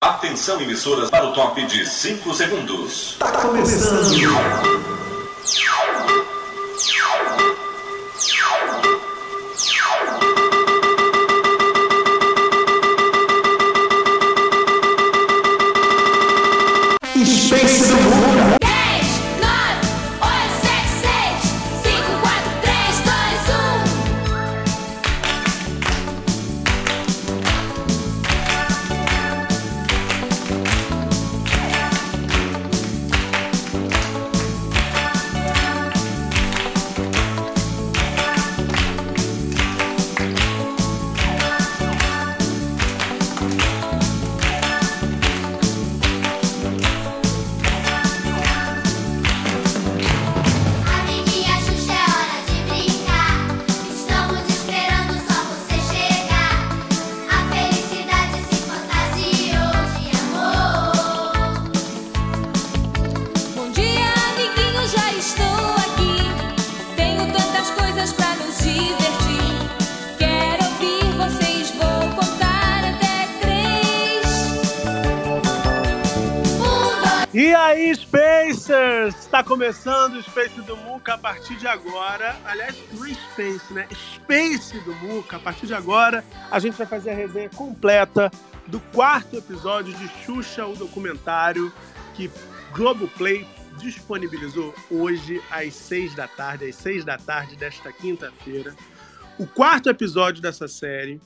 Atenção, emissoras, para o top de 5 segundos. Tá começando. Começando o Space do Muca a partir de agora. Aliás, não é Space, né? Space do Muca. A partir de agora, a gente vai fazer a resenha completa do quarto episódio de Xuxa, o documentário que Globoplay disponibilizou hoje às seis da tarde, às seis da tarde desta quinta-feira. O quarto episódio dessa série,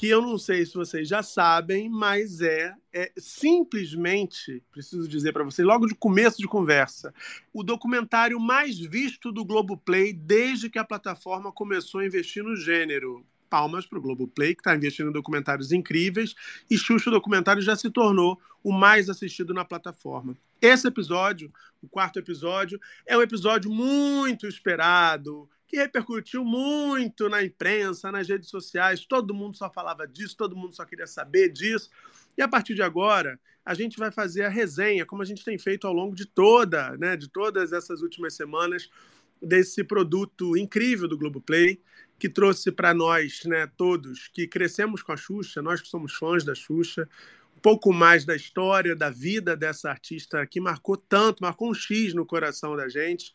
que eu não sei se vocês já sabem, mas é, é simplesmente, preciso dizer para vocês, logo de começo de conversa, o documentário mais visto do Globoplay desde que a plataforma começou a investir no gênero. Palmas para o Globoplay, que está investindo em documentários incríveis, e Xuxa documentário já se tornou o mais assistido na plataforma. Esse episódio, o quarto episódio, é um episódio muito esperado, que repercutiu muito na imprensa, nas redes sociais. Todo mundo só falava disso, todo mundo só queria saber disso. E a partir de agora, a gente vai fazer a resenha, como a gente tem feito ao longo de toda, né, de todas essas últimas semanas, desse produto incrível do Globoplay, que trouxe para nós, né, todos que crescemos com a Xuxa, nós que somos fãs da Xuxa, um pouco mais da história, da vida dessa artista que marcou tanto, marcou um X no coração da gente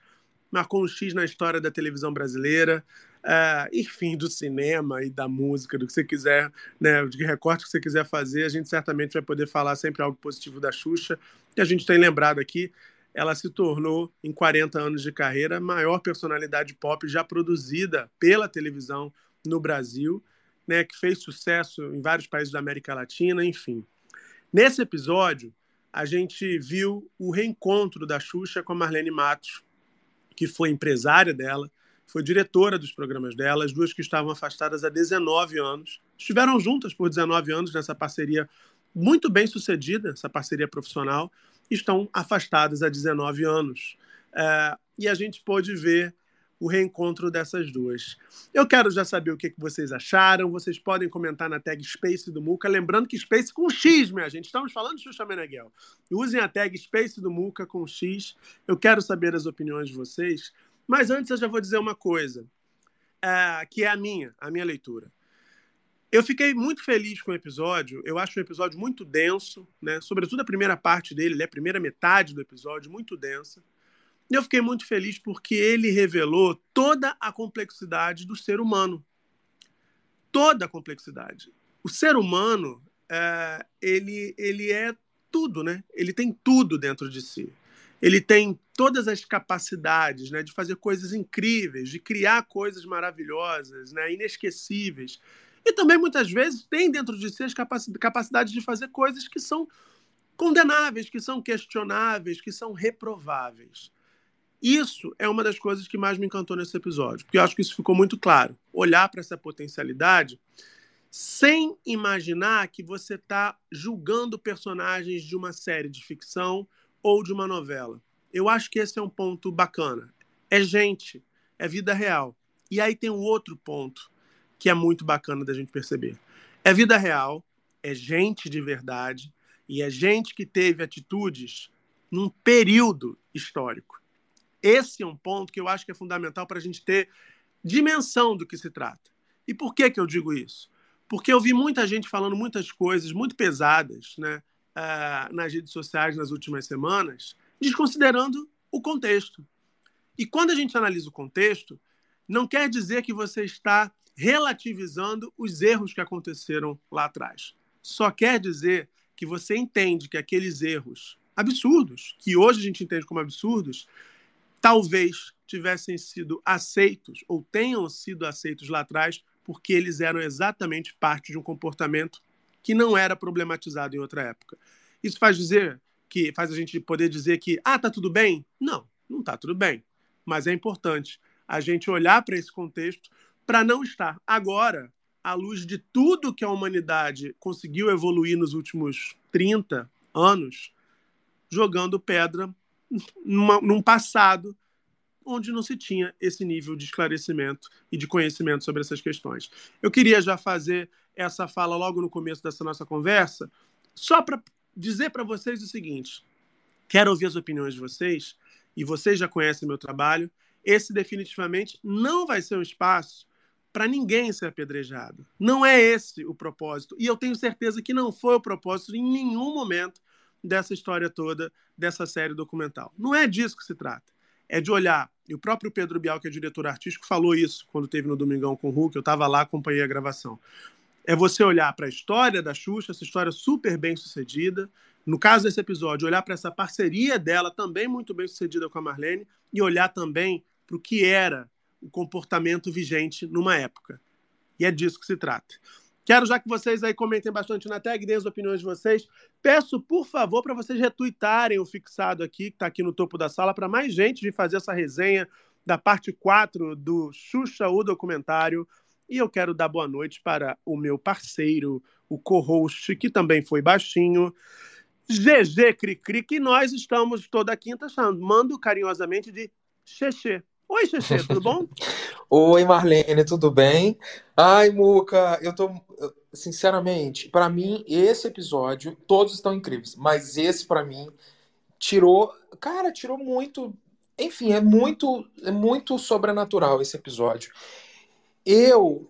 marcou um X na história da televisão brasileira, uh, enfim, do cinema e da música, do que você quiser, né, de recorte que você quiser fazer, a gente certamente vai poder falar sempre algo positivo da Xuxa. E a gente tem lembrado aqui, ela se tornou, em 40 anos de carreira, a maior personalidade pop já produzida pela televisão no Brasil, né, que fez sucesso em vários países da América Latina, enfim. Nesse episódio, a gente viu o reencontro da Xuxa com a Marlene Matos, que foi empresária dela, foi diretora dos programas dela, as duas que estavam afastadas há 19 anos. Estiveram juntas por 19 anos nessa parceria muito bem sucedida, essa parceria profissional, estão afastadas há 19 anos. É, e a gente pôde ver o reencontro dessas duas. Eu quero já saber o que que vocês acharam. Vocês podem comentar na tag Space do Muca. Lembrando que Space com X, minha gente. Estamos falando de Xuxa Meneghel. Usem a tag Space do Muca com X. Eu quero saber as opiniões de vocês. Mas antes eu já vou dizer uma coisa, é, que é a minha, a minha leitura. Eu fiquei muito feliz com o episódio. Eu acho um episódio muito denso, né? Sobretudo a primeira parte dele, né? a primeira metade do episódio, muito densa. Eu fiquei muito feliz porque ele revelou toda a complexidade do ser humano. Toda a complexidade. O ser humano, é, ele, ele é tudo, né? Ele tem tudo dentro de si. Ele tem todas as capacidades né, de fazer coisas incríveis, de criar coisas maravilhosas, né, inesquecíveis. E também, muitas vezes, tem dentro de si as capacidades de fazer coisas que são condenáveis, que são questionáveis, que são reprováveis. Isso é uma das coisas que mais me encantou nesse episódio, porque eu acho que isso ficou muito claro. Olhar para essa potencialidade sem imaginar que você está julgando personagens de uma série de ficção ou de uma novela. Eu acho que esse é um ponto bacana. É gente, é vida real. E aí tem um outro ponto que é muito bacana da gente perceber. É vida real, é gente de verdade e é gente que teve atitudes num período histórico. Esse é um ponto que eu acho que é fundamental para a gente ter dimensão do que se trata. E por que, que eu digo isso? Porque eu vi muita gente falando muitas coisas muito pesadas, né? ah, nas redes sociais nas últimas semanas, desconsiderando o contexto. E quando a gente analisa o contexto, não quer dizer que você está relativizando os erros que aconteceram lá atrás. Só quer dizer que você entende que aqueles erros absurdos, que hoje a gente entende como absurdos, talvez tivessem sido aceitos ou tenham sido aceitos lá atrás porque eles eram exatamente parte de um comportamento que não era problematizado em outra época. Isso faz dizer que faz a gente poder dizer que ah, tá tudo bem? Não, não tá tudo bem. Mas é importante a gente olhar para esse contexto para não estar agora à luz de tudo que a humanidade conseguiu evoluir nos últimos 30 anos, jogando pedra numa, num passado onde não se tinha esse nível de esclarecimento e de conhecimento sobre essas questões. Eu queria já fazer essa fala logo no começo dessa nossa conversa, só para dizer para vocês o seguinte: quero ouvir as opiniões de vocês, e vocês já conhecem meu trabalho. Esse definitivamente não vai ser um espaço para ninguém ser apedrejado. Não é esse o propósito. E eu tenho certeza que não foi o propósito em nenhum momento dessa história toda, dessa série documental. Não é disso que se trata. É de olhar, e o próprio Pedro Bial, que é diretor artístico, falou isso quando teve no Domingão com o Hulk, eu estava lá, acompanhei a gravação. É você olhar para a história da Xuxa, essa história super bem sucedida. No caso desse episódio, olhar para essa parceria dela, também muito bem sucedida com a Marlene, e olhar também para o que era o comportamento vigente numa época. E é disso que se trata. Quero já que vocês aí comentem bastante na tag, deem as opiniões de vocês. Peço, por favor, para vocês retuitarem o fixado aqui, que está aqui no topo da sala, para mais gente vir fazer essa resenha da parte 4 do Xuxa, o documentário. E eu quero dar boa noite para o meu parceiro, o co-host, que também foi baixinho, GG Cricri, que nós estamos toda quinta chamando carinhosamente de Xexê. Oi, Xexê, tudo bom? Oi, Marlene, tudo bem? Ai, Muca, eu tô. Sinceramente, para mim, esse episódio, todos estão incríveis, mas esse, para mim, tirou. Cara, tirou muito. Enfim, é muito, é muito sobrenatural esse episódio. Eu.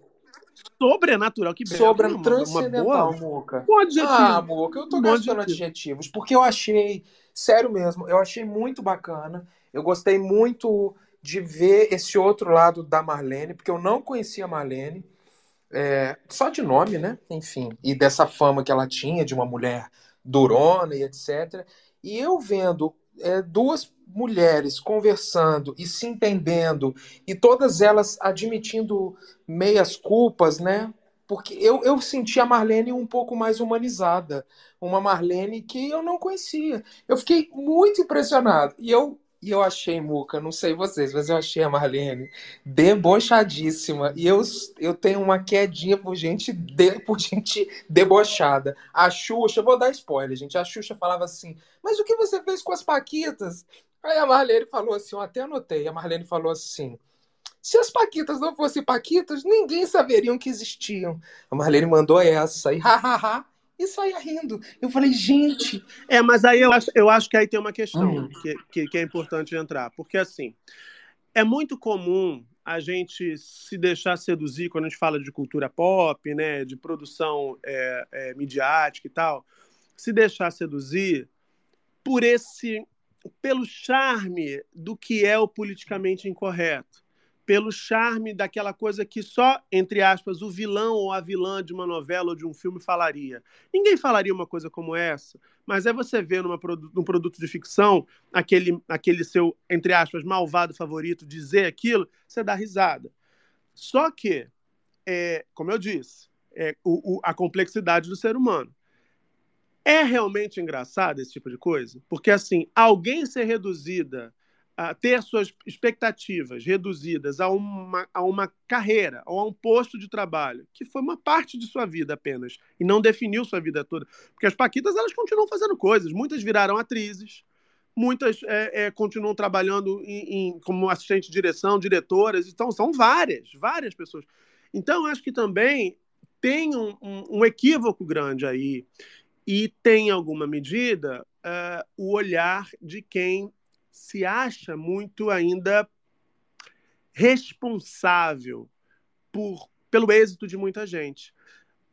Sobrenatural, que belo. Sobre uma- uma transcendental, boa- Muca. Adjetivo. Ah, Muca, eu tô Um bom gastando adjetivo. adjetivos, porque eu achei, sério mesmo, eu achei muito bacana. Eu gostei muito de ver esse outro lado da Marlene, porque eu não conhecia a Marlene, é, só de nome, né? Enfim, e dessa fama que ela tinha de uma mulher durona e etc. E eu vendo é, duas mulheres conversando e se entendendo, e todas elas admitindo meias culpas, né? Porque eu, eu senti a Marlene um pouco mais humanizada. Uma Marlene que eu não conhecia. Eu fiquei muito impressionado. E eu, e eu achei, Muca, não sei vocês, mas eu achei a Marlene debochadíssima. E eu, eu tenho uma quedinha por gente, de, por gente debochada. A Xuxa, vou dar spoiler, gente. A Xuxa falava assim: Mas o que você fez com as Paquitas? Aí a Marlene falou assim: Eu até anotei. A Marlene falou assim. Se as Paquitas não fossem Paquitas, ninguém saberiam que existiam. A Marlene mandou essa e hahaha. E saía rindo. Eu falei, gente. É, mas aí eu acho, eu acho que aí tem uma questão Hum. que, que, que é importante entrar. Porque, assim, é muito comum a gente se deixar seduzir quando a gente fala de cultura pop, né, de produção é, é, midiática e tal, se deixar seduzir por esse, pelo charme do que é o politicamente incorreto, pelo charme daquela coisa que só, entre aspas, o vilão ou a vilã de uma novela ou de um filme falaria. Ninguém falaria uma coisa como essa, mas é você ver numa, num produto de ficção aquele, aquele seu, entre aspas, malvado favorito dizer aquilo, você dá risada. Só que, é, como eu disse, é, o- o- a complexidade do ser humano. É realmente engraçado esse tipo de coisa? Porque, assim, alguém ser reduzida, a ter suas expectativas reduzidas a uma, a uma carreira ou a um posto de trabalho, que foi uma parte de sua vida apenas, e não definiu sua vida toda. Porque as Paquitas, elas continuam fazendo coisas. Muitas viraram atrizes, muitas é, é, continuam trabalhando em, em- como assistente de direção, diretoras. Então, são várias, várias pessoas. Então, acho que também tem um, um- um equívoco grande aí. E tem, em alguma medida, eh, o olhar de quem se acha muito ainda responsável por, pelo êxito de muita gente.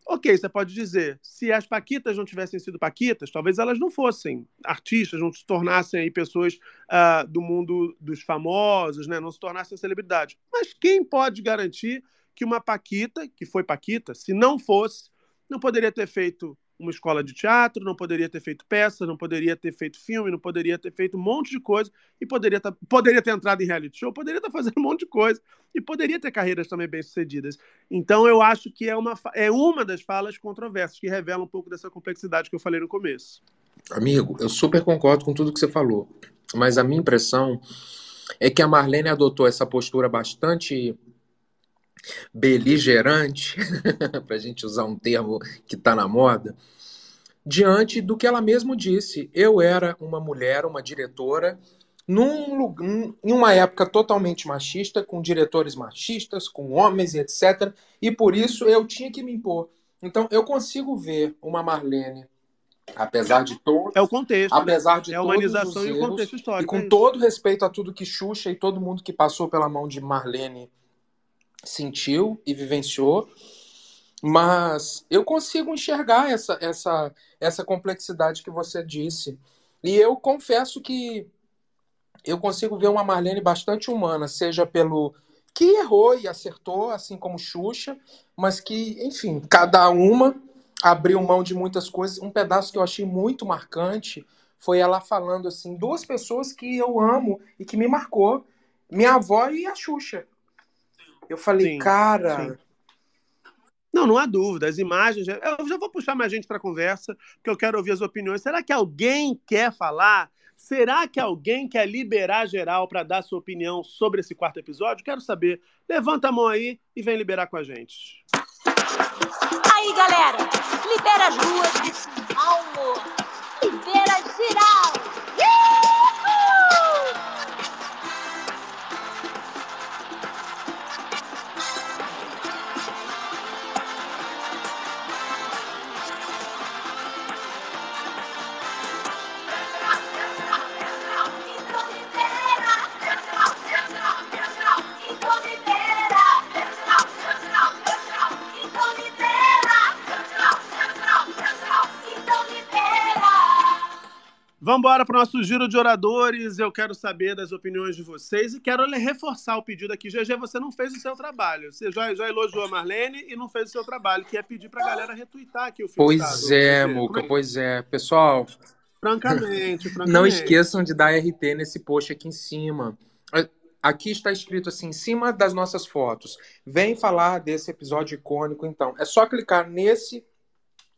Ok, você pode dizer, se as Paquitas não tivessem sido Paquitas, talvez elas não fossem artistas, não se tornassem aí pessoas uh, do mundo dos famosos, né? não se tornassem celebridades. Mas quem pode garantir que uma Paquita, que foi Paquita, se não fosse, não poderia ter feito uma escola de teatro, não poderia ter feito peça, não poderia ter feito filme, não poderia ter feito um monte de coisa e poderia, tá, poderia ter entrado em reality show, poderia estar tá fazendo um monte de coisa e poderia ter carreiras também bem-sucedidas. Então eu acho que é uma, é uma das falas controversas que revela um pouco dessa complexidade que eu falei no começo. Amigo, eu super concordo com tudo que você falou, mas a minha impressão é que a Marlene adotou essa postura bastante beligerante, para a gente usar um termo que está na moda, diante do que ela mesma disse. Eu era uma mulher, uma diretora, num, em uma época totalmente machista, com diretores machistas, com homens e etc. E por isso eu tinha que me impor. Então eu consigo ver uma Marlene, apesar de todo, é o contexto, né? apesar de é a humanização e o contexto histórico. E com é todo respeito a tudo que Xuxa e todo mundo que passou pela mão de Marlene sentiu e vivenciou, mas eu consigo enxergar essa, essa, essa complexidade que você disse. E eu confesso que eu consigo ver uma Marlene bastante humana, seja pelo que errou e acertou, assim como Xuxa, mas que, enfim, cada uma abriu mão de muitas coisas. Um pedaço que eu achei muito marcante foi ela falando assim, duas pessoas que eu amo e que me marcou, minha avó e a Xuxa. Eu falei, sim, cara. Sim. Não, não há dúvida. As imagens. Eu já vou puxar mais gente para a conversa, porque eu quero ouvir as opiniões. Será que alguém quer falar? Será que alguém quer liberar geral para dar sua opinião sobre esse quarto episódio? Quero saber. Levanta a mão aí e vem liberar com a gente. Aí, galera, libera as ruas de São Paulo. Libera geral. Vamos embora para o nosso giro de oradores. Eu quero saber das opiniões de vocês e quero reforçar o pedido aqui. GG, você não fez o seu trabalho. Você já, já elogiou a Marlene e não fez o seu trabalho, que é pedir para a galera retweetar aqui o filme. Pois é, Muca, é? pois é. Pessoal, francamente, francamente. Não esqueçam de dar RT nesse post aqui em cima. Aqui está escrito assim, em cima das nossas fotos. Vem falar desse episódio icônico, então. É só clicar nesse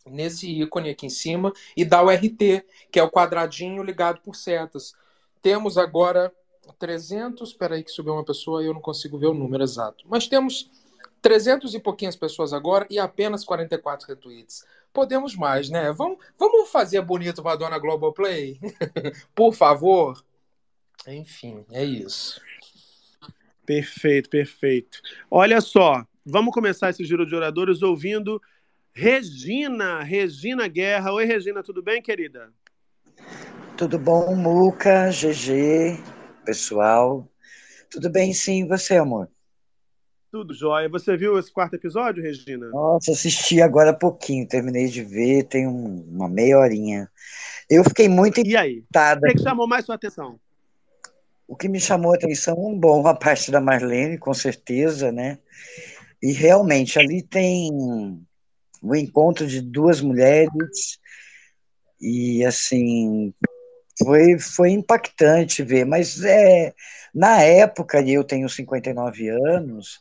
nesse ícone aqui em cima e dá o RT, que é o quadradinho ligado por setas. Temos agora 300, espera aí que subiu uma pessoa e eu não consigo ver o número exato. Mas temos 300 e pouquinhas pessoas agora e apenas 44 retweets. Podemos mais, né? Vamos, vamos fazer bonito para a dona Globoplay? por favor? Enfim, é isso. Perfeito, perfeito. Olha só, vamos começar esse giro de oradores ouvindo Regina, Regina Guerra. Oi, Regina, tudo bem, querida? Tudo bom, Muca, GG, pessoal. Tudo bem, sim, você, amor? Tudo jóia. Você viu esse quarto episódio, Regina? Nossa, assisti agora há pouquinho, terminei de ver, tem uma meia horinha. Eu fiquei muito E aí? O que, que chamou mais sua atenção? O que me chamou a atenção, bom, a parte da Marlene, com certeza, né? E realmente, ali tem o encontro de duas mulheres e assim foi, foi impactante ver, mas é na época, e eu tenho 59 anos,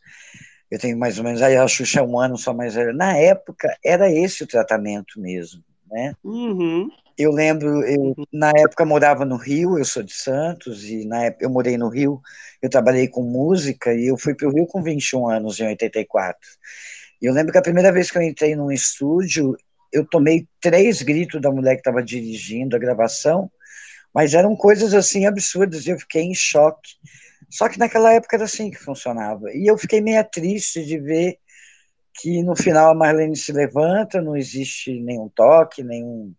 eu tenho mais ou menos, aí a Xuxa é um ano só mais velha, na época era esse o tratamento mesmo, né? Uhum. Eu lembro, eu uhum. na época morava no Rio, eu sou de Santos, e na época eu morei no Rio, eu trabalhei com música, e eu fui para o Rio com 21 anos, em 84. E eu lembro que a primeira vez que eu entrei num estúdio, eu tomei três gritos da mulher que estava dirigindo a gravação, mas eram coisas assim absurdas, e eu fiquei em choque. Só que naquela época era assim que funcionava. E eu fiquei meio triste de ver que no final a Marlene se levanta, não existe nenhum toque, nenhum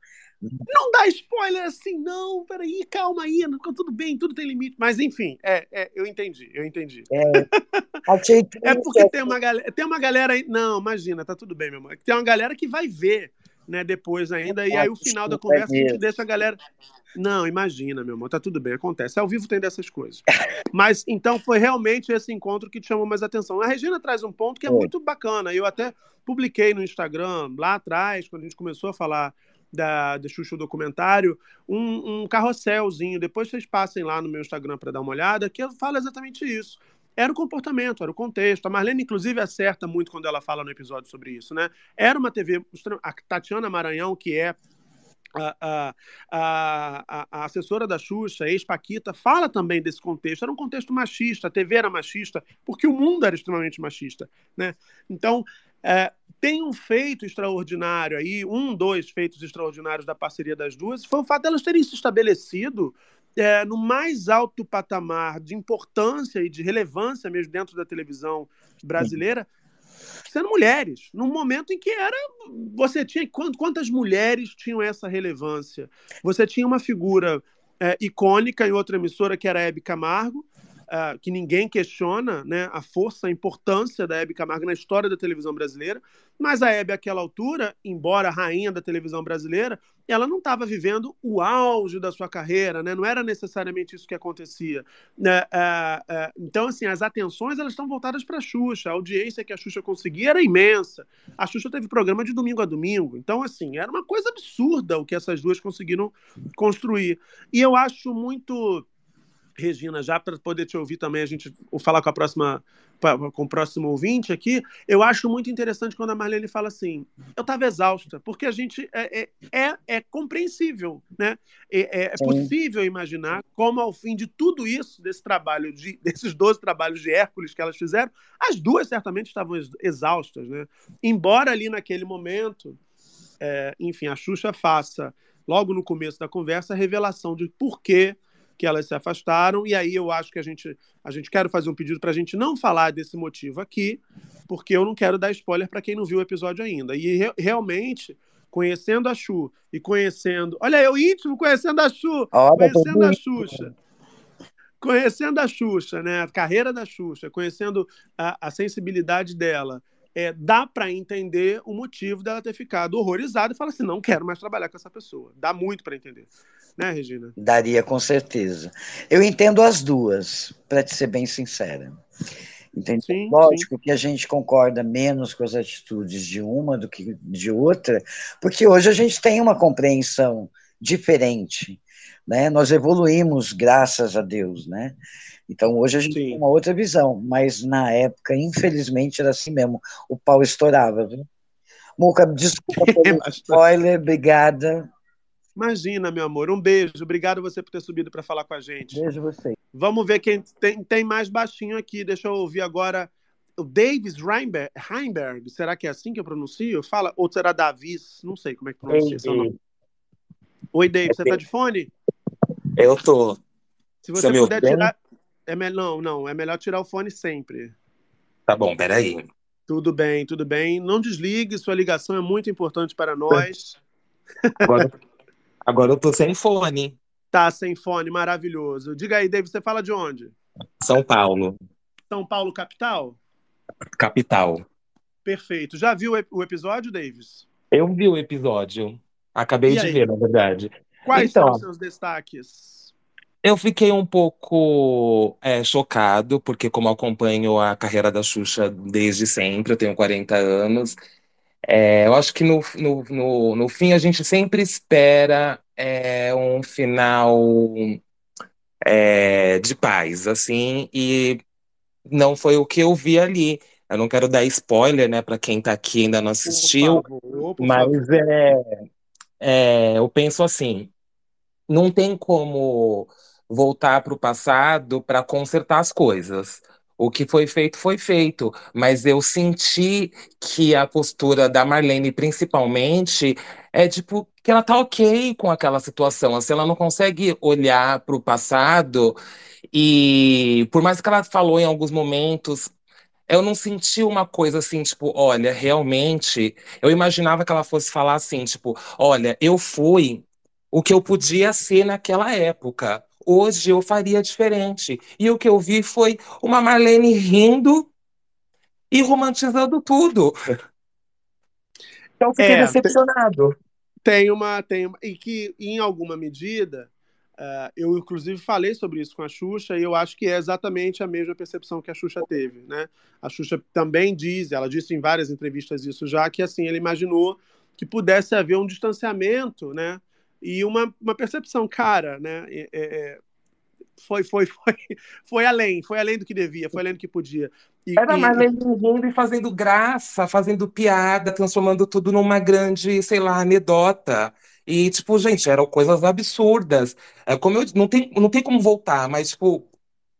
Não dá spoiler assim, não, peraí, calma aí, não, tudo bem, tudo tem limite. Mas enfim, é, é, eu entendi, eu entendi. É triste, porque tem uma galera, tem uma galera aí. Não, imagina, tá tudo bem, meu amor. Tem uma galera que vai ver, né, depois ainda, e aí o final da conversa a gente deixa a galera. Não, imagina, meu amor, tá tudo bem, acontece. Ao vivo tem dessas coisas. Mas então foi realmente esse encontro que te chamou mais atenção. A Regina traz um ponto que é Foi. muito bacana. Eu até publiquei no Instagram, lá atrás, quando a gente começou a falar da, da Xuxa documentário, um, um carrosselzinho. Depois vocês passem lá no meu Instagram para dar uma olhada, que eu falo exatamente isso. Era o comportamento, era o contexto. A Marlene, inclusive, acerta muito quando ela fala no episódio sobre isso, né? Era uma TV. A Tatiana Maranhão, que é a, a, a, a- a assessora da Xuxa, ex-Paquita, fala também desse contexto. Era um contexto machista, a TV era machista, porque o mundo era extremamente machista, né? Então, é, tem um feito extraordinário aí, um, dois feitos extraordinários da parceria das duas, foi o fato delas terem se estabelecido é, no mais alto patamar de importância e de relevância mesmo dentro da televisão brasileira, sendo mulheres, num momento em que era você tinha quant- quantas mulheres tinham essa relevância? Você tinha uma figura é, icônica em outra emissora que era a Hebe Camargo, ah, que ninguém questiona né, a força, a importância da Hebe Camargo na história da televisão brasileira, mas a Hebe, àquela altura, embora rainha da televisão brasileira, ela não estava vivendo o auge da sua carreira, né? não era necessariamente isso que acontecia. né? Ah, ah, então, assim, as atenções elas estão voltadas para a Xuxa, a audiência que a Xuxa conseguia era imensa. A Xuxa teve programa de domingo a domingo, então, assim, era uma coisa absurda o que essas duas conseguiram construir. E eu acho muito Regina, já para poder te ouvir também, a gente falar com a próxima, com o próximo ouvinte aqui, eu acho muito interessante quando a Marlene fala assim: eu estava exausta, porque a gente é, é, é, é compreensível, né? É, é Sim. possível imaginar como, ao fim de tudo isso, desse trabalho, de, desses 12 trabalhos de Hércules que elas fizeram, as duas certamente estavam ex- exaustas, né? Embora ali naquele momento, é, enfim, a Xuxa faça, logo no começo da conversa, a revelação de por que que elas se afastaram, e aí eu acho que a gente, a gente quer fazer um pedido para a gente não falar desse motivo aqui, porque eu não quero dar spoiler para quem não viu o episódio ainda. E re- realmente, conhecendo a Chu e conhecendo. Olha, eu íntimo conhecendo a Chu, Olha, tô conhecendo a. Xuxa. Conhecendo a Xuxa, né? A carreira da Xuxa, conhecendo a, a sensibilidade dela, é, dá para entender o motivo dela ter ficado horrorizada e falar assim: não quero mais trabalhar com essa pessoa. Dá muito para entender. Né, Regina? Daria com certeza. Eu entendo as duas, para te ser bem sincera. Entende? Sim, Lógico que a gente concorda menos com as atitudes de uma do que de outra, porque hoje a gente tem uma compreensão diferente, né? Nós evoluímos, graças a Deus, né? Então hoje a gente Sim. tem uma outra visão, mas na época, infelizmente, era assim mesmo. O pau estourava, viu? Muca, desculpa pelo spoiler, obrigada. Imagina, meu amor. Um beijo. Obrigado você por ter subido para falar com a gente. Beijo você. Vamos ver quem tem, tem mais baixinho aqui. Deixa eu ouvir agora o Davis Reinberg. Reinberg. Será que é assim que eu pronuncio? Fala. Ou será Davis? Não sei como é que pronuncia seu nome. Oi, Davis. Você tá de fone? Eu tô. Se você Você me puder tirar. É me... Não, não. É melhor tirar o fone sempre. Tá bom, peraí. Tudo bem, tudo bem. Não desligue, sua ligação é muito importante para nós. Agora, agora eu tô sem fone. Tá sem fone, maravilhoso. Diga aí, Davis, você fala de onde? São Paulo, São Paulo, capital? capital. Perfeito. Já viu o ep- o episódio, Davis? Eu vi o episódio. Acabei E de aí? ver, na verdade. Quais Então. são os seus destaques? Eu fiquei um pouco é, chocado, porque como acompanho a carreira da Xuxa desde sempre, eu tenho 40 anos, é, eu acho que no, no, no, no fim a gente sempre espera é, um final é, de paz, assim, e não foi o que eu vi ali. Eu não quero dar spoiler, né, para quem tá aqui e ainda não assistiu, Por favor, por mas é, é, eu penso assim, não tem como voltar para o passado para consertar as coisas. O que foi feito, foi feito. Mas eu senti que a postura da Marlene, principalmente, é tipo que ela tá ok com aquela situação. Assim, ela não consegue olhar para o passado e, por mais que ela falou em alguns momentos, eu não senti uma coisa assim, tipo, olha, realmente, eu imaginava que ela fosse falar assim, tipo, olha, eu fui o que eu podia ser naquela época. Hoje eu faria diferente. E o que eu vi foi uma Marlene rindo e romantizando tudo. Então fiquei É, decepcionado. Tem uma, tem uma, e que em alguma medida, eh, eu inclusive falei sobre isso com a Xuxa e eu acho que é exatamente a mesma percepção que a Xuxa teve, né? A Xuxa também diz, ela disse em várias entrevistas isso já, que assim, ele imaginou que pudesse haver um distanciamento, né? E uma, uma percepção, cara, né? É, é, foi, foi, foi, foi além, foi além do que devia, foi além do que podia. E, Era e- rindo e fazendo graça, fazendo piada, transformando tudo numa grande, sei lá, anedota. E, tipo, gente, eram coisas absurdas. É, como eu, não tem, não tem como voltar, mas, tipo,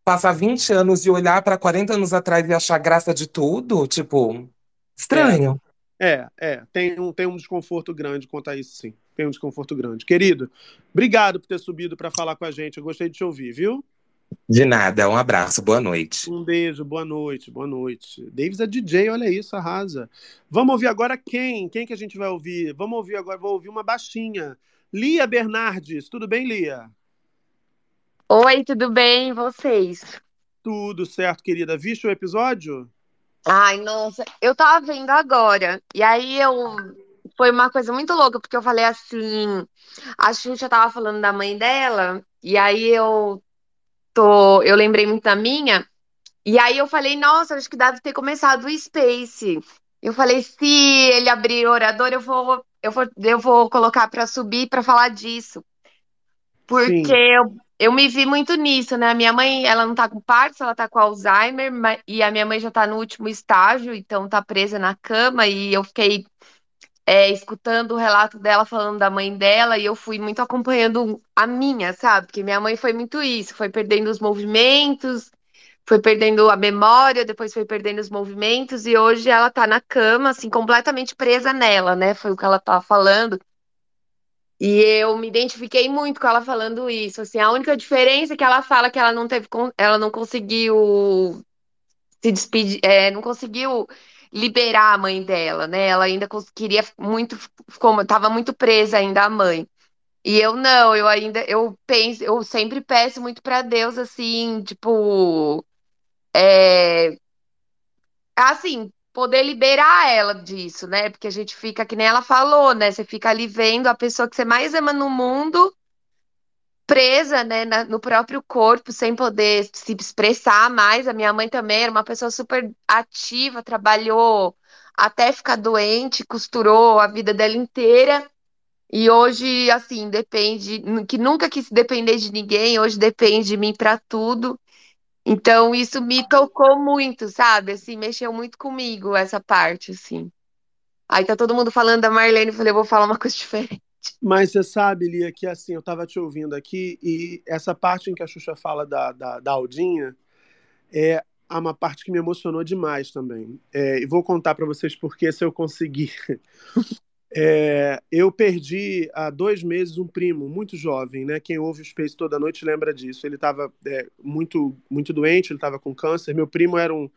passar 20 anos e olhar para 40 anos atrás e achar graça de tudo, tipo, estranho. É, é, tem um, tem um desconforto grande quanto a isso, sim. Tem um desconforto grande. Querido, obrigado por ter subido para falar com a gente. Eu gostei de te ouvir, viu? De nada, um abraço, boa noite. Um beijo, boa noite, boa noite. Davis é DJ, olha isso, arrasa. Vamos ouvir agora quem? Quem que a gente vai ouvir? Vamos ouvir agora, vou ouvir uma baixinha. Lia Bernardes, tudo bem, Lia? Oi, tudo bem? E vocês? Tudo certo, querida. Viste o episódio? Ai, nossa, eu tava vendo agora. E aí eu. Foi uma coisa muito louca, porque eu falei assim. A Xuxa tava falando da mãe dela, e aí eu tô. Eu lembrei muito da minha. E aí eu falei, nossa, acho que deve ter começado o Space. Eu falei, se ele abrir o orador, eu vou, eu vou, eu vou colocar pra subir pra falar disso. Porque Sim. eu, eu me vi muito nisso, né? A minha mãe, ela não tá com Parkinson, ela tá com Alzheimer, ma- e a minha mãe já tá no último estágio, então tá presa na cama, e eu fiquei é, escutando o relato dela falando da mãe dela, e eu fui muito acompanhando a minha, sabe? Porque minha mãe foi muito isso, foi perdendo os movimentos, foi perdendo a memória, depois foi perdendo os movimentos, e hoje ela tá na cama, assim, completamente presa nela, né? Foi o que ela tava falando. E eu me identifiquei muito com ela falando isso. Assim, a única diferença é que ela fala que ela não teve, ela não conseguiu se despedir, é, não conseguiu liberar a mãe dela, né? Ela ainda queria muito, como estava muito presa ainda à mãe. E eu não, eu ainda, eu penso, eu sempre peço muito para Deus, assim, tipo, é, assim, poder liberar ela disso, né? Porque a gente fica, que nem ela falou, né? Você fica ali vendo a pessoa que você mais ama no mundo presa, né, na- no próprio corpo, sem poder se expressar mais. A minha mãe também era uma pessoa super ativa, trabalhou até ficar doente, costurou a vida dela inteira. E hoje, assim, depende, que nunca quis depender de ninguém, hoje depende de mim para tudo. Então, isso me tocou muito, sabe? Assim, mexeu muito comigo essa parte, assim. Aí tá todo mundo falando da Marlene, eu falei, eu vou falar uma coisa diferente. Mas você sabe, Lia, que assim, eu tava te ouvindo aqui e essa parte em que a Xuxa fala da, da, da Aldinha é uma parte que me emocionou demais também. É, e vou contar para vocês porque se eu conseguir. É, eu perdi há dois meses um primo muito jovem, né? Quem ouve o Space toda noite lembra disso. Ele estava muito, muito doente, ele estava com câncer. Meu primo era um,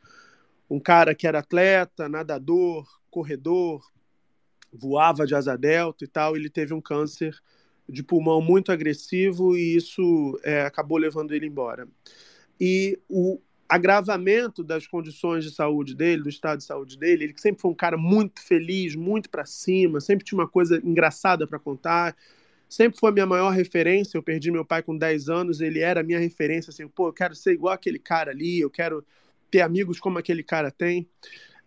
um cara que era atleta, nadador, corredor, voava de asa delta e tal. Ele teve um câncer de pulmão muito agressivo e isso é, acabou levando ele embora. E o agravamento das condições de saúde dele, do estado de saúde dele, ele sempre foi um cara muito feliz, muito para cima, sempre tinha uma coisa engraçada para contar, sempre foi minha maior referência. Eu perdi meu pai com 10 anos, ele era a minha referência, assim, pô, eu quero ser igual aquele cara ali, eu quero ter amigos como aquele cara tem.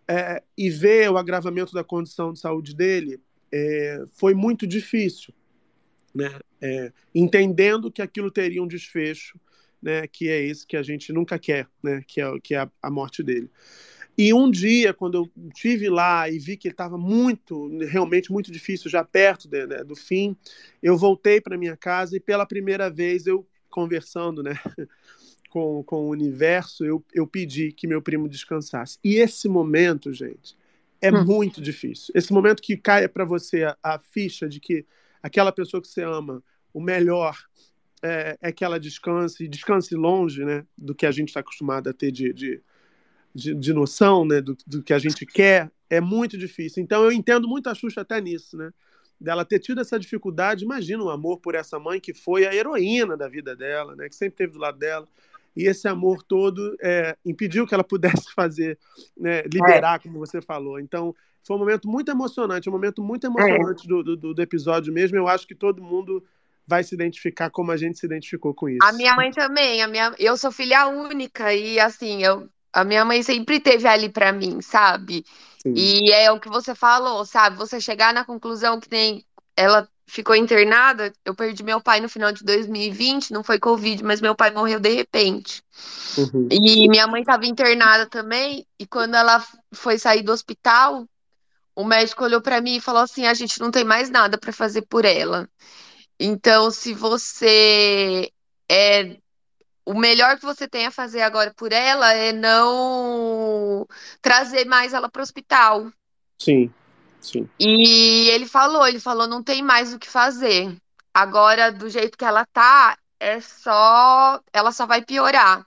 É, e ver o agravamento da condição de saúde dele é, foi muito difícil, né? É, entendendo que aquilo teria um desfecho, né? Que é esse que a gente nunca quer, né? Que é, que é a, a morte dele. E um dia, quando eu tive lá e vi que ele estava muito, realmente muito difícil, já perto de, né, do fim, eu voltei para minha casa e pela primeira vez eu conversando, né? Com, com o universo, eu, eu pedi que meu primo descansasse. E esse momento, gente, é hum. muito difícil. Esse momento que cai para você a, a, ficha de que aquela pessoa que você ama, o melhor é, é que ela descanse, e descanse longe né, do que a gente está acostumado a ter de, de, de, de noção né, do, do, que a gente quer, é muito difícil. Então eu entendo muito a Xuxa até nisso. Né? dela ter tido essa dificuldade, imagina o amor por essa mãe que foi a heroína da vida dela, né? Que sempre esteve do lado dela. E esse amor todo é, impediu que ela pudesse fazer, né, liberar, como você falou. Então, foi um momento muito emocionante, um momento muito emocionante do, do, do episódio mesmo. Eu acho que todo mundo vai se identificar como a gente se identificou com isso. A minha mãe também, a minha, eu sou filha única e assim, eu, a minha mãe sempre teve ali pra mim, sabe? Sim. E é o que você falou, sabe? Você chegar na conclusão que tem ela ficou internada, eu perdi meu pai no final de 2020, não foi covid, mas meu pai morreu de repente. Uhum. E minha mãe estava internada também, e quando ela foi sair do hospital, o médico olhou pra mim e falou assim: "A gente não tem mais nada pra fazer por ela". Então, se você é o melhor que você tem a fazer agora por ela é não trazer mais ela para o hospital. Sim, sim. E ele falou, ele falou, não tem mais o que fazer. Agora, do jeito que ela tá, é só, ela só vai piorar.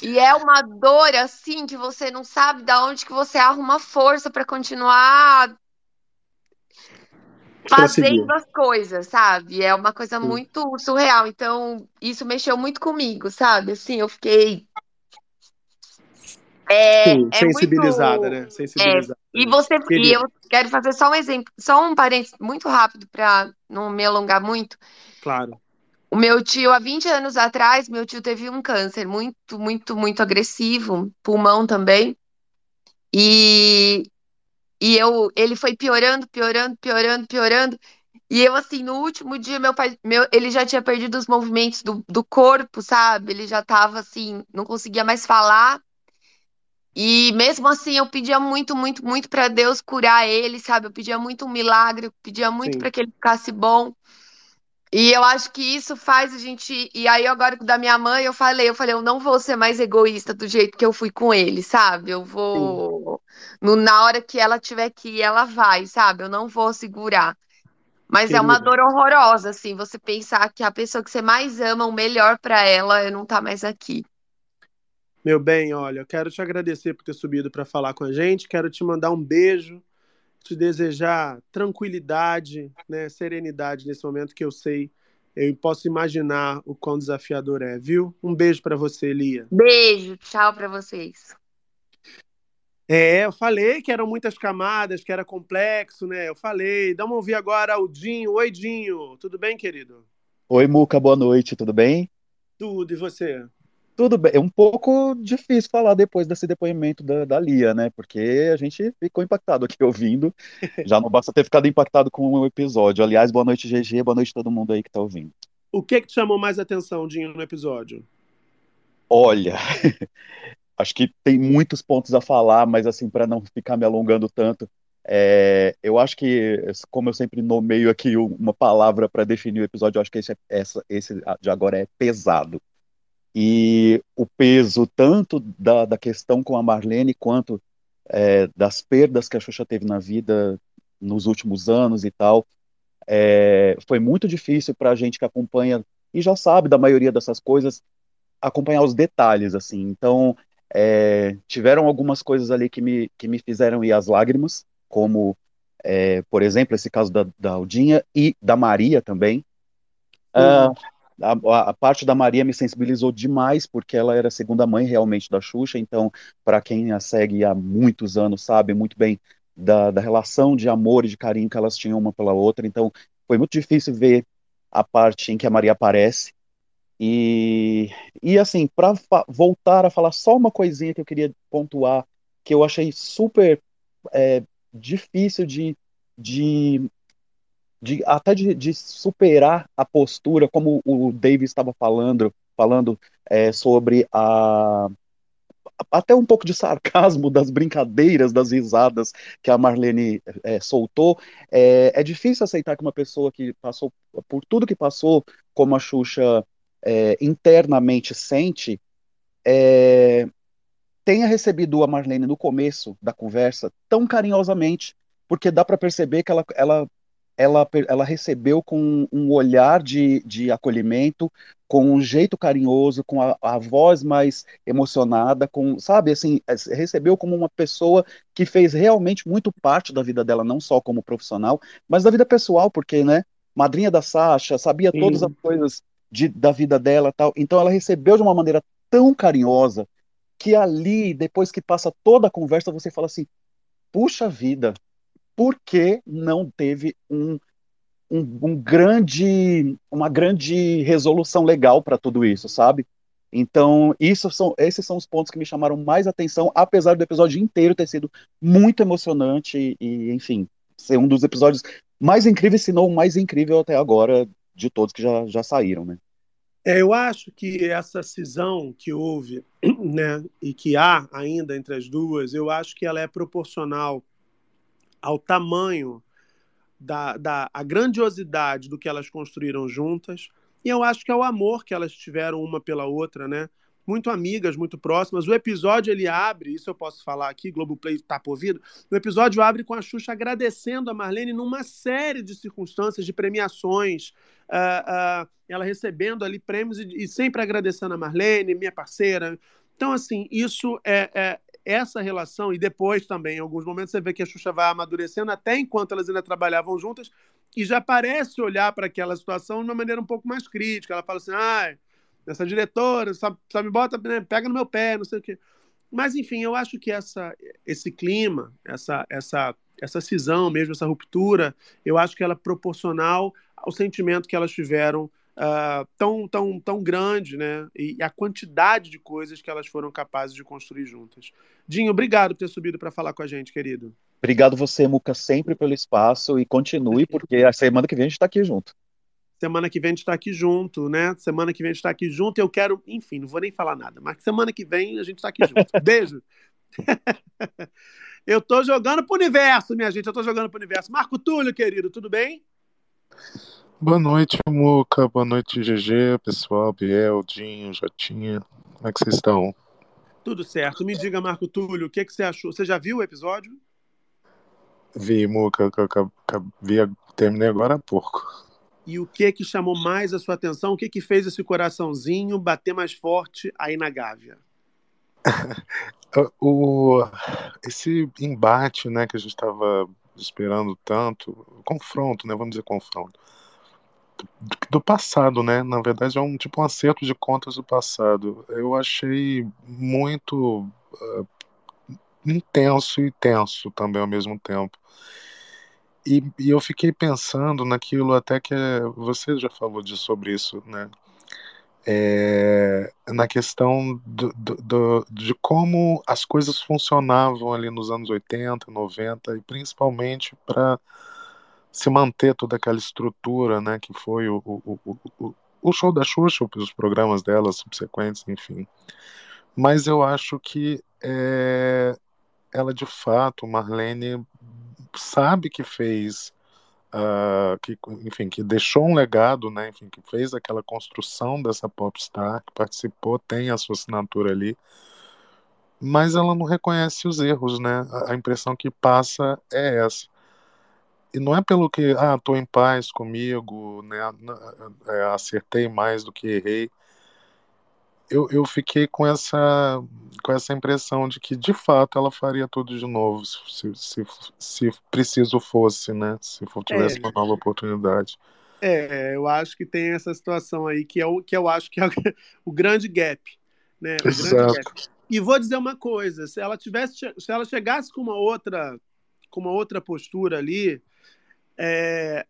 E é uma dor assim que você não sabe da onde que você arruma força para continuar fazendo as coisas, sabe? É uma coisa Sim. muito surreal. Então, isso mexeu muito comigo, sabe? Assim, eu fiquei. É, Sim, é sensibilizada, muito. né? Sensibilizada. E você, e Querida. eu quero fazer só um exemplo, só um parênteses muito rápido para não me alongar muito. Claro. O meu tio, há 20 anos atrás, meu tio teve um câncer muito, muito, muito agressivo, pulmão também. E, e eu, ele foi piorando, piorando, piorando, piorando. E eu, assim, no último dia, meu pai, meu, ele já tinha perdido os movimentos do, do corpo, sabe? Ele já tava, assim, não conseguia mais falar. E mesmo assim, eu pedia muito, muito, muito para Deus curar ele, sabe? Eu pedia muito um milagre, eu pedia muito para que ele ficasse bom. E eu acho que isso faz a gente. E aí, agora da minha mãe, eu falei, eu falei, eu não vou ser mais egoísta do jeito que eu fui com ele, sabe? Eu vou. No, na hora que ela tiver que ir, ela vai, sabe? Eu não vou segurar. Mas é uma Querida. dor horrorosa, assim, você pensar que a pessoa que você mais ama, o melhor para ela, não tá mais aqui. Meu bem, olha, eu quero te agradecer por ter subido para falar com a gente. Quero te mandar um beijo, te desejar tranquilidade, né, serenidade nesse momento que eu sei, eu posso imaginar o quão desafiador é, viu? Um beijo para você, Lia. Beijo, tchau para vocês. É, eu falei que eram muitas camadas, que era complexo, né? Eu falei. Dá uma ouvir agora o Dinho. Oi, Dinho. Tudo bem, querido? Oi, Muca, boa noite, tudo bem? Tudo, e você? Tudo bem. É um pouco difícil falar depois desse depoimento da, da Lia, né? Porque a gente ficou impactado aqui ouvindo. Já não basta ter ficado impactado com o episódio. Aliás, boa noite, GG, boa noite todo mundo aí que tá ouvindo. O que que te chamou mais atenção, Dinho, no episódio? Olha, acho que tem muitos pontos a falar, mas assim, para não ficar me alongando tanto, é, eu acho que, como eu sempre nomeio aqui uma palavra para definir o episódio, eu acho que esse, é- essa, esse de agora é pesado. E o peso tanto da, da questão com a Marlene quanto é, das perdas que a Xuxa teve na vida nos últimos anos e tal, é, foi muito difícil para a gente que acompanha e já sabe da maioria dessas coisas acompanhar os detalhes assim. Então é, tiveram algumas coisas ali que me que me fizeram ir às lágrimas, como é, por exemplo esse caso da, da Aldinha e da Maria também. Ah, a, a parte da Maria me sensibilizou demais, porque ela era a segunda mãe realmente da Xuxa, então, para quem a segue há muitos anos, sabe muito bem da, da relação de amor e de carinho que elas tinham uma pela outra, então foi muito difícil ver a parte em que a Maria aparece. E, e assim, para voltar a falar só uma coisinha que eu queria pontuar, que eu achei super é, difícil de, de de, até de, de superar a postura, como o David estava falando, falando é, sobre a até um pouco de sarcasmo das brincadeiras, das risadas que a Marlene é, soltou. É, é, difícil aceitar que uma pessoa que passou por tudo que passou, como a Xuxa é, internamente sente, é, tenha recebido a Marlene no começo da conversa tão carinhosamente, porque dá para perceber que ela, ela ela, ela recebeu com um olhar de, de acolhimento, com um jeito carinhoso, com a, a voz mais emocionada, com, sabe, assim, é, recebeu como uma pessoa que fez realmente muito parte da vida dela, não só como profissional, mas da vida pessoal, porque, né, madrinha da Sasha, sabia Sim. todas as coisas de, da vida dela tal. Então ela recebeu de uma maneira tão carinhosa que ali, depois que passa toda a conversa, você fala assim: puxa vida, por que não teve um, um, um grande, uma grande resolução legal para tudo isso, sabe? Então, isso são, esses são os pontos que me chamaram mais atenção, apesar do episódio inteiro ter sido muito emocionante e, enfim, ser um dos episódios mais incríveis, se não o mais incrível até agora de todos que já, já saíram, né? É, eu acho que essa cisão que houve, né, e que há ainda entre as duas, eu acho que ela é proporcional ao tamanho da, da a grandiosidade do que elas construíram juntas, e eu acho que é o amor que elas tiveram uma pela outra, né? Muito amigas, muito próximas. O episódio ele abre, isso eu posso falar aqui, Globoplay tá por ouvido. O episódio abre com a Xuxa agradecendo a Marlene numa série de circunstâncias, de premiações, uh, uh, ela recebendo ali prêmios e, e, sempre agradecendo a Marlene, minha parceira. Então, assim, isso é, é, essa relação, e depois também, em alguns momentos, você vê que a Xuxa vai amadurecendo, até enquanto elas ainda trabalhavam juntas, e já parece olhar para aquela situação de uma maneira um pouco mais crítica. Ela fala assim, ah, essa diretora, só me bota, né, pega no meu pé, não sei o quê. Mas, enfim, eu acho que essa, esse clima, essa, essa, essa cisão mesmo, essa ruptura, eu acho que ela é proporcional ao sentimento que elas tiveram uh, tão, tão, tão grande, né? E, e, a quantidade de coisas que elas foram capazes de construir juntas. Dinho, obrigado por ter subido para falar com a gente, querido. Obrigado você, Muca, sempre pelo espaço e continue, porque a semana que vem a gente está aqui junto. Semana que vem a gente está aqui junto, né? Semana que vem a gente está aqui junto. Eu quero, enfim, não vou nem falar nada, mas semana que vem a gente está aqui junto. Beijo. eu tô jogando pro universo, minha gente. Eu tô jogando pro universo. Marco Túlio, querido, tudo bem? Boa noite, Muca. Boa noite, GG, pessoal, Biel, Dinho, Jotinha. Como é que vocês estão? Tudo certo. Me diga, Marco Túlio, o que, que você achou? Você já viu o episódio? Vi, Muca, vi, terminei agora há pouco. E o que que chamou mais a sua atenção? O que que fez esse coraçãozinho bater mais forte aí na Gávea? o, esse embate, né, que a gente estava esperando tanto, confronto, né, vamos dizer confronto, do, do, passado, né, na verdade é um tipo um acerto de contas do passado. Eu achei muito uh, intenso e tenso também ao mesmo tempo. E, e, eu fiquei pensando naquilo até que você já falou de, sobre isso, né? É, na questão do, do, do, de como as coisas funcionavam ali nos anos 80, 90 e principalmente para se manter toda aquela estrutura, né? Que foi o, o, o, o show da Xuxa, os programas dela subsequentes, enfim. Mas eu acho que é, ela de fato, Marlene sabe que fez, uh, que, enfim, que deixou um legado, né, enfim, que fez aquela construção dessa popstar, que participou, tem a sua assinatura ali, mas ela não reconhece os erros, né? A, a impressão que passa é essa. E não é pelo que, ah, tô em paz comigo, né, é, acertei mais do que errei. Eu, eu fiquei com essa com essa impressão de que de fato ela faria tudo de novo se, se, se preciso fosse, né? Se tivesse é, uma nova oportunidade. É, eu acho que tem essa situação aí que é o que eu acho que é o, o grande gap, né? O Exato. grande gap. E vou dizer uma coisa, se ela tivesse se ela chegasse com uma outra com uma outra postura ali, é,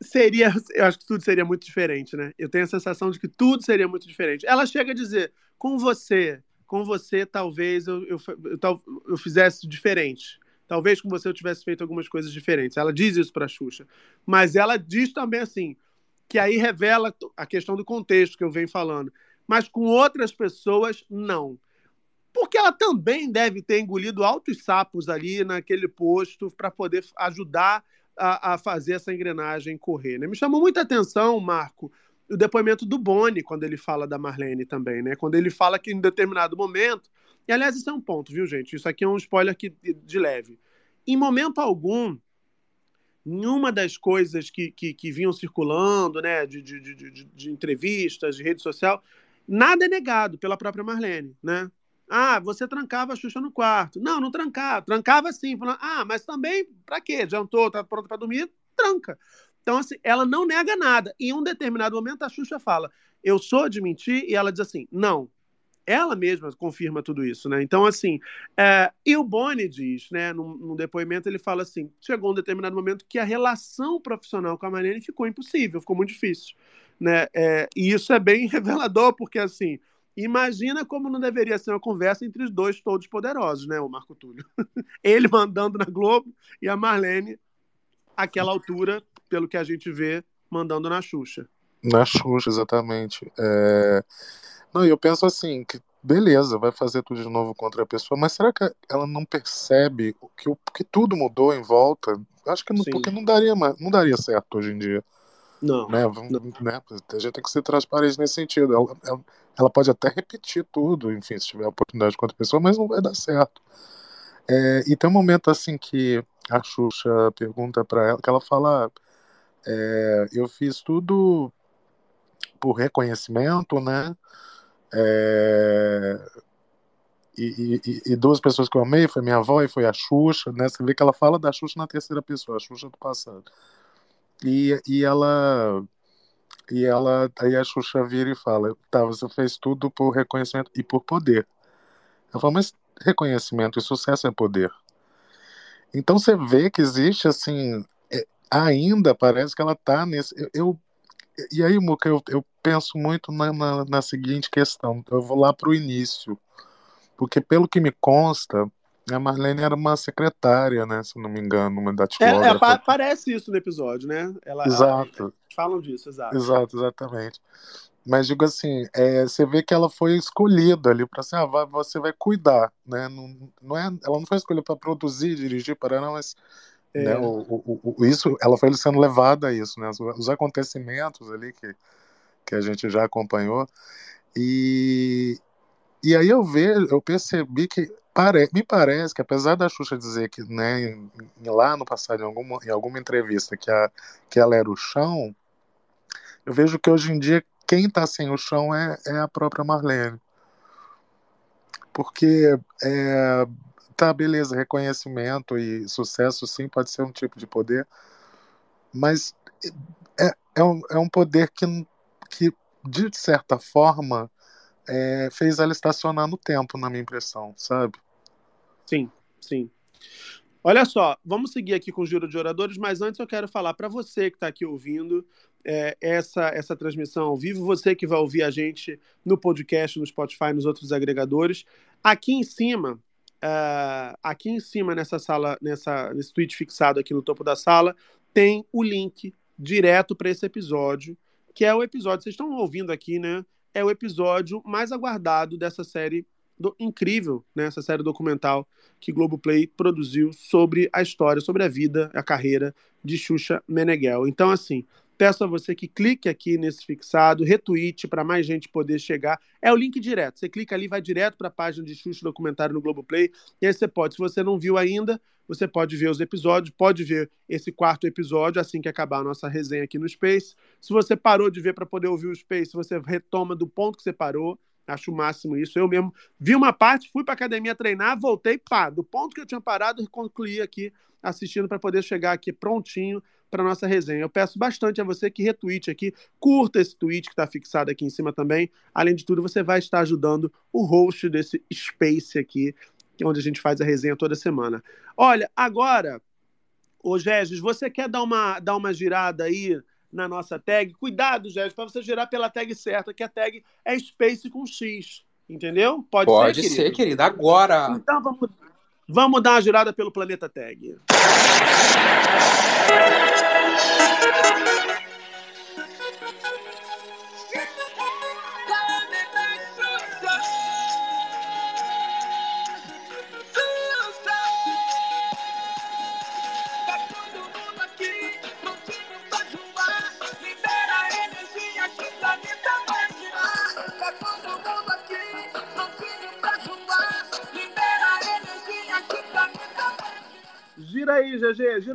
seria, eu acho que tudo seria muito diferente, né? Eu tenho a sensação de que tudo seria muito diferente. Ela chega a dizer, com você, com você talvez eu, eu, eu, eu fizesse diferente. Talvez com você eu tivesse feito algumas coisas diferentes. Ela diz isso para Xuxa. Mas ela diz também assim, que aí revela a questão do contexto que eu venho falando. Mas com outras pessoas, não. Porque ela também deve ter engolido altos sapos ali naquele posto para poder ajudar a, a, fazer essa engrenagem correr. Né? Me chamou muita atenção, Marco, o depoimento do Boni, quando ele fala da Marlene também, né? Quando ele fala que em determinado momento. E aliás, isso é um ponto, viu, gente? Isso aqui é um spoiler aqui de leve. Em momento algum, em uma das coisas que, que, que vinham circulando, né, de, de, de, de entrevistas, de rede social, nada é negado pela própria Marlene, né? Ah, você trancava a Xuxa no quarto. Não, não trancava. Trancava sim. Falando, ah, mas também, pra quê? Jantou, tá pronto pra dormir? Tranca. Então, assim, ela não nega nada. Em um determinado momento, a Xuxa fala, eu sou de mentir, e ela diz assim, não. Ela mesma confirma tudo isso, né? Então, assim, é, e o Boni diz, né, num, num, depoimento, ele fala assim: chegou um determinado momento que a relação profissional com a Marlene ficou impossível, ficou muito difícil, né? É, e isso é bem revelador, porque, assim, Imagina como não deveria ser uma conversa entre os dois todos poderosos, né, o Marco Túlio? Ele mandando na Globo e a Marlene, àquela altura, pelo que a gente vê, mandando na Xuxa. Na Xuxa, exatamente. É... Não, eu penso assim, que beleza, vai fazer tudo de novo contra a pessoa, mas será que ela não percebe que, que tudo mudou em volta? Acho que não, porque não daria, não daria certo hoje em dia. Não, né? não. Né? A gente tem que ser transparente nesse sentido. Ela, ela, ela, pode até repetir tudo, enfim, se tiver oportunidade com outra pessoa, mas não vai dar certo. É, e tem um momento assim que a Xuxa pergunta para ela, que ela fala: é, Eu fiz tudo por reconhecimento, né? É, e, e, e, duas pessoas que eu amei foi minha avó e foi a Xuxa, né? Você vê que ela fala da Xuxa na terceira pessoa, a Xuxa do passado. E, e ela. E ela. Aí a Xuxa vira e fala: tá, você fez tudo por reconhecimento e por poder. Ela fala, mas reconhecimento e sucesso é poder. Então você vê que existe assim. É, ainda parece que ela tá nesse. Eu, eu e aí, Muca, eu, eu penso muito na, na, na seguinte questão. Eu vou lá para o início. Porque, pelo que me consta, a Marlene era uma secretária, né? Se não me engano, uma datilógrafa. É, é, pa parece isso no episódio, né? Ela, exato. Ela, falam disso, exato. Exato, exatamente. Mas digo assim, é, você vê que ela foi escolhida ali para assim, ah, vai, você vai cuidar, né? Não, não é, ela não foi escolhida para produzir, dirigir, para não, mas é. né, o, o, o, isso, ela foi sendo levada a isso, né? Os, os acontecimentos ali que, que a gente já acompanhou e e aí eu vejo, eu percebi que Pare, me parece que apesar da Xuxa dizer que, né, lá no passado, em alguma, em alguma entrevista, que, a, que ela era o chão, eu vejo que hoje em dia quem está sem o chão é, é a própria Marlene. Porque, é, tá, beleza, reconhecimento e sucesso sim pode ser um tipo de poder, mas é, é, um, é um poder que, que, de certa forma, é, fez ela estacionar no tempo, na minha impressão, sabe? Sim, sim. Olha só, vamos seguir aqui com o Giro de Oradores, mas antes eu quero falar para você que está aqui ouvindo é, essa, essa transmissão ao vivo, você que vai ouvir a gente no podcast, no Spotify, nos outros agregadores. Aqui em cima, uh, aqui em cima nessa sala, nessa, nesse tweet fixado aqui no topo da sala, tem o link direto para esse episódio, que é o episódio, vocês estão ouvindo aqui, né? É o episódio mais aguardado dessa série do, incrível, né, essa série documental que Globoplay produziu sobre a história, sobre a vida, a carreira de Xuxa Meneghel. Então, assim, peço a você que clique aqui nesse fixado, retweet para mais gente poder chegar. É o link direto. Você clica ali, vai direto para a página de Xuxa documentário no Globoplay. E aí você pode, se você não viu ainda, você pode ver os episódios, pode ver esse quarto episódio assim que acabar a nossa resenha aqui no Space. Se você parou de ver para poder ouvir o Space, você retoma do ponto que você parou. Acho o máximo isso. Eu mesmo vi uma parte, fui para academia treinar, voltei, pá, do ponto que eu tinha parado, concluí aqui assistindo para poder chegar aqui prontinho para nossa resenha. Eu peço bastante a você que retweete aqui, curta esse tweet que está fixado aqui em cima também. Além de tudo, você vai estar ajudando o host desse space aqui, onde a gente faz a resenha toda semana. Olha, agora, ô Regis, você quer dar uma, dar uma girada aí na nossa tag. Cuidado, Jéssica, para você girar pela tag certa, que a tag é Space com X. Entendeu? Pode, Pode ser, ser querida. Agora. Então vamos, vamos dar uma girada pelo planeta tag.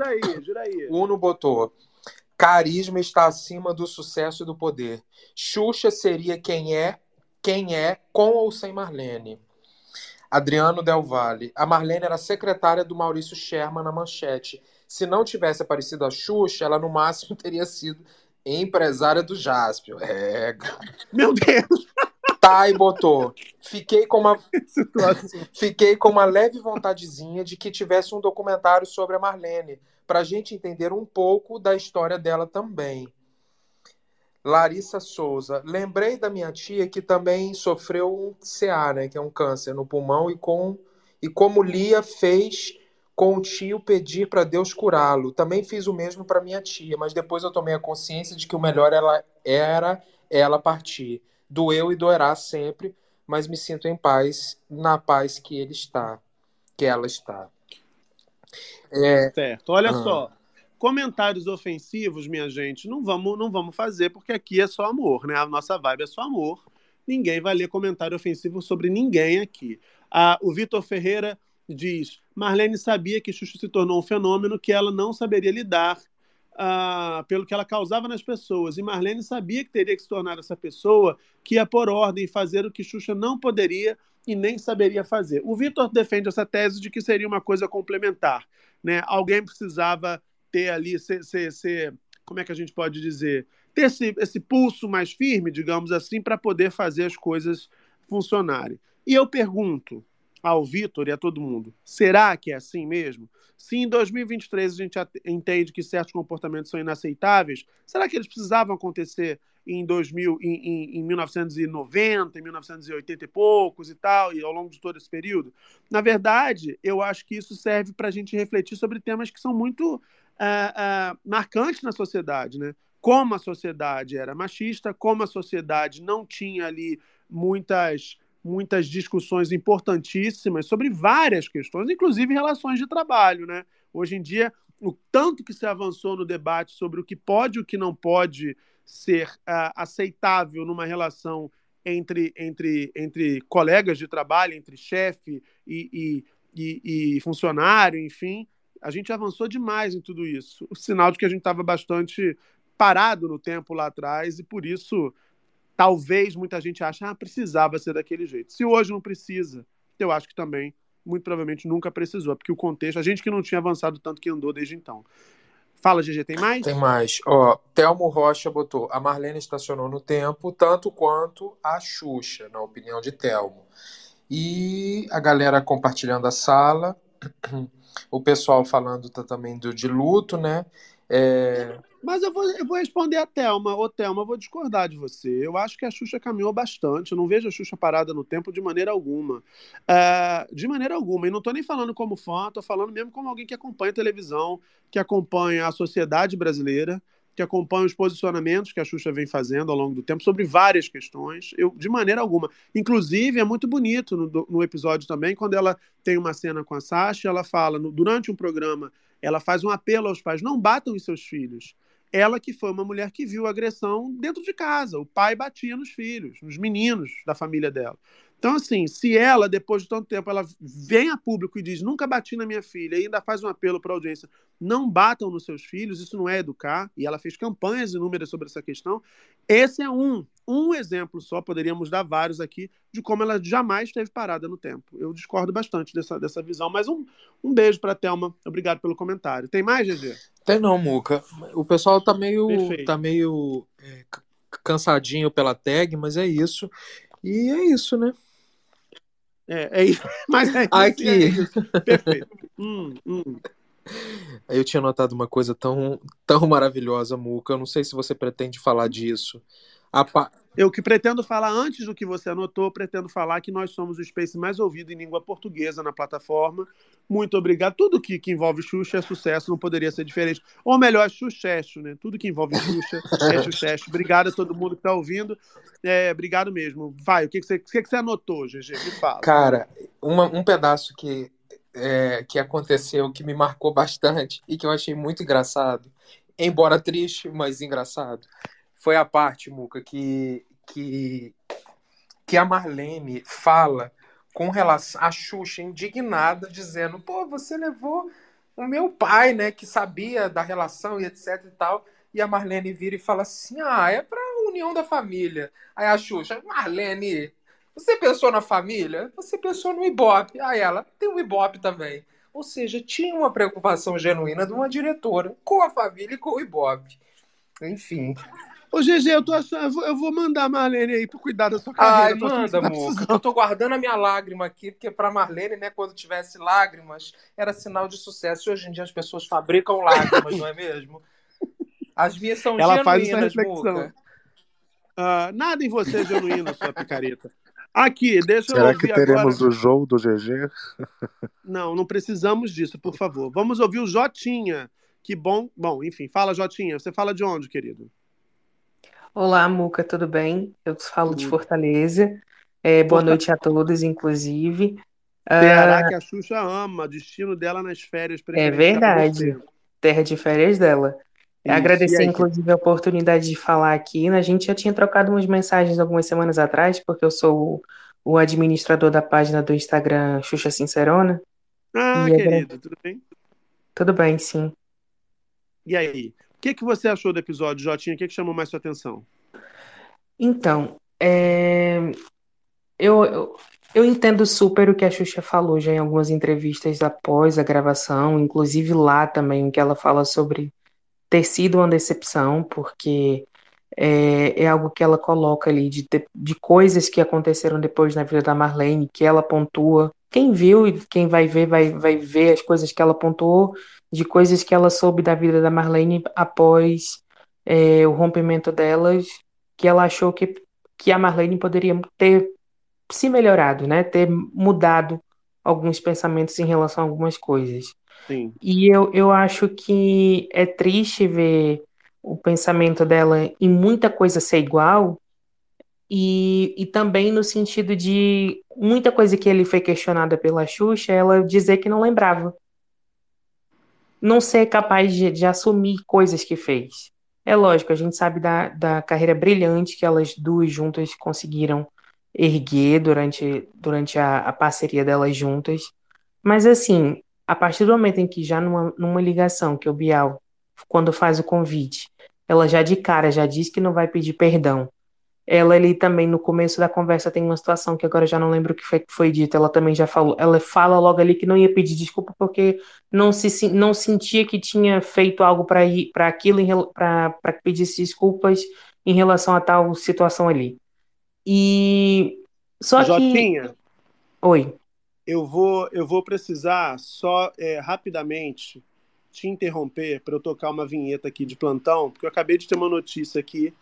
Aí, GG, gira aí, gira aí. Uno botou. Carisma está acima do sucesso e do poder. Xuxa seria quem é, quem é, com ou sem Marlene. Adriano Del Valle. A Marlene era secretária do Maurício Sherman na manchete. Se não tivesse aparecido a Xuxa, ela no máximo teria sido empresária do Jaspio. É. Meu Deus! Thay botou. Fiquei com uma fiquei com uma leve vontadezinha de que tivesse um documentário sobre a Marlene, para a gente entender um pouco da história dela também. Larissa Souza. Lembrei da minha tia que também sofreu um CA, né, que é um câncer no pulmão, e, com, e como Lia fez com o tio pedir para Deus curá-lo. Também fiz o mesmo para minha tia, mas depois eu tomei a consciência de que o melhor ela, era ela partir. Doeu e doerá sempre, mas me sinto em paz, na paz que ele está, que ela está. É, Certo. Olha Ah. só. Comentários ofensivos, minha gente, não vamos, não vamos fazer, porque aqui é só amor, né? A nossa vibe é só amor. Ninguém vai ler comentário ofensivo sobre ninguém aqui. Ah, o Vitor Ferreira diz: Marlene sabia que Xuxa se tornou um fenômeno que ela não saberia lidar ah, pelo que ela causava nas pessoas. E Marlene sabia que teria que se tornar essa pessoa que ia por ordem fazer o que Xuxa não poderia e nem saberia fazer. O Vitor defende essa tese de que seria uma coisa complementar. Né? Alguém precisava ter ali, ser, ser- ser- como é que a gente pode dizer? Ter esse, esse pulso mais firme, digamos assim, para poder fazer as coisas funcionarem. E eu pergunto ao Vitor e a todo mundo: será que é assim mesmo? Se em 2023 a gente entende que certos comportamentos são inaceitáveis, será que eles precisavam acontecer em 2000, em, em, em 1990, em 1980 e poucos e tal, e ao longo de todo esse período? Na verdade, eu acho que isso serve para a gente refletir sobre temas que são muito ah, ah, marcantes na sociedade, né? Como a sociedade era machista, como a sociedade não tinha ali muitas muitas discussões importantíssimas sobre várias questões, inclusive relações de trabalho, né? Hoje em dia, o tanto que se avançou no debate sobre o que pode e o que não pode ser ah, aceitável numa relação entre, entre, entre colegas de trabalho, entre chefe e, e, e, e funcionário, enfim, a gente avançou demais em tudo isso. O sinal de que a gente estava bastante parado no tempo lá atrás e por isso talvez muita gente ache ah, precisava ser daquele jeito. Se hoje não precisa, eu acho que também muito provavelmente nunca precisou, porque o contexto, a gente que não tinha avançado tanto que andou desde então. Fala, GG, tem mais? Tem mais. Ó, Telmo Rocha botou. A Marlene estacionou no tempo, tanto quanto a Xuxa, na opinião de Telmo. E a galera compartilhando a sala. O pessoal falando também do, de luto, né? É, Mas eu vou, eu vou responder a Thelma. Ô, Thelma, eu vou discordar de você. Eu acho que a Xuxa caminhou bastante. Eu não vejo a Xuxa parada no tempo de maneira alguma. É, de maneira alguma. E não estou nem falando como fã, estou falando mesmo como alguém que acompanha televisão, que acompanha a sociedade brasileira, que acompanha os posicionamentos que a Xuxa vem fazendo ao longo do tempo sobre várias questões. Eu, de maneira alguma. Inclusive, é muito bonito no, no episódio também, quando ela tem uma cena com a Sasha, ela fala, no- durante um programa, ela faz um apelo aos pais: não batam em seus filhos. Ela que foi uma mulher que viu agressão dentro de casa. O pai batia nos filhos, nos meninos da família dela. Então, assim, se ela, depois de tanto tempo, ela vem a público e diz nunca bati na minha filha e ainda faz um apelo para a audiência, não batam nos seus filhos, isso não é educar, e ela fez campanhas inúmeras sobre essa questão, esse é um, um exemplo só, poderíamos dar vários aqui, de como ela jamais esteve parada no tempo. Eu discordo bastante dessa, dessa visão, mas um, um beijo para a Thelma, obrigado pelo comentário. Tem mais, GG? Tem não, Muca. O pessoal tá meio, Perfeito. tá meio é, cansadinho pela tag, mas é isso. E é isso, né? É, é isso. Mas é isso. Aqui. é isso. Perfeito. Hum, hum. Eu tinha notado uma coisa tão, tão maravilhosa, Muca. Eu não sei se você pretende falar disso. Pa- Eu que pretendo falar, antes do que você anotou, pretendo falar que nós somos o Space mais ouvido em língua portuguesa na plataforma. Muito obrigado. Tudo que, que envolve Xuxa é sucesso, não poderia ser diferente. Ou melhor, é Xuxecho, né? Tudo que envolve Xuxa é Xuxecho. Obrigado a todo mundo que está ouvindo. É, obrigado mesmo. Vai, o que, que, você, o que, que você anotou, GG? Me fala. Cara, uma- um pedaço que, é, que aconteceu que me marcou bastante e que eu achei muito engraçado, embora triste, mas engraçado, foi a parte, Muca, que, que, que a Marlene fala com relação a Xuxa indignada, dizendo: pô, você levou o meu pai, né, que sabia da relação e etc e tal, e a Marlene vira e fala assim: ah, é pra união da família. Aí a Xuxa, Marlene, você pensou na família? Você pensou no Ibope. Aí ela, tem o Ibope também. Ou seja, tinha uma preocupação genuína de uma diretora com a família e com o Ibope. Enfim. Ô, GG, eu tô achando. eu vou- Eu mandar a Marlene aí pra cuidar da sua Ai, carreira. que manda, tá amor. Eu tô guardando a minha lágrima aqui, porque pra Marlene, né, quando tivesse lágrimas, era sinal de sucesso. E hoje em dia as pessoas fabricam lágrimas, não é mesmo? As minhas são Ela faz essa genuínas, reflexão. Ah, nada em você é genuíno, sua picareta. Aqui, deixa eu Será ouvir que teremos agora. o jogo do GG? Não, não precisamos disso, por favor. Vamos ouvir o Jotinha. Que bom. Bom, enfim, fala, Jotinha. Você fala de onde, querido? Olá, Muca, tudo bem? Eu falo de Tudo. Fortaleza. É, boa Forta- noite a todos, inclusive. Ceará Ah, que a Xuxa ama, destino dela nas férias é preferencial verdade, você. terra de férias dela. Isso. E Agradecer, aí, inclusive, a oportunidade de falar aqui. A gente já tinha trocado umas mensagens algumas semanas atrás, porque eu sou o, o administrador da página do Instagram Xuxa Sincerona. Ah, E agra- querido, tudo bem? tudo bem, sim. E aí? O que, que você achou do episódio, Jotinha? O que, que chamou mais sua atenção? Então, é, eu, eu, eu entendo super o que a Xuxa falou já em algumas entrevistas após a gravação, inclusive lá também, em que ela fala sobre ter sido uma decepção, porque é, é algo que ela coloca ali de, de, de coisas que aconteceram depois na vida da Marlene, que ela pontua. Quem viu e quem vai ver, vai, vai ver as coisas que ela pontuou, de coisas que ela soube da vida da Marlene após é, o rompimento delas, que ela achou que, que a Marlene poderia ter se melhorado, né? Ter mudado alguns pensamentos em relação a algumas coisas. Sim. E eu, eu acho que é triste ver o pensamento dela em muita coisa ser igual, e, e também no sentido de muita coisa que ele foi questionada pela Xuxa, ela dizer que não lembrava. Não ser capaz de, de assumir coisas que fez. É lógico, a gente sabe da, da carreira brilhante que elas duas juntas conseguiram erguer durante, durante a, a parceria delas juntas. Mas assim, a partir do momento em que já numa, numa ligação que o Bial, quando faz o convite, ela já de cara já diz que não vai pedir perdão. Ela ali também no começo da conversa tem uma situação que agora já não lembro o que foi que foi dito. Ela também já falou, ela fala logo ali que não ia pedir desculpa porque não se não sentia que tinha feito algo para ir para aquilo para que pedisse desculpas em relação a tal situação ali. E só que Jotinha, Oi. eu vou, eu vou precisar só é, rapidamente te interromper para eu tocar uma vinheta aqui de plantão, porque eu acabei de ter uma notícia aqui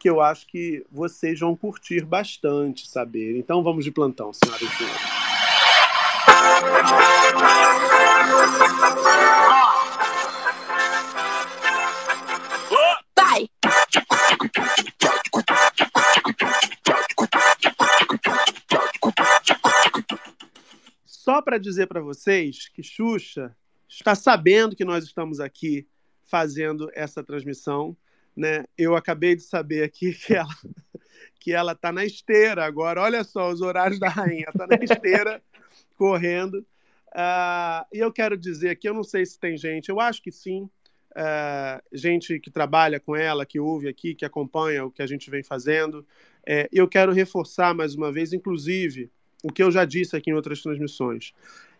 que eu acho que vocês vão curtir bastante saber. Então vamos de plantão, senhoras e senhores. Vai! Só para dizer para vocês que Xuxa está sabendo que nós estamos aqui fazendo essa transmissão, né? Eu acabei de saber aqui que ela que ela tá na esteira agora. Olha só os horários da rainha, tá na esteira correndo. Ah, e eu quero dizer que eu não sei se tem gente, eu acho que sim, ah, gente que trabalha com ela, que ouve aqui, que acompanha o que a gente vem fazendo. É, eu quero reforçar mais uma vez, inclusive, o que eu já disse aqui em outras transmissões.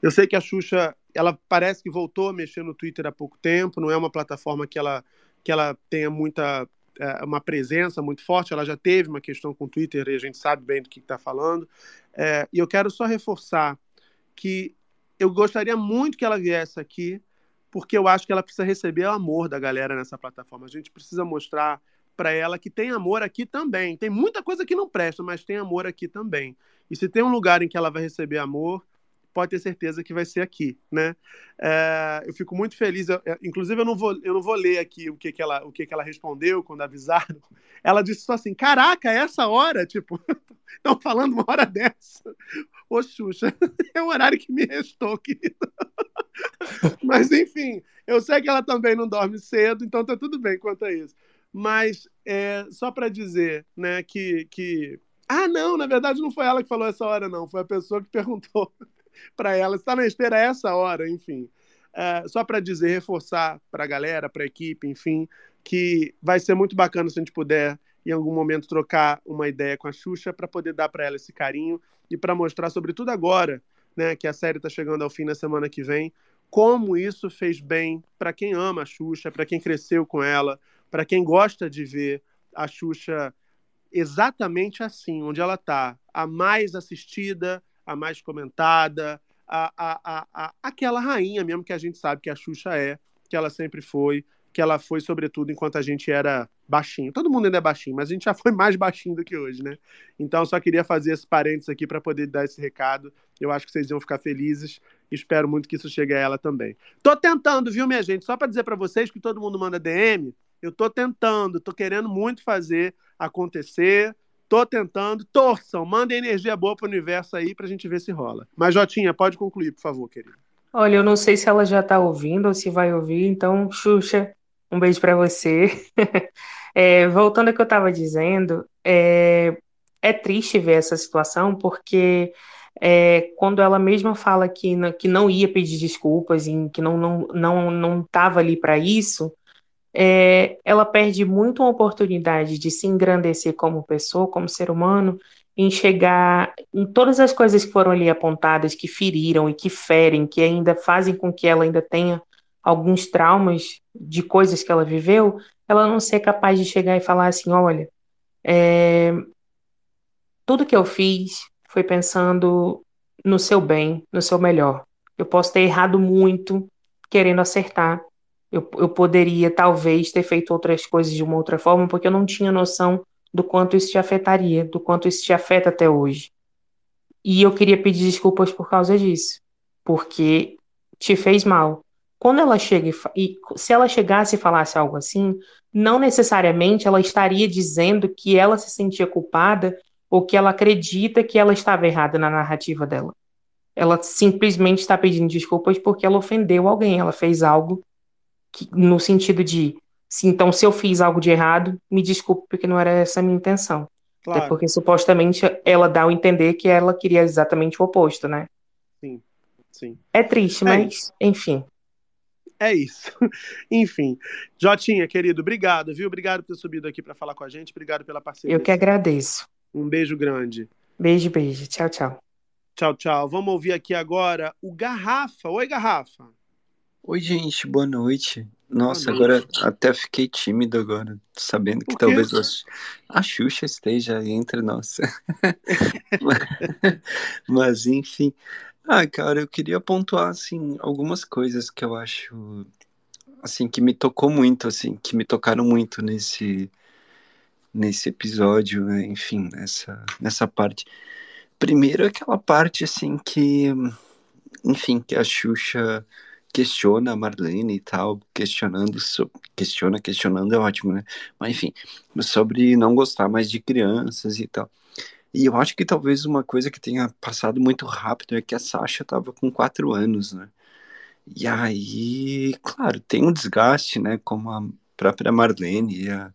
Eu sei que a Xuxa, ela parece que voltou a mexer no Twitter há pouco tempo, não é uma plataforma que ela, que ela tenha muita é, uma presença muito forte, ela já teve uma questão com o Twitter e a gente sabe bem do que está falando. É, e eu quero só reforçar que eu gostaria muito que ela viesse aqui, porque eu acho que ela precisa receber o amor da galera nessa plataforma. A gente precisa mostrar para ela que tem amor aqui também. Tem muita coisa que não presta, mas tem amor aqui também. E se tem um lugar em que ela vai receber amor, pode ter certeza que vai ser aqui, né? É, eu fico muito feliz. Eu, inclusive, eu não vou, eu não vou ler aqui o que, que ela, o que, que ela respondeu quando avisaram. Ela disse só assim: Caraca, essa hora, tipo, estão falando uma hora dessa. Ô, Xuxa, é o horário que me restou, querido. Mas, enfim, eu sei que ela também não dorme cedo, então tá tudo bem quanto a isso. Mas é, só para dizer, né, que, que. Ah, não, na verdade não foi ela que falou essa hora, não. Foi a pessoa que perguntou para ela, está na esteira essa hora, enfim. é, só para dizer, reforçar para a galera, para a equipe, enfim, que vai ser muito bacana se a gente puder, em algum momento, trocar uma ideia com a Xuxa para poder dar para ela esse carinho e para mostrar, sobretudo agora, né, que a série está chegando ao fim na semana que vem, como isso fez bem para quem ama a Xuxa, para quem cresceu com ela, para quem gosta de ver a Xuxa exatamente assim, onde ela está, a mais assistida, a mais comentada, a, a, a, aquela rainha mesmo que a gente sabe que a Xuxa é, que ela sempre foi, que ela foi, sobretudo, enquanto a gente era baixinho. Todo mundo ainda é baixinho, mas a gente já foi mais baixinho do que hoje, né? Então, só queria fazer esse parênteses aqui para poder dar esse recado. Eu acho que vocês iam ficar felizes. Espero muito que isso chegue a ela também. Tô tentando, viu, minha gente? Só para dizer para vocês que todo mundo manda DM. Eu tô tentando, tô querendo muito fazer acontecer. Tô tentando. Torçam, mandem energia boa pro universo aí pra gente ver se rola. Mas, Jotinha, pode concluir, por favor, querido. Olha, eu não sei se ela já tá ouvindo ou se vai ouvir, então, Xuxa, um beijo para você. É, voltando ao que eu estava dizendo, é, é triste ver essa situação, porque é, quando ela mesma fala que, não- que não ia pedir desculpas e que não não não não estava ali para isso, é, ela perde muito uma oportunidade de se engrandecer como pessoa, como ser humano, em chegar em todas as coisas que foram ali apontadas, que feriram e que ferem, que ainda fazem com que ela ainda tenha alguns traumas de coisas que ela viveu, ela não ser capaz de chegar e falar assim, olha, é, tudo que eu fiz foi pensando no seu bem, no seu melhor. Eu posso ter errado muito querendo acertar. Eu, eu poderia, talvez, ter feito outras coisas de uma outra forma, porque eu não tinha noção do quanto isso te afetaria, do quanto isso te afeta até hoje. E eu queria pedir desculpas por causa disso, porque te fez mal. Quando ela chega e, e se ela chegasse e falasse algo assim, não necessariamente ela estaria dizendo que ela se sentia culpada ou que ela acredita que ela estava errada na narrativa dela. Ela simplesmente está pedindo desculpas porque ela ofendeu alguém, ela fez algo que- no sentido de, se então se eu fiz algo de errado, me desculpe porque não era essa a minha intenção. Até Claro. porque supostamente ela dá a entender que ela queria exatamente o oposto, né? Sim, sim. É triste, É mas enfim. É isso. Enfim. Jotinha, querido, obrigado, viu? Obrigado por ter subido aqui para falar com a gente. Obrigado pela parceria. Eu que agradeço. Um beijo grande. Beijo, beijo. Tchau, tchau. Tchau, tchau. Vamos ouvir aqui agora o Garrafa. Oi, Garrafa. Oi, gente, boa noite. Nossa, Boa noite. agora até fiquei tímido agora, sabendo que Por quê? talvez a, a Xuxa esteja entre nós. Mas, enfim. Ah, cara, eu queria pontuar, assim, algumas coisas que eu acho, assim, que me tocou muito, assim, que me tocaram muito nesse, nesse episódio, né? Enfim, nessa, nessa parte. Primeiro, aquela parte, assim, que, enfim, que a Xuxa questiona a Marlene e tal, questionando, so- questiona, questionando é ótimo, né? Mas enfim, sobre não gostar mais de crianças e tal. E eu acho que talvez uma coisa que tenha passado muito rápido é que a Sasha tava com quatro anos, né? E aí, claro, tem um desgaste, né? Como a própria Marlene e a,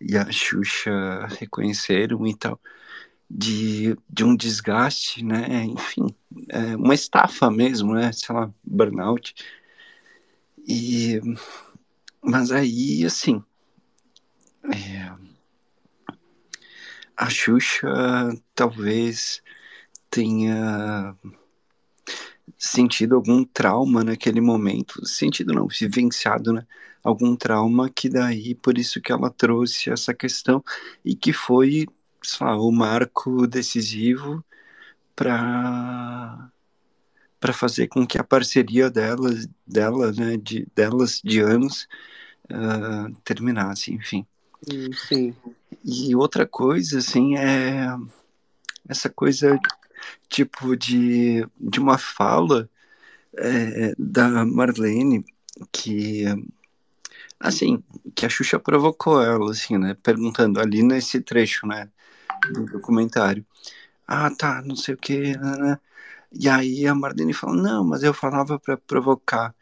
e a Xuxa reconheceram e tal, de, de um desgaste, né? Enfim, é uma estafa mesmo, né? Sei lá, burnout. E, mas aí, assim, é, a Xuxa talvez tenha sentido algum trauma naquele momento, sentido não, vivenciado, né? Algum trauma que daí, por isso que ela trouxe essa questão e que foi, lá, o marco decisivo para para fazer com que a parceria delas, dela, né, de, delas de anos ah, terminasse, enfim. Hum, sim. E outra coisa, assim, é essa coisa, tipo, de, de uma fala é, da Marlene que, assim, que a Xuxa provocou ela, assim, né, perguntando ali nesse trecho, né, do documentário. Ah, tá, não sei o que, né, e aí a Marlene fala, não, mas eu falava pra provocar.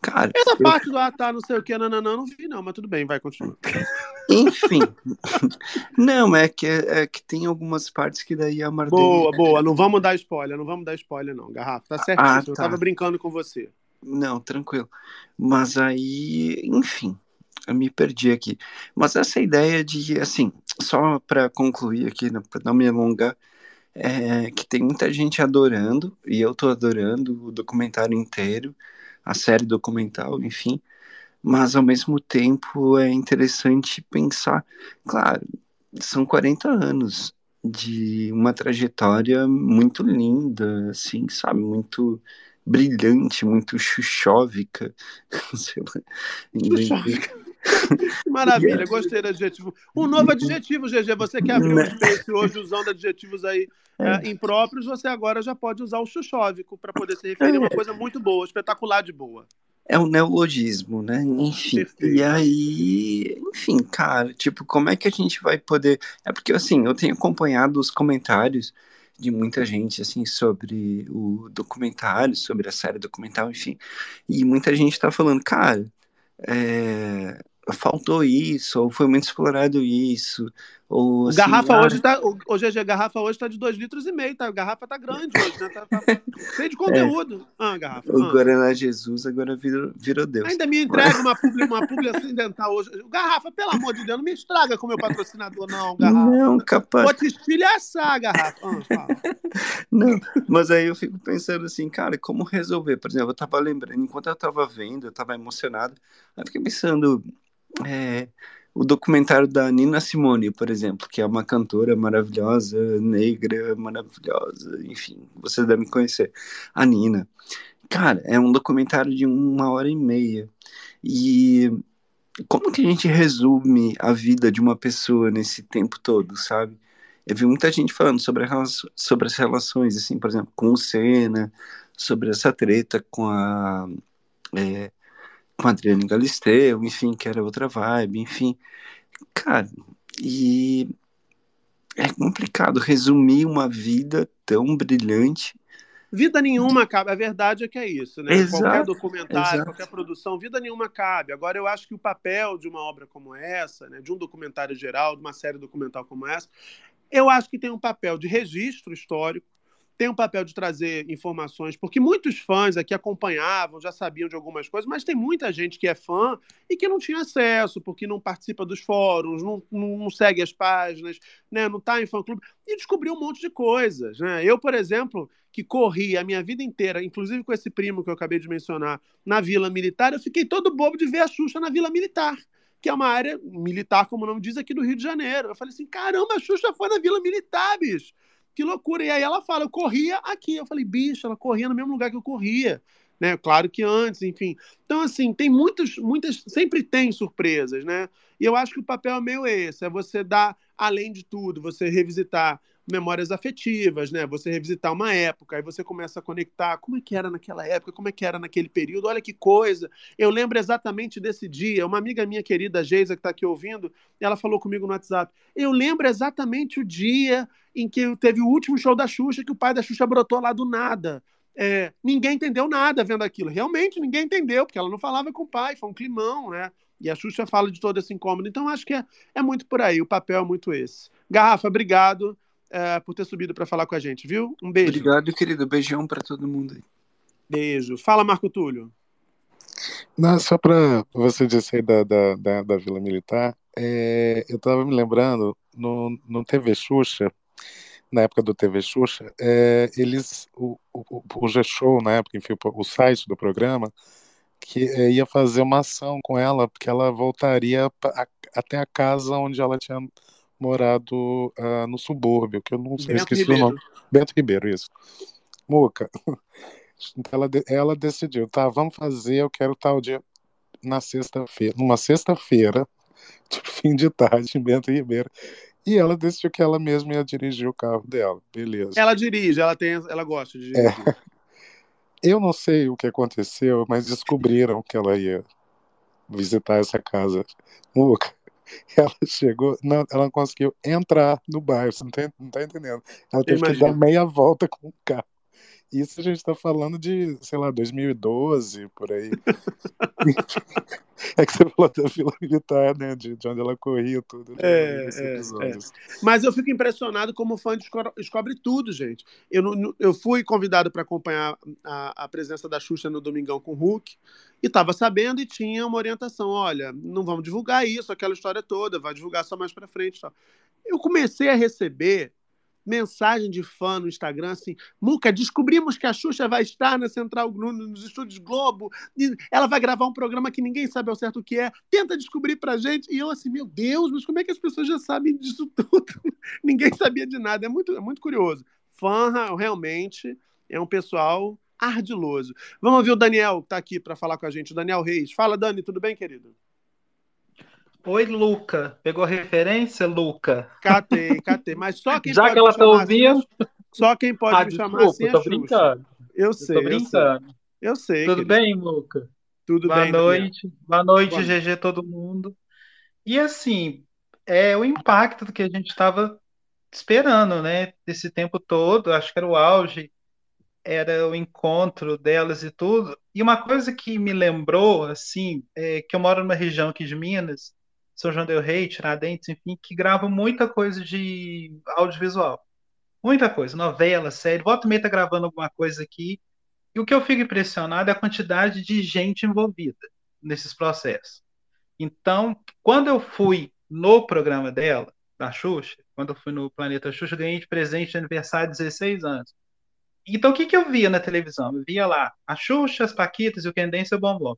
Cara, Essa eu parte do ah, tá, não sei o que, não, não, não, não vi, não, mas tudo bem, vai, continua. Enfim. Não, é que, é que tem algumas partes que daí a Marlene. Boa, boa. Não vamos dar spoiler, não vamos dar spoiler, não, Garrafa. Tá certíssimo. Ah, Eu tá. tava brincando com você. Não, tranquilo. Mas aí, enfim, eu me perdi aqui. Mas essa ideia de, assim, só para concluir aqui, né, para não me alongar, é que tem muita gente adorando, e eu tô adorando o documentário inteiro, a série documental, enfim, mas ao mesmo tempo é interessante pensar, claro, são 40 anos de uma trajetória muito linda, assim, sabe, muito brilhante, muito xuxóvica, sei lá. Xuxóvica. Maravilha, gostei do adjetivo. Um novo adjetivo, GG. Você que abriu o Space hoje usando adjetivos aí é, impróprios, você agora já pode usar o xuxóvico para poder se referir a uma coisa muito boa, espetacular de boa. É um neologismo, né? Enfim. Perfeito. E aí, enfim, cara, tipo, como é que a gente vai poder. É porque, assim, eu tenho acompanhado os comentários de muita gente, assim, sobre o documentário, sobre a série documental, enfim. E muita gente tá falando, cara, é, faltou isso, ou foi muito explorado isso, ou O assim, garrafa ah, hoje tá. O, o GG, a garrafa hoje tá de 2 litros e meio, tá? A garrafa tá grande hoje, né? Tá, tá cheio de conteúdo. Ah, garrafa. o ah. Guaraná Jesus agora virou, virou Deus. Ainda me entrega uma publi, uma publi acidental hoje. Garrafa, pelo amor de Deus, não me estraga com o meu patrocinador, não, garrafa. Não, capaz. Vou te estilhaçar, garrafa. Ah. Não, mas aí eu fico pensando assim, cara, como resolver? Por exemplo, eu tava lembrando, enquanto eu tava vendo, eu tava emocionado, aí eu fiquei pensando, é, o documentário da Nina Simone, por exemplo, que é uma cantora maravilhosa, negra, maravilhosa, enfim, você deve conhecer, a Nina. Cara, é um documentário de uma hora e meia, e como que a gente resume a vida de uma pessoa nesse tempo todo, sabe? Eu vi muita gente falando sobre, a sobre as relações, assim, por exemplo, com o Senna, sobre essa treta com a, é, com a Adriane Galisteu, enfim, que era outra vibe, enfim. Cara, e é complicado resumir uma vida tão brilhante. Vida nenhuma cabe. A verdade é que é isso, né? Exato, qualquer documentário, exato. qualquer produção, vida nenhuma cabe. Agora, eu acho que o papel de uma obra como essa, né, de um documentário geral, de uma série documental como essa, eu acho que tem um papel de registro histórico, tem um papel de trazer informações, porque muitos fãs aqui acompanhavam, já sabiam de algumas coisas, mas tem muita gente que é fã e que não tinha acesso, porque não participa dos fóruns, não, não, segue as páginas, né, não está em fã-clube, e descobriu um monte de coisas. Né? Eu, por exemplo, que corri a minha vida inteira, inclusive com esse primo que eu acabei de mencionar, na Vila Militar, eu fiquei todo bobo de ver a Xuxa na Vila Militar que é uma área militar, como o nome diz, aqui do Rio de Janeiro. Eu falei assim, caramba, a Xuxa foi na Vila Militar, bicho. Que loucura. E aí ela fala, eu corria aqui. Eu falei, bicho, ela corria no mesmo lugar que eu corria. Né? Claro que antes, enfim. Então, assim, tem muitas, muitas, sempre tem surpresas, né? E eu acho que o papel é meio esse, é você dar, além de tudo, você revisitar memórias afetivas, né? Você revisitar uma época, aí você começa a conectar como é que era naquela época, como é que era naquele período, olha que coisa. Eu lembro exatamente desse dia. Uma amiga minha querida, Geisa, que está aqui ouvindo, ela falou comigo no WhatsApp. Eu lembro exatamente o dia em que teve o último show da Xuxa, que o pai da Xuxa brotou lá do nada. É, ninguém entendeu nada vendo aquilo. Realmente ninguém entendeu, porque ela não falava com o pai, foi um climão, né? E a Xuxa fala de todo esse incômodo. Então acho que é, é muito por aí, o papel é muito esse. Garrafa, obrigado é, por ter subido para falar com a gente, viu? Um beijo. Obrigado, querido. Beijão para todo mundo aí. Beijo. Fala, Marco Túlio. Não, só para você dizer aí da, da, da, da Vila Militar, é, eu estava me lembrando, no, no TV Xuxa, na época do TV Xuxa, é, eles, o, o, o G-Show, na época, enfim, o, o site do programa, que é, ia fazer uma ação com ela, porque ela voltaria pra- a- até a casa onde ela tinha morado ah, no subúrbio, que eu não sei, Bento esqueci o nome. Bento Ribeiro, isso. Muca. Ela, de- ela decidiu, tá, vamos fazer, eu quero tal dia na sexta-feira, numa sexta-feira, tipo fim de tarde, em Bento Ribeiro. E ela decidiu que ela mesma ia dirigir o carro dela. Beleza. Ela dirige, ela tem, ela gosta de É. dirigir. Eu não sei o que aconteceu, mas descobriram que ela ia visitar essa casa. Muca, ela chegou, não, ela não conseguiu entrar no bairro, você não tá, não tá entendendo. Ela teve que dar meia volta com o carro. Isso a gente está falando de, sei lá, 2012, por aí. é que você falou da Vila Militar, né? De, de onde ela corria tudo. né, É, é, é. Mas eu fico impressionado como fã desco- descobre tudo, gente. Eu, eu fui convidado para acompanhar a, a presença da Xuxa no Domingão com o Hulk e estava sabendo e tinha uma orientação. Olha, não vamos divulgar isso, aquela história toda, vai divulgar só mais para frente. e tal. Eu comecei a receber mensagem de fã no Instagram assim: Muca, descobrimos que a Xuxa vai estar na Central no- nos estúdios Globo, ela vai gravar um programa que ninguém sabe ao certo o que é, tenta descobrir pra gente. E eu assim, meu Deus, mas como é que as pessoas já sabem disso tudo? ninguém sabia de nada. É muito, é muito curioso. Fã realmente é um pessoal ardiloso. Vamos ouvir o Daniel, que tá aqui para falar com a gente, o Daniel Reis. Fala, Dani, tudo bem, querido? Oi, Luca. Pegou a referência, Luca? Catei, catei. Mas só quem Já pode que ela tá chamar assim, ouvindo. só quem pode Ah, me chamar desculpa, assim é tô Xuxa. brincando. Eu Eu sei, tô eu sei. brincando. Eu sei. Tudo querido. bem, Luca? Tudo Boa bem, noite. Boa noite, Boa noite. GG, todo mundo. E assim, é o impacto do que a gente estava esperando, né? Desse tempo todo, acho que era o auge, era o encontro delas e tudo. E uma coisa que me lembrou, assim, é que eu moro numa região aqui de Minas, São João del Rei, Tiradentes, enfim, que grava muita coisa de audiovisual. Muita coisa, novela, série. Volta e meia tá gravando alguma coisa aqui. E o que eu fico impressionado é a quantidade de gente envolvida nesses processos. Então, quando eu fui no programa dela, da Xuxa, quando eu fui no Planeta Xuxa, ganhei de presente de aniversário de 16 anos. Então, o que, que eu via na televisão? Eu via lá a Xuxa, as Paquitas e o Quendência o Bombom.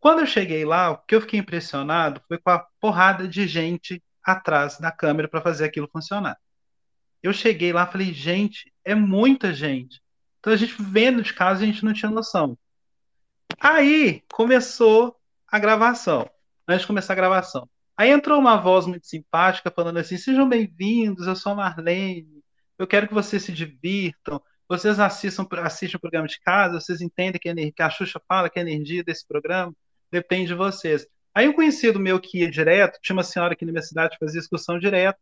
Quando eu cheguei lá, o que eu fiquei impressionado foi com a porrada de gente atrás da câmera para fazer aquilo funcionar. Eu cheguei lá falei, gente, é muita gente. Então a gente vendo de casa, a gente não tinha noção. Aí começou a gravação. Antes de começar a gravação. Aí entrou uma voz muito simpática falando assim: sejam bem-vindos, eu sou a Marlene, eu quero que vocês se divirtam, vocês assistam, assistam o programa de casa, vocês entendem que a, que a Xuxa fala que a energia desse programa depende de vocês. Aí um conhecido meu que ia direto, tinha uma senhora aqui na minha cidade que fazia excursão direto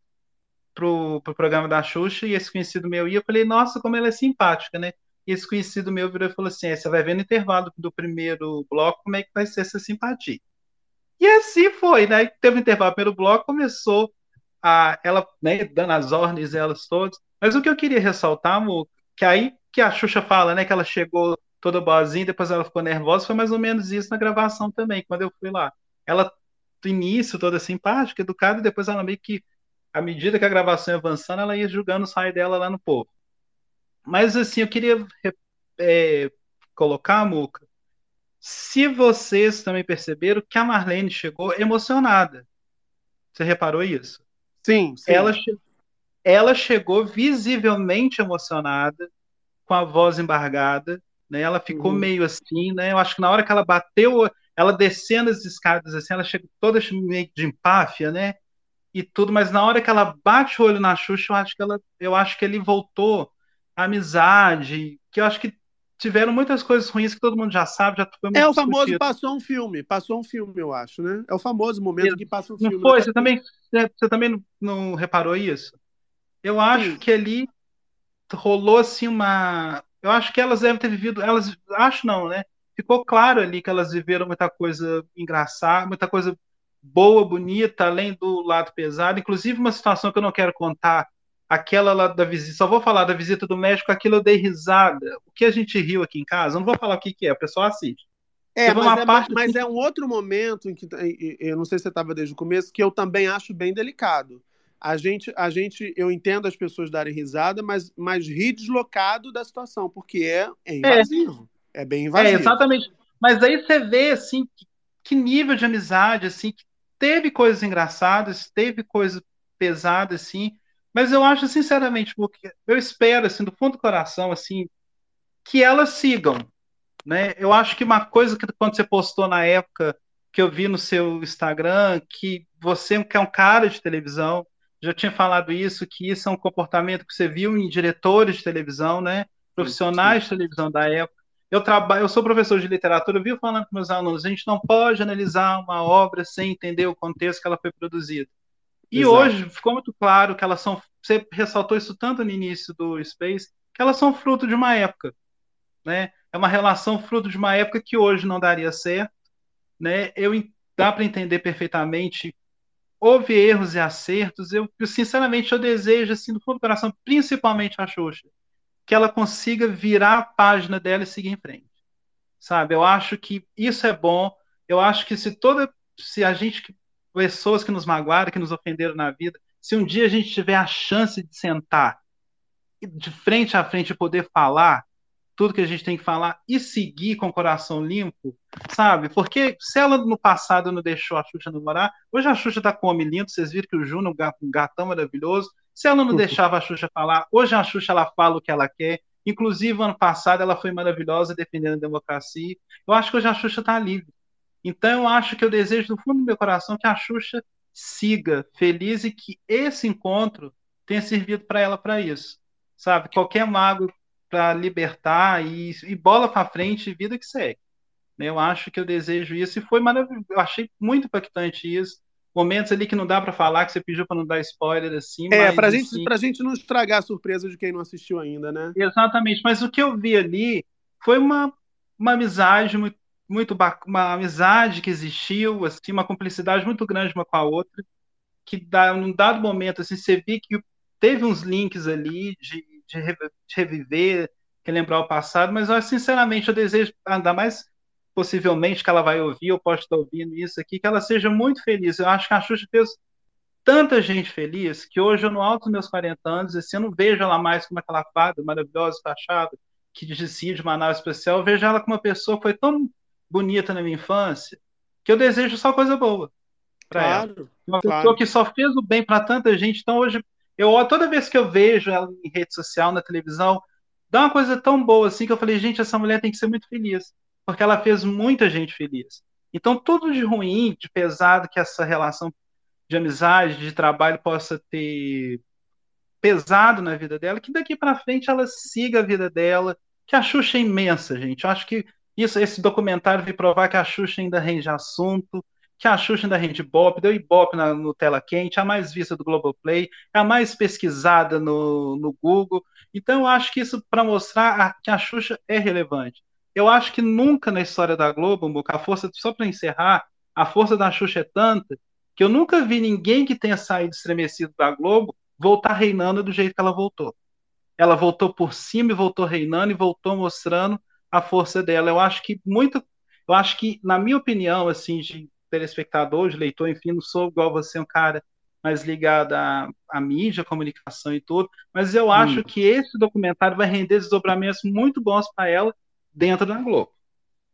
pro, pro programa da Xuxa, e esse conhecido meu ia, eu falei, nossa, como ela é simpática, né? E esse conhecido meu virou e falou assim: "É, você vai ver no intervalo do primeiro bloco como é que vai ser essa simpatia. E assim foi, né? Teve um intervalo pelo bloco, começou a ela, né, dando as ordens elas todas. Mas o que eu queria ressaltar, amor, que aí que a Xuxa fala, né, que ela chegou toda boazinha, depois ela ficou nervosa, foi mais ou menos isso na gravação também, quando eu fui lá. Ela do início toda simpática, educada, e depois ela meio que à medida que a gravação ia avançando, ela ia julgando o saio dela lá no povo. Mas assim, eu queria é, colocar, Muca, se vocês também perceberam que a Marlene chegou emocionada. Você reparou isso? Sim, sim. Ela, ela chegou visivelmente emocionada, com a voz embargada, né? Ela ficou Uhum. meio assim, né? Eu acho que na hora que ela bateu, ela descendo as escadas assim, ela chegou toda meio de empáfia, né? E tudo, mas na hora que ela bate o olho na Xuxa, eu acho que ela, eu acho que ele voltou à amizade, que eu acho que tiveram muitas coisas ruins que todo mundo já sabe, já foi muito É o famoso discutido. passou um filme, passou um filme, eu acho, né? É o famoso momento que passa um filme. Não foi? na Você também, você também não, não reparou isso? Eu acho que ali rolou assim uma. Eu acho que elas devem ter vivido. Elas. Acho não, né? Ficou claro ali que elas viveram muita coisa engraçada, muita coisa boa, bonita, além do lado pesado. Inclusive, uma situação que eu não quero contar. Aquela lá da visita, só vou falar da visita do médico, aquilo eu dei risada. O que a gente riu aqui em casa, eu não vou falar o que, que é, o pessoal assiste. É, mas, é, parte mas assim é um outro momento em que eu não sei se você estava desde o começo, que eu também acho bem delicado. A gente, a gente, eu entendo as pessoas darem risada, mas, mas rir deslocado da situação, porque é, é invasivo. É, bem É, invasivo. exatamente. Mas aí você vê, assim, que, que nível de amizade, assim, que teve coisas engraçadas, teve coisa pesada, assim, mas eu acho, sinceramente, porque eu espero, assim, do fundo do coração, assim, que elas sigam, né? Eu acho que uma coisa que quando você postou na época, que eu vi no seu Instagram, que você que é um cara de televisão, já tinha falado isso, que isso é um comportamento que você viu em diretores de televisão, né? Profissionais de televisão da época. Eu trabalho, eu sou professor de literatura, vivo falando com meus alunos, a gente não pode analisar uma obra sem entender o contexto que ela foi produzida. E Exato. hoje ficou muito claro que elas são, você ressaltou isso tanto no início do Space, que elas são fruto de uma época. né? É uma relação fruto de uma época que hoje não daria certo, né? Eu dá para entender perfeitamente. Houve erros e acertos. Eu, sinceramente eu desejo assim do fundo do coração, principalmente a Xuxa, que ela consiga virar a página dela e seguir em frente. Sabe? Eu acho que isso é bom. Eu acho que se toda se a gente pessoas que nos magoaram, que nos ofenderam na vida, se um dia a gente tiver a chance de sentar de frente a frente e poder falar tudo que a gente tem que falar e seguir com o coração limpo, sabe? Porque se ela no passado não deixou a Xuxa namorar, hoje a Xuxa tá com homem lindo, vocês viram que o Juno é um um gatão maravilhoso. Se ela não deixava a Xuxa falar, hoje a Xuxa ela fala o que ela quer. Inclusive, ano passado ela foi maravilhosa defendendo a democracia. Eu acho que hoje a Xuxa tá livre. Então, eu acho que eu desejo do fundo do meu coração que a Xuxa siga feliz e que esse encontro tenha servido para ela para isso. Sabe? Qualquer mago para libertar e, e bola para frente, vida que segue. né? Eu acho que eu desejo isso e foi maravilhoso. Eu achei muito impactante isso. Momentos ali que não dá para falar, que você pediu para não dar spoiler assim. É, gente, assim, pra gente não estragar a surpresa de quem não assistiu ainda, né? Exatamente, mas o que eu vi ali foi uma, uma amizade muito, muito bac- uma amizade que existiu, assim, uma cumplicidade muito grande uma com a outra, que dá, num dado momento assim, você vê que teve uns links ali de, de, rev- de reviver, relembrar o passado, mas eu, sinceramente eu desejo, ainda mais possivelmente que ela vai ouvir, eu posso estar ouvindo isso aqui, que ela seja muito feliz. Eu acho que a Xuxa fez tanta gente feliz que hoje, eu, no alto dos meus 40 anos, assim, eu não vejo ela mais como aquela fada maravilhosa, fachada, que decide uma nave especial. Eu vejo ela como uma pessoa que foi tão bonita na minha infância que eu desejo só coisa boa para ela. Claro, Uma claro. pessoa que só fez o bem para tanta gente. Então, hoje, eu toda vez que eu vejo ela em rede social, na televisão, dá uma coisa tão boa assim que eu falei, gente, essa mulher tem que ser muito feliz, porque ela fez muita gente feliz. Então, tudo de ruim, de pesado que essa relação de amizade, de trabalho possa ter pesado na vida dela, que daqui para frente ela siga a vida dela, que a Xuxa é imensa, gente. Eu acho que isso, esse documentário veio provar que a Xuxa ainda rende assunto, que a Xuxa ainda rende Ibope, deu Ibope na, no Tela Quente, a mais vista do Globoplay, é a mais pesquisada no, no Google. Então eu acho que isso para mostrar a- que a Xuxa é relevante. Eu acho que nunca na história da Globo, a força, só para encerrar, a força da Xuxa é tanta que eu nunca vi ninguém que tenha saído estremecido da Globo voltar reinando do jeito que ela voltou. Ela voltou por cima e voltou reinando e voltou mostrando a força dela. Eu acho que muito, eu acho que na minha opinião, assim, de telespectador, de leitor, enfim, não sou igual você, um cara mais ligado à, à mídia, comunicação e tudo, mas eu acho que esse documentário vai render desdobramentos muito bons para ela dentro da Globo.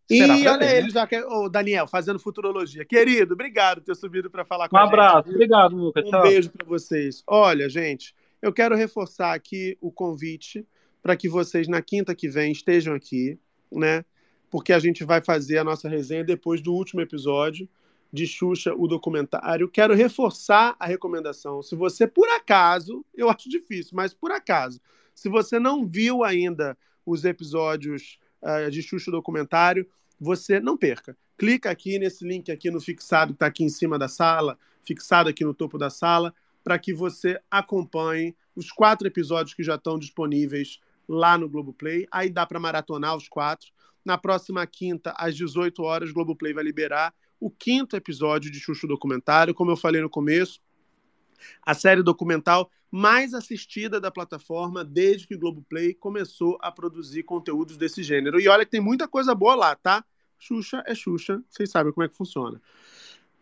Será E olha né? ele já, que, o Daniel, fazendo futurologia. Querido, obrigado por ter subido para falar com Um a gente. abraço, viu? obrigado, Lucas. Um Tchau. beijo para vocês. Olha, gente, eu quero reforçar aqui o convite para que vocês na quinta que vem estejam aqui, né? Porque a gente vai fazer a nossa resenha depois do último episódio de Xuxa, o documentário. Quero reforçar a recomendação. Se você, por acaso, eu acho difícil, mas por acaso, se você não viu ainda os episódios ah, de Xuxa documentário, você não perca. Clica aqui nesse link aqui no fixado que está aqui em cima da sala, fixado aqui no topo da sala, para que você acompanhe os quatro episódios que já estão disponíveis lá no Globoplay. Aí dá para maratonar os quatro. Na próxima quinta, às 18 horas, o Globoplay vai liberar o quinto episódio de o Documentário. Como eu falei no começo, a série documental mais assistida da plataforma desde que Globoplay começou a produzir conteúdos desse gênero. E olha que tem muita coisa boa lá, tá? Xuxa é Xuxa, vocês sabem como é que funciona.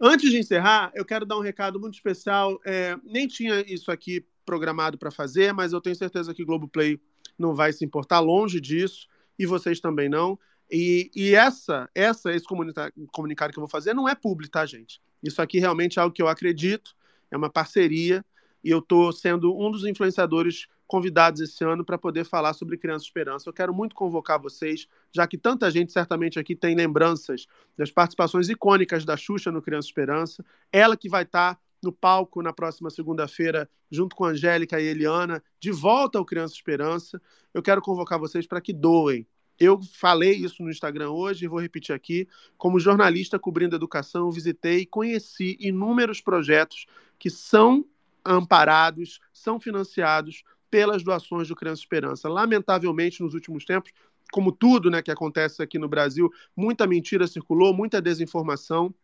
Antes de encerrar, eu quero dar um recado muito especial. É, nem tinha isso aqui programado para fazer, mas eu tenho certeza que Globoplay não vai se importar longe disso, e vocês também não. E, e essa, essa, esse comunica- comunicado que eu vou fazer não é público, tá, gente? Isso aqui realmente é algo que eu acredito, é uma parceria, e eu estou sendo um dos influenciadores convidados esse ano para poder falar sobre Criança Esperança. Eu quero muito convocar vocês, já que tanta gente certamente aqui tem lembranças das participações icônicas da Xuxa no Criança Esperança. Ela que vai estar no palco na próxima segunda-feira, junto com Angélica e Eliana, de volta ao Criança Esperança. Eu quero convocar vocês para que doem. Eu falei isso no Instagram hoje e vou repetir aqui. Como jornalista cobrindo educação, eu visitei e conheci inúmeros projetos que são amparados, são financiados pelas doações do Criança Esperança. Lamentavelmente, nos últimos tempos, como tudo né, que acontece aqui no Brasil, muita mentira circulou, muita desinformação.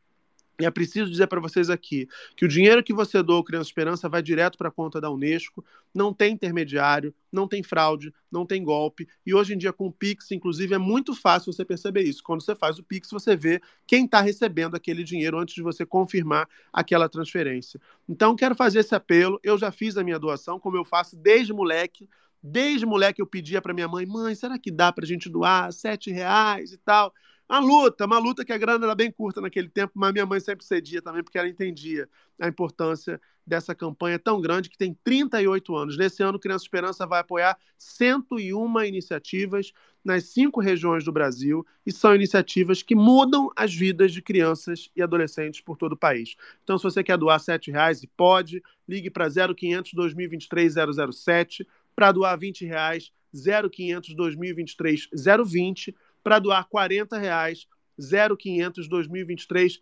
E é preciso dizer para vocês aqui que o dinheiro que você doa ao Criança Esperança vai direto para a conta da Unesco, não tem intermediário, não tem fraude, não tem golpe. E hoje em dia, com o Pix, inclusive, é muito fácil você perceber isso. Quando você faz o Pix, você vê quem está recebendo aquele dinheiro antes de você confirmar aquela transferência. Então, quero fazer esse apelo. Eu já fiz a minha doação, como eu faço desde moleque. Desde moleque eu pedia para minha mãe, mãe, será que dá para a gente doar sete reais e tal? Uma luta, uma luta que a grana era bem curta naquele tempo, mas minha mãe sempre cedia também, porque ela entendia a importância dessa campanha tão grande que tem 38 anos. Nesse ano, Criança Esperança vai apoiar 101 iniciativas nas cinco regiões do Brasil e são iniciativas que mudam as vidas de crianças e adolescentes por todo o país. Então, se você quer doar R$ reais e pode, ligue para 0500 2023 007 para doar 20 reais 0500 2023 020 para doar 40 reais 0500 2023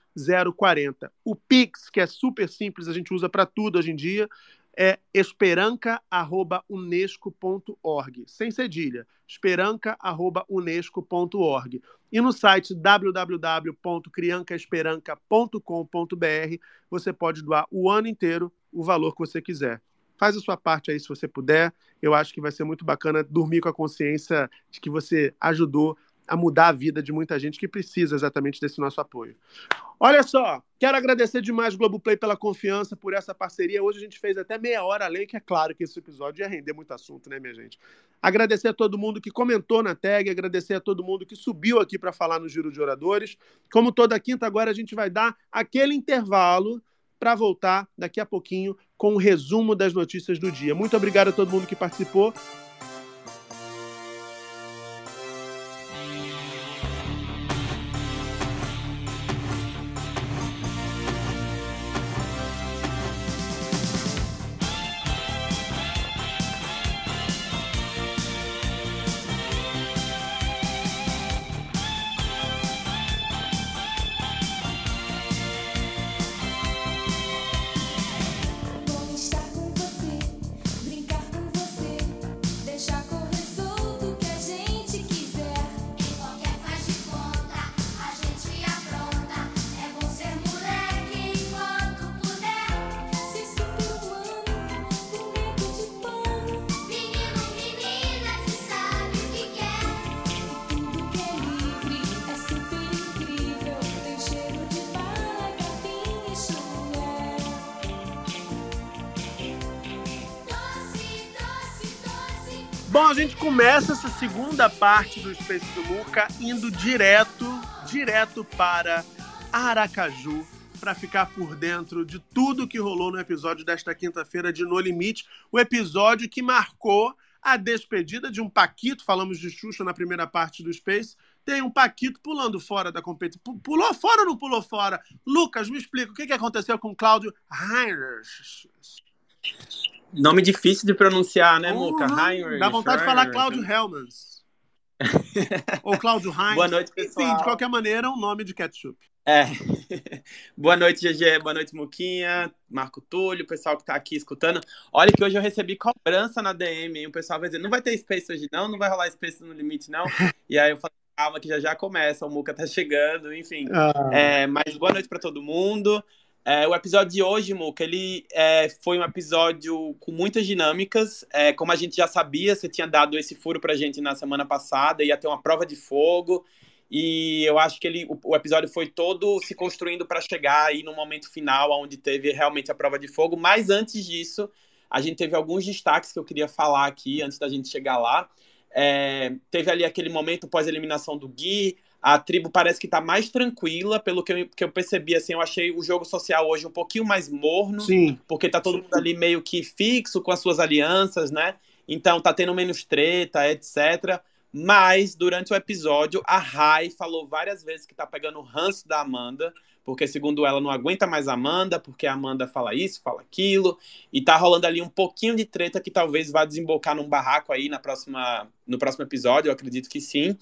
040. O Pix, que é super simples, a gente usa para tudo hoje em dia, é esperanca@unesco.org, sem cedilha. esperanca@unesco.org. E no site www.criancaesperanca.com.br você pode doar o ano inteiro o valor que você quiser. Faz a sua parte aí se você puder. Eu acho que vai ser muito bacana dormir com a consciência de que você ajudou a mudar a vida de muita gente que precisa exatamente desse nosso apoio. Olha só, quero agradecer demais Globoplay pela confiança, por essa parceria. Hoje a gente fez até meia hora além, que é claro que esse episódio ia render muito assunto, né, minha gente? Agradecer a todo mundo que comentou na tag, agradecer a todo mundo que subiu aqui para falar no Giro de Oradores. Como toda quinta, agora a gente vai dar aquele intervalo para voltar daqui a pouquinho com o um resumo das notícias do dia. Muito obrigado a todo mundo que participou. Começa essa segunda parte do Space do Muca indo direto, direto para Aracaju para ficar por dentro de tudo que rolou no episódio desta quinta-feira de No Limite, o episódio que marcou a despedida de um Paquito, falamos de Xuxa na primeira parte do Space, tem um Paquito pulando fora da competição. Pu- Pulou fora ou não pulou fora? Lucas, me explica, o que que aconteceu com Cláudio Heinrich? Nome difícil de pronunciar, né, Muca? Uhum. Heinrich, Dá vontade de falar. Cláudio Helmans. Ou Cláudio Heinz. Boa noite, Enfim, pessoal. de qualquer maneira, é um nome de ketchup. É. Boa noite, GG. Boa noite, Muquinha, Marco Túlio, o pessoal que tá aqui escutando. Olha que hoje eu recebi cobrança na DM, hein? O pessoal vai dizer, não vai ter Space hoje não, não vai rolar Space no limite não. E aí eu falei, calma que já já começa, o Muca tá chegando, enfim. Ah. É, mas boa noite pra todo mundo. É, o episódio de hoje, Muca, ele é, foi um episódio com muitas dinâmicas. É, como a gente já sabia, você tinha dado esse furo pra gente na semana passada, ia ter uma prova de fogo. E eu acho que ele, o, o episódio foi todo se construindo para chegar aí no momento final, onde teve realmente a prova de fogo. Mas antes disso, a gente teve alguns destaques que eu queria falar aqui, antes da gente chegar lá. É, teve ali aquele momento pós-eliminação do Gui, a tribo parece que tá mais tranquila, pelo que eu, que eu percebi, assim, eu achei o jogo social hoje um pouquinho mais morno, Sim. porque tá todo mundo ali meio que fixo com as suas alianças, né? Então tá tendo menos treta, etc. Mas, durante o episódio, a Rai falou várias vezes que tá pegando o ranço da Amanda, porque, segundo ela, não aguenta mais a Amanda, porque a Amanda fala isso, fala aquilo, e tá rolando ali um pouquinho de treta que talvez vá desembocar num barraco aí na próxima, no próximo episódio, eu acredito que sim.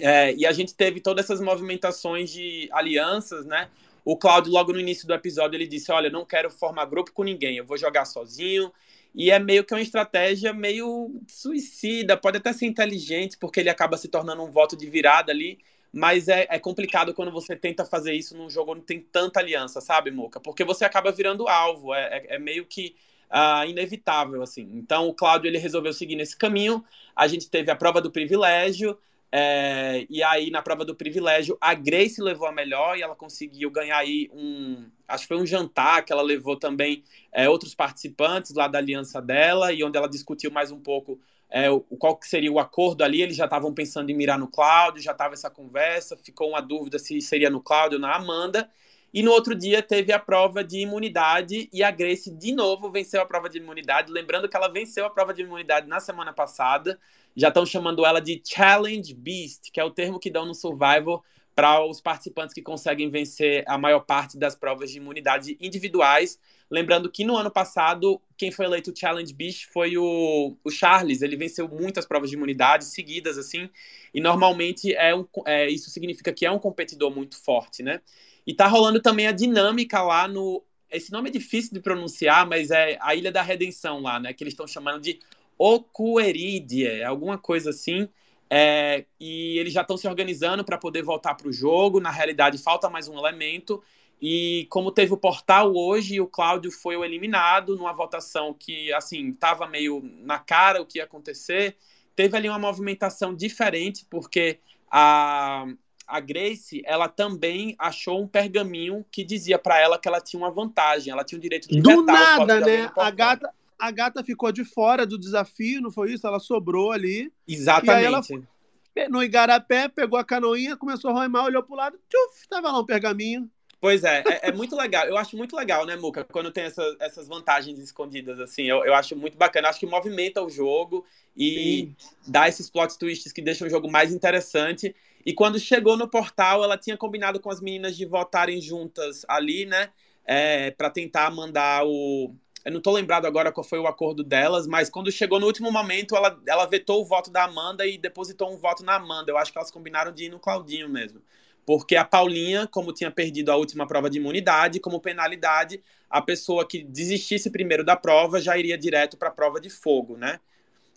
É, e a gente teve todas essas movimentações de alianças, né? O Cláudio, logo no início do episódio, ele disse: Olha, não quero formar grupo com ninguém, eu vou jogar sozinho. E é meio que uma estratégia meio suicida, pode até ser inteligente, porque ele acaba se tornando um voto de virada ali, mas é, é complicado quando você tenta fazer isso num jogo onde tem tanta aliança, sabe, Moca? Porque você acaba virando alvo, é, é, é meio que uh, inevitável, assim. Então, o Cláudio, ele resolveu seguir nesse caminho, a gente teve a prova do privilégio, é, e aí, na prova do privilégio, a Grace levou a melhor e ela conseguiu ganhar aí um. Acho que foi um jantar que ela levou também é, outros participantes lá da aliança dela, e onde ela discutiu mais um pouco é, o, qual que seria o acordo ali. Eles já estavam pensando em mirar no Cláudio, já estava essa conversa, ficou uma dúvida se seria no Cláudio ou na Amanda. E no outro dia teve a prova de imunidade e a Grace de novo venceu a prova de imunidade. Lembrando que ela venceu a prova de imunidade na semana passada já estão chamando ela de Challenge Beast, que é o termo que dão no Survival para os participantes que conseguem vencer a maior parte das provas de imunidade individuais. Lembrando que no ano passado, quem foi eleito Challenge Beast foi o, o Charles. Ele venceu muitas provas de imunidade seguidas, assim, e normalmente é um, é, isso significa que é um competidor muito forte, né? E tá rolando também a dinâmica lá no. Esse nome é difícil de pronunciar, mas é a Ilha da Redenção lá, né? Que eles estão chamando de Ocueridie, alguma coisa assim. É, e eles já estão se organizando para poder voltar para o jogo. Na realidade, falta mais um elemento. E como teve o portal hoje, o Cláudio foi o eliminado numa votação que, assim, estava meio na cara o que ia acontecer. Teve ali uma movimentação diferente, porque a, a Grace, ela também achou um pergaminho que dizia para ela que ela tinha uma vantagem, ela tinha o direito de Do nada, né? A gata, a gata ficou de fora do desafio, não foi isso? Ela sobrou ali. Exatamente. E aí ela, no igarapé, pegou a canoinha, começou a remar, olhou pro lado, tchuf, tava lá um pergaminho. Pois é, é, é, muito legal. Eu acho muito legal, né, Muca, quando tem essa, essas vantagens escondidas, assim. Eu, eu acho muito bacana. Acho que movimenta o jogo e Sim. dá esses plot twists que deixam o jogo mais interessante. E quando chegou no portal, ela tinha combinado com as meninas de votarem juntas ali, né? É, para tentar mandar o, eu não tô lembrado agora qual foi o acordo delas, mas quando chegou no último momento, ela, ela vetou o voto da Amanda e depositou um voto na Amanda. Eu acho que elas combinaram de ir no Claudinho mesmo. Porque a Paulinha, como tinha perdido a última prova de imunidade, como penalidade, a pessoa que desistisse primeiro da prova já iria direto para a prova de fogo, né?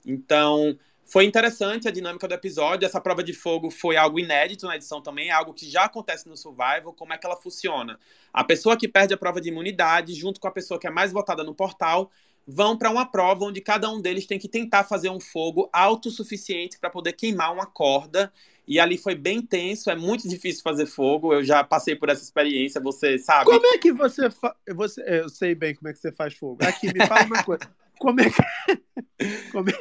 Então, foi interessante a dinâmica do episódio. Essa prova de fogo foi algo inédito na edição também, algo que já acontece no Survival. Como é que ela funciona? A pessoa que perde a prova de imunidade, junto com a pessoa que é mais votada no portal, vão para uma prova onde cada um deles tem que tentar fazer um fogo autossuficiente para poder queimar uma corda. E ali foi bem tenso, é muito difícil fazer fogo. Eu já passei por essa experiência, você sabe. Como é que você, fa... você Eu sei bem como é que você faz fogo. Aqui, me fala uma coisa. Como é que. Como é...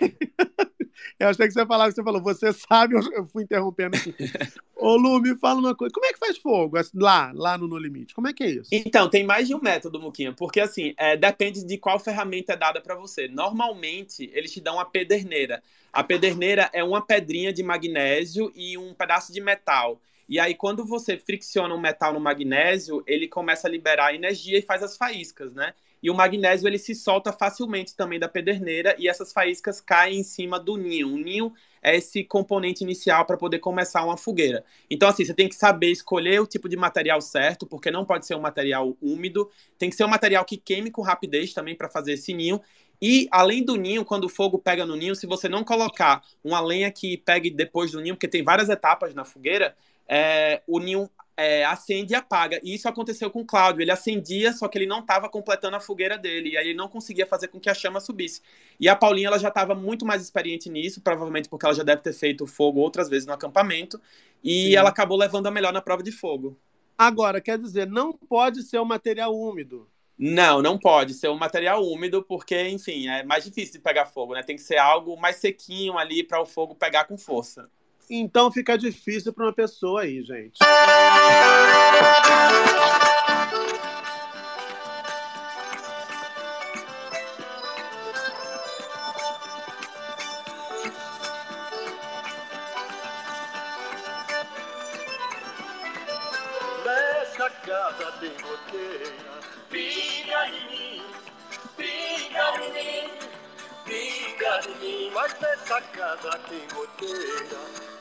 Eu achei que você falava, você falou, você sabe, eu fui interrompendo aqui. Ô, Lu, me fala uma coisa. Como é que faz fogo lá, lá no No Limite? Como é que é isso? Então, tem mais de um método, Muquinha, porque assim, é, depende de qual ferramenta é dada para você. Normalmente, eles te dão a pederneira. A pederneira é uma pedrinha de magnésio e um pedaço de metal. E aí, quando você fricciona um metal no magnésio, ele começa a liberar energia e faz as faíscas, né? E o magnésio ele se solta facilmente também da pederneira e essas faíscas caem em cima do ninho. O ninho é esse componente inicial para poder começar uma fogueira. Então, assim, você tem que saber escolher o tipo de material certo, porque não pode ser um material úmido, tem que ser um material que queime com rapidez também para fazer esse ninho. E além do ninho, quando o fogo pega no ninho, se você não colocar uma lenha que pegue depois do ninho, porque tem várias etapas na fogueira, é, o ninho é, acende e apaga. E isso aconteceu com o Cláudio. Ele acendia, só que ele não estava completando a fogueira dele. E aí ele não conseguia fazer com que a chama subisse. E a Paulinha ela já estava muito mais experiente nisso, provavelmente porque ela já deve ter feito fogo outras vezes no acampamento. E Sim. ela acabou levando a melhor na prova de fogo. Agora, quer dizer, não pode ser um material úmido. Não, não pode ser um material úmido, porque, enfim, é mais difícil de pegar fogo, né? Tem que ser algo mais sequinho ali para o fogo pegar com força. Então fica difícil para uma pessoa aí, gente. Nessa casa tem goteira, pinga em mim, pinga em mim, pinga em mim. Mas nessa casa tem goteira.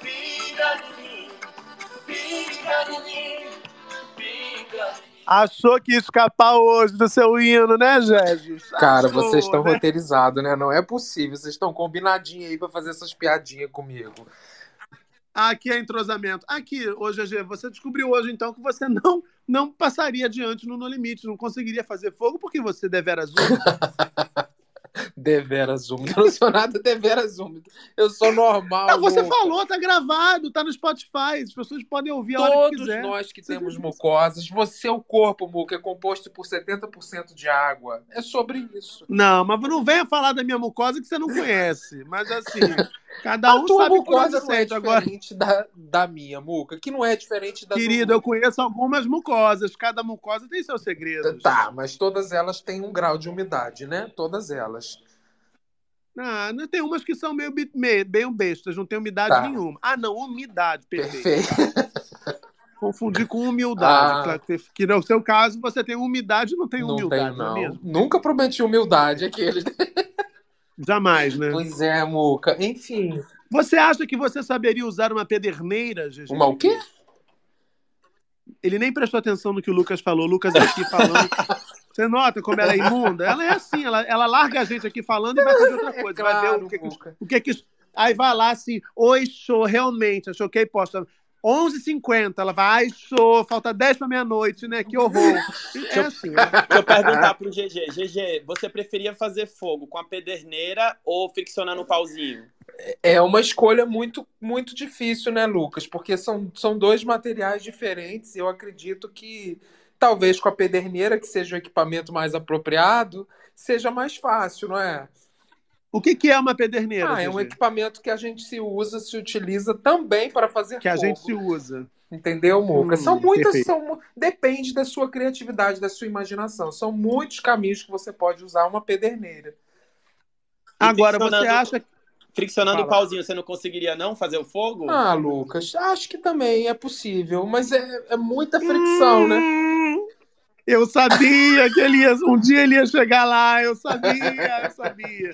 Achou que ia escapar hoje do seu hino, né, Jesus? Cara, Achou, vocês estão né? roteirizados, né? Não é possível. Vocês estão combinadinhos aí pra fazer essas piadinhas comigo. Aqui é entrosamento. Aqui, ô GG, você descobriu hoje, então, que você não, não passaria adiante no No Limite, não conseguiria fazer fogo porque você deveras úmido. Deveras úmido. Eu não sou nada deveras úmido. Eu sou normal. Não, você louca. falou, tá gravado, tá no Spotify, as pessoas podem ouvir a hora que Todos quiser. nós que temos mucosas, você, o corpo, Muca, é composto por 70% de água. É sobre isso. Não, mas não venha falar da minha mucosa que você não conhece. Mas assim, cada um sabe mucosa não é sente. Agora, diferente da, da minha, Muca, que não é diferente da querido, eu conheço algumas mucosas. Cada mucosa tem seus segredos. Tá, mas todas elas têm um grau de umidade, né? Todas elas. Ah, não, tem umas que são meio, meio bem bestas, não tem umidade Tá. nenhuma. Ah, não, umidade, perfeito. Perfeito. Confundi com humildade. Ah. que- Que no seu caso você tem umidade e não tem Não humildade, tenho, não é não. mesmo? Nunca prometi humildade aqueles. Jamais, né? Pois é, Muca. Enfim. Você acha que você saberia usar uma pederneira, GG? Uma o quê? Ele nem prestou atenção no que o Lucas falou. O Lucas aqui falando. Você nota como ela é imunda? Ela é assim, ela, ela larga a gente aqui falando e vai fazer outra coisa. vai ver É claro, o que, que, o que que. Aí vai lá assim, oi, show, realmente, achou que aí posta 11h50. Ela vai, ai, show, falta 10 pra meia-noite, né? Que horror. É assim, né? Deixa eu perguntar pro GG. GG, você preferia fazer fogo com a pederneira ou friccionando o pauzinho? É uma escolha muito, muito difícil, né, Lucas? Porque são, são dois materiais diferentes. Eu acredito que talvez com a pederneira, que seja o equipamento mais apropriado, seja mais fácil, não é? O que, que é uma pederneira? Ah, é um equipamento que a gente se usa, se utiliza também para fazer Que a fogo. gente se usa. Entendeu, Muca? Hum, são muitas, perfeito. são, depende da sua criatividade, da sua imaginação. São muitos caminhos que você pode usar uma pederneira. Agora, você acha que. Friccionando Fala. o pauzinho, você não conseguiria não fazer o fogo? Ah, Lucas, acho que também é possível, mas é, é muita fricção, né? Hum, Eu sabia que ele ia. Um dia ele ia chegar lá, eu sabia, eu sabia.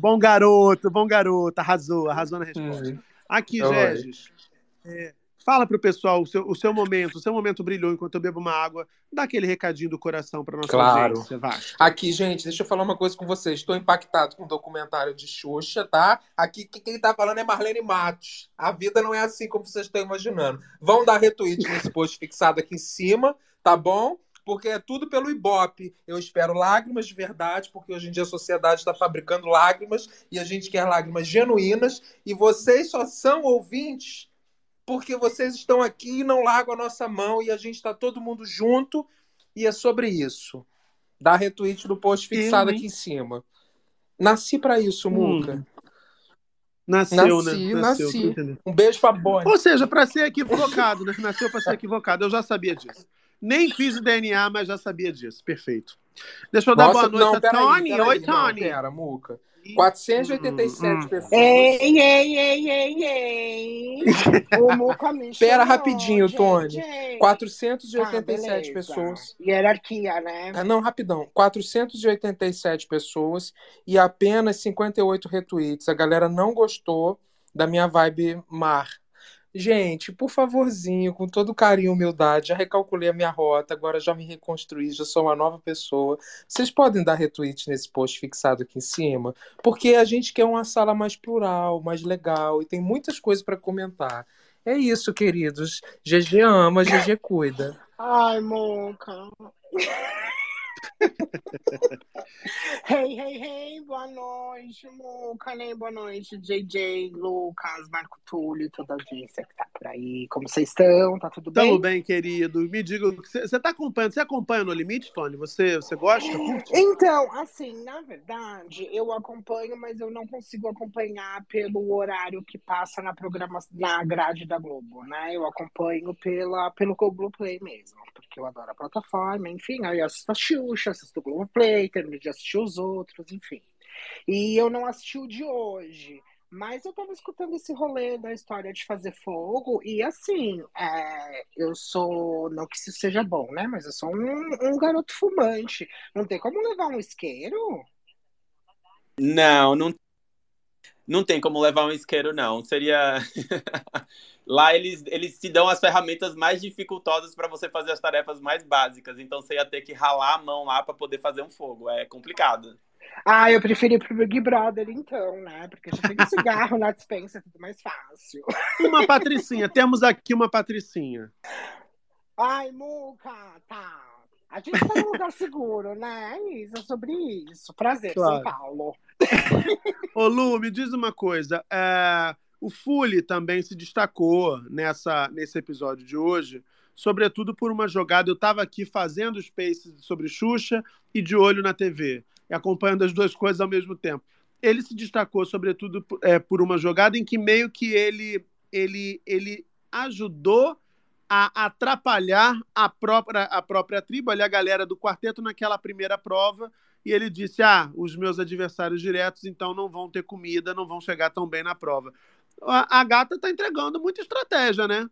Bom garoto, bom garoto. Arrasou, arrasou na resposta. Hum. Aqui, Oi. Regis. é, fala pro pessoal o seu, o seu momento. O seu momento brilhou enquanto eu bebo uma água. Dá aquele recadinho do coração pra nossa Claro. audiência, vai. Aqui, gente, deixa eu falar uma coisa com vocês. Estou impactado com o documentário de Xuxa, tá? Aqui que- quem tá falando é Marlene Matos. A vida não é assim como vocês estão imaginando. Vão dar retweet nesse post fixado aqui em cima, tá bom? Porque é tudo pelo Ibope. Eu espero lágrimas de verdade, porque hoje em dia a sociedade está fabricando lágrimas e a gente quer lágrimas genuínas. E vocês só são ouvintes porque vocês estão aqui e não largam a nossa mão e a gente está todo mundo junto. E é sobre isso. Dá retweet do post fixado Eu, aqui em cima. Nasci pra isso, Muca. Nasceu, Nasci, né? Nasceu, nasci. Um beijo pra Bonnie. Ou seja, pra ser equivocado, né? Nasceu pra ser equivocado. Eu já sabia disso. Nem fiz o DNA, mas já sabia disso. Perfeito. Deixa eu dar Nossa, boa noite não, a peraí, Tony. peraí, Oi, não, Tony. pera, Muca. 487 Hum, hum. pessoas. Ei, ei, ei, ei, ei. O Muca me Pera rapidinho, gente. Tony. Tá, 487 beleza. pessoas. Hierarquia, né? Ah, não, rapidão. 487 pessoas e apenas 58 retweets. A galera não gostou da minha vibe mar. Gente, por favorzinho, com todo carinho e humildade, já recalculei a minha rota, agora já me reconstruí, já sou uma nova pessoa. Vocês podem dar retweet nesse post fixado aqui em cima, porque a gente quer uma sala mais plural, mais legal e tem muitas coisas para comentar. É isso, queridos. GG ama, GG cuida. Ai, Muca. hey, hey, hey, boa noite, Muca, né? Boa noite, JJ, Lucas, Marco Túlio, toda a audiência que tá por aí. Como vocês estão? Tá tudo Tamo bem? bem, querido. Me diga, você tá acompanhando? Você acompanha no limite, Tony? Você, você gosta? Curte? Então, assim, na verdade, eu acompanho, mas eu não consigo acompanhar pelo horário que passa na programação, na grade da Globo, né? Eu acompanho pela, pelo Globoplay mesmo, porque eu adoro a plataforma, enfim, aí eu assisto a Xuxa, assisto o Globoplay, termino de assistir os outros, enfim. E eu não assisti o de hoje. Mas eu tava escutando esse rolê da história de fazer fogo, e assim, é, eu sou. Não que isso seja bom, né? Mas eu sou um, um garoto fumante. Não tem como levar um isqueiro? Não, não. Não tem como levar um isqueiro, não. Seria. Lá eles, eles te dão as ferramentas mais dificultosas para você fazer as tarefas mais básicas. Então você ia ter que ralar a mão lá para poder fazer um fogo. É complicado. Ah, eu preferi pro Big Brother, então, né? Porque já tem cigarro na dispensa, é tudo mais fácil. Uma patricinha, temos aqui uma patricinha. Ai, Muca, tá. A gente tá num lugar seguro, né, Isa? Sobre isso. Prazer, Claro. São Paulo. Ô Lu, me diz uma coisa. é, o Fully também se destacou nessa, nesse episódio de hoje, sobretudo por uma jogada. Eu estava aqui fazendo space sobre Xuxa e de olho na TV, acompanhando as duas coisas ao mesmo tempo. Ele se destacou, sobretudo, por- é, por uma jogada em que meio que ele, ele, ele ajudou a atrapalhar a própria, a própria tribo, ali a galera do quarteto, naquela primeira prova. E ele disse: Ah, os meus adversários diretos então não vão ter comida, não vão chegar tão bem na prova. A, a gata tá entregando muita estratégia, né?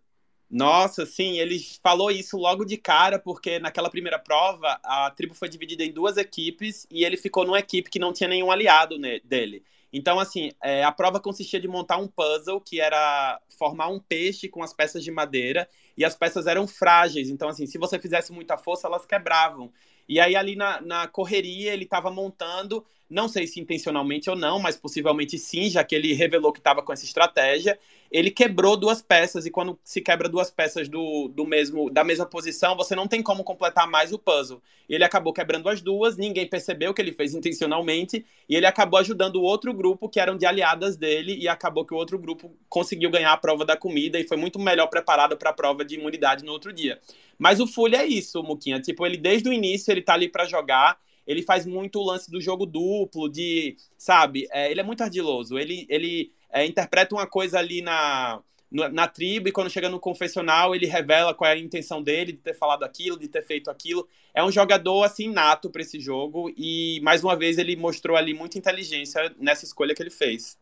Nossa, sim, ele falou isso logo de cara, porque naquela primeira prova a tribo foi dividida em duas equipes e ele ficou numa equipe que não tinha nenhum aliado ne- dele. Então, assim, é, a prova consistia de montar um puzzle que era formar um peixe com as peças de madeira e as peças eram frágeis. Então, assim, se você fizesse muita força, elas quebravam. E aí, ali na, na correria, ele estava montando, não sei se intencionalmente ou não, mas possivelmente sim, já que ele revelou que estava com essa estratégia. Ele quebrou duas peças, e quando se quebra duas peças do, do mesmo da mesma posição, você não tem como completar mais o puzzle. Ele acabou quebrando as duas, ninguém percebeu que ele fez intencionalmente, e ele acabou ajudando o outro grupo, que eram de aliadas dele, e acabou que o outro grupo conseguiu ganhar a prova da comida e foi muito melhor preparado para a prova de imunidade no outro dia. Mas o Fully é isso, Muquinha. Tipo, ele desde o início ele tá ali para jogar. Ele faz muito o lance do jogo duplo, de, sabe? É, ele é muito ardiloso. Ele, ele é, interpreta uma coisa ali na, no- na tribo e quando chega no confessional ele revela qual é a intenção dele de ter falado aquilo, de ter feito aquilo. É um jogador assim nato para esse jogo e mais uma vez ele mostrou ali muita inteligência nessa escolha que ele fez.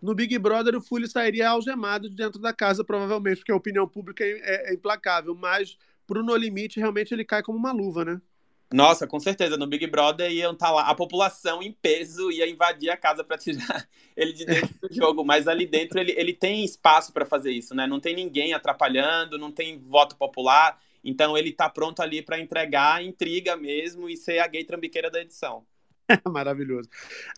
No Big Brother, o Fully sairia algemado de dentro da casa, provavelmente, porque a opinião pública é, é- é implacável. Mas pro No Limite, realmente ele cai como uma luva, né? Nossa, com certeza. No Big Brother iam estar lá, a população em peso ia invadir a casa para tirar ele de dentro do jogo. Mas ali dentro ele, ele tem espaço para fazer isso, né? Não tem ninguém atrapalhando, não tem voto popular. Então ele tá pronto ali para entregar intriga mesmo e ser a gay trambiqueira da edição. Maravilhoso.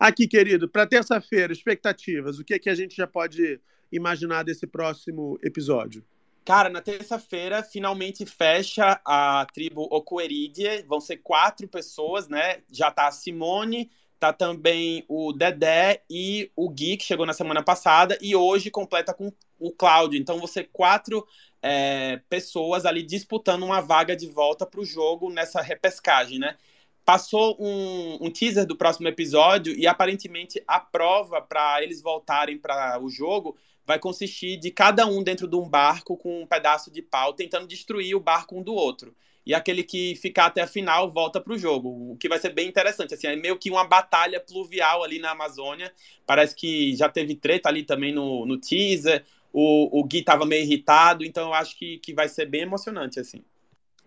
Aqui, querido, para terça-feira, expectativas. O que, é que a gente já pode imaginar desse próximo episódio? Cara, na terça-feira finalmente fecha a tribo Ocoeridie. Vão ser quatro pessoas, né? Já tá a Simone, tá também o Dedé e o Gui, que chegou na semana passada, e hoje completa com o Cláudio. Então ser quatro é, pessoas ali disputando uma vaga de volta pro jogo nessa repescagem, né? Passou um, um teaser do próximo episódio e aparentemente a prova para eles voltarem para o jogo vai consistir de cada um dentro de um barco com um pedaço de pau tentando destruir o barco um do outro. E aquele que ficar até a final volta para o jogo, o que vai ser bem interessante. Assim, é meio que uma batalha pluvial ali na Amazônia. Parece que já teve treta ali também no, no teaser. O, o Gui estava meio irritado, então eu acho que, que vai ser bem emocionante assim.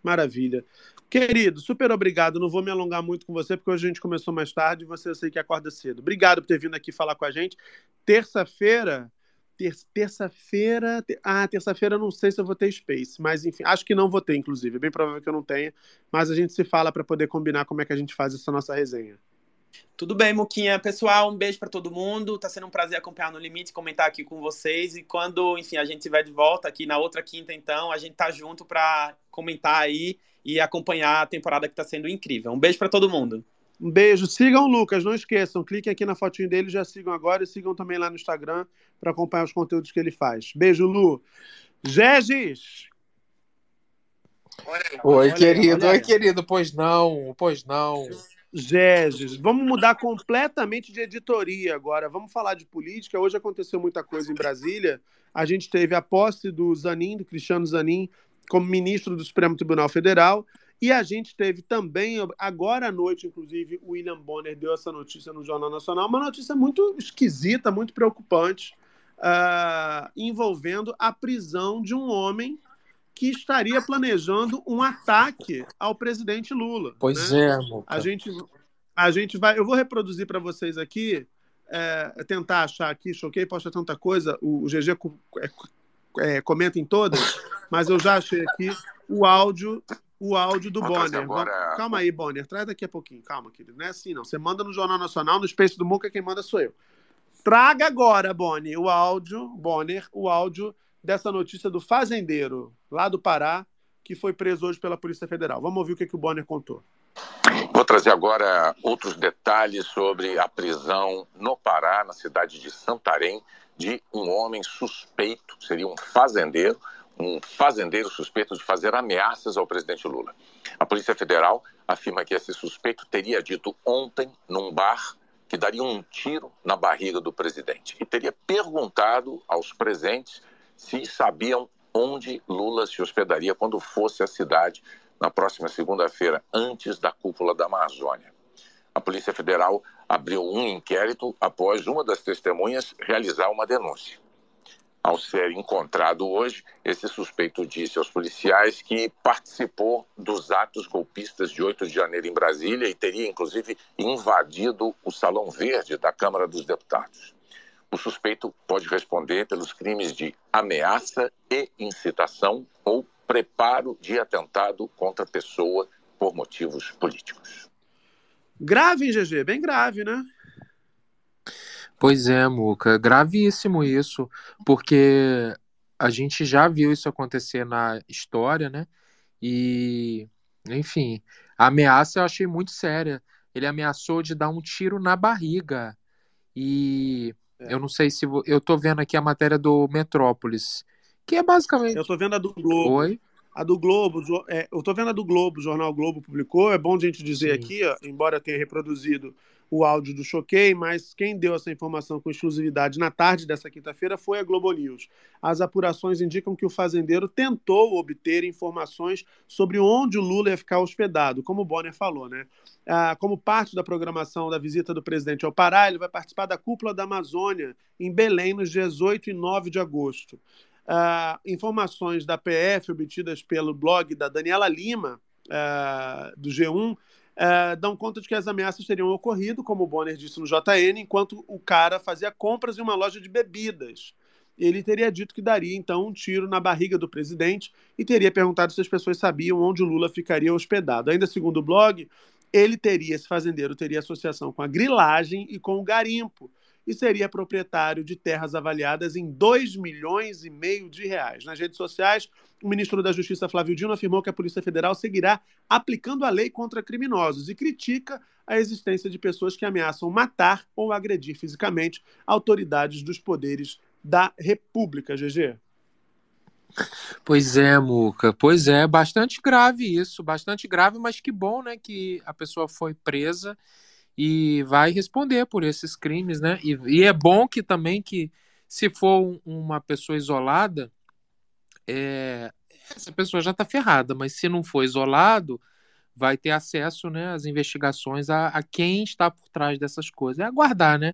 Maravilha. Querido, super obrigado. Não vou me alongar muito com você, porque hoje a gente começou mais tarde e você eu sei que acorda cedo. Obrigado por ter vindo aqui falar com a gente. Terça-feira. Ter- Terça-feira. te- Ah, terça-feira não sei se eu vou ter space, mas enfim, acho que não vou ter, inclusive. É bem provável que eu não tenha, mas a gente se fala para poder combinar como é que a gente faz essa nossa resenha. Tudo bem, Muquinha. Pessoal, um beijo para todo mundo. Tá sendo um prazer acompanhar no Limite, comentar aqui com vocês. E quando, enfim, a gente estiver de volta aqui na outra quinta, então, a gente tá junto para comentar aí e acompanhar a temporada que tá sendo incrível. Um beijo para todo mundo. Um beijo. Sigam o Lucas, não esqueçam. Cliquem aqui na fotinho dele, já sigam agora e sigam também lá no Instagram para acompanhar os conteúdos que ele faz. Beijo, Lu. Gegis! Oi, Olha querido, olha oi, querido, pois não, pois não. Gegis, vamos mudar completamente de editoria agora. Vamos falar de política. Hoje aconteceu muita coisa em Brasília. A gente teve a posse do Zanin, do Cristiano Zanin, como ministro do Supremo Tribunal Federal. E a gente teve também, agora à noite, inclusive, o William Bonner deu essa notícia no Jornal Nacional, uma notícia muito esquisita, muito preocupante, ah, envolvendo a prisão de um homem que estaria planejando um ataque ao presidente Lula. Pois né? é, Muca. A gente, a gente vai. Eu vou reproduzir para vocês aqui é, tentar achar aqui, choquei, posta tanta coisa, o, o GG é, é, comenta em todas, mas eu já achei aqui o áudio, o áudio do Bonner. agora- Vamos- Calma aí, Bonner, traz daqui a pouquinho, calma, querido. Não é assim, não. Você manda no Jornal Nacional, no Space do Muca, quem manda sou eu. Traga agora, Bonner, o áudio, Bonner, o áudio dessa notícia do fazendeiro lá do Pará, que foi preso hoje pela Polícia Federal. Vamos ouvir o que, que o Bonner contou. Vou trazer agora outros detalhes sobre a prisão no Pará, na cidade de Santarém, de um homem suspeito, seria um fazendeiro, um fazendeiro suspeito de fazer ameaças ao presidente Lula. A Polícia Federal afirma que esse suspeito teria dito ontem, num bar, que daria um tiro na barriga do presidente e teria perguntado aos presentes se sabiam onde Lula se hospedaria quando fosse à cidade na próxima segunda-feira, antes da cúpula da Amazônia. A Polícia Federal abriu um inquérito após uma das testemunhas realizar uma denúncia. Ao ser encontrado hoje, esse suspeito disse aos policiais que participou dos atos golpistas de 8 de janeiro em Brasília e teria, inclusive, invadido o Salão Verde da Câmara dos Deputados. O suspeito pode responder pelos crimes de ameaça e incitação ou preparo de atentado contra pessoa por motivos políticos. Grave, hein, GG? Bem grave, né? Pois é, Muca, gravíssimo isso, porque a gente já viu isso acontecer na história, né? E, enfim, a ameaça eu achei muito séria. Ele ameaçou de dar um tiro na barriga. E eu não sei se. Eu tô vendo aqui a matéria do Metrópolis, que é basicamente. Eu tô vendo a do Globo. Oi? A do Globo, é, eu tô vendo a do Globo, o jornal Globo publicou. É bom a gente dizer Sim. aqui, ó, embora eu tenha reproduzido o áudio do Choquei, mas quem deu essa informação com exclusividade na tarde dessa quinta-feira foi a Globo News. As apurações indicam que o fazendeiro tentou obter informações sobre onde o Lula ia ficar hospedado, como o Bonner falou, né? Ah, como parte da programação da visita do presidente ao Pará, ele vai participar da Cúpula da Amazônia, em Belém, nos dias 8 e 9 de agosto. Ah, informações da PF obtidas pelo blog da Daniela Lima, ah, do G1, ah, dão conta de que as ameaças teriam ocorrido, como o Bonner disse no JN, enquanto o cara fazia compras em uma loja de bebidas. Ele teria dito que daria, então, um tiro na barriga do presidente e teria perguntado se as pessoas sabiam onde o Lula ficaria hospedado. Ainda segundo o blog, ele teria, esse fazendeiro teria associação com a grilagem e com o garimpo e seria proprietário de terras avaliadas em 2 milhões e meio de reais. Nas redes sociais, o ministro da Justiça Flávio Dino afirmou que a Polícia Federal seguirá aplicando a lei contra criminosos e critica a existência de pessoas que ameaçam matar ou agredir fisicamente autoridades dos poderes da República, GG. Pois é, Muca. Pois é, bastante grave isso, bastante grave, mas que bom, né, que a pessoa foi presa e vai responder por esses crimes, né? E, e é bom que também que se for um- uma pessoa isolada, é, essa pessoa já está ferrada, mas se não for isolado, vai ter acesso, né, às investigações a, a quem está por trás dessas coisas. É aguardar, né?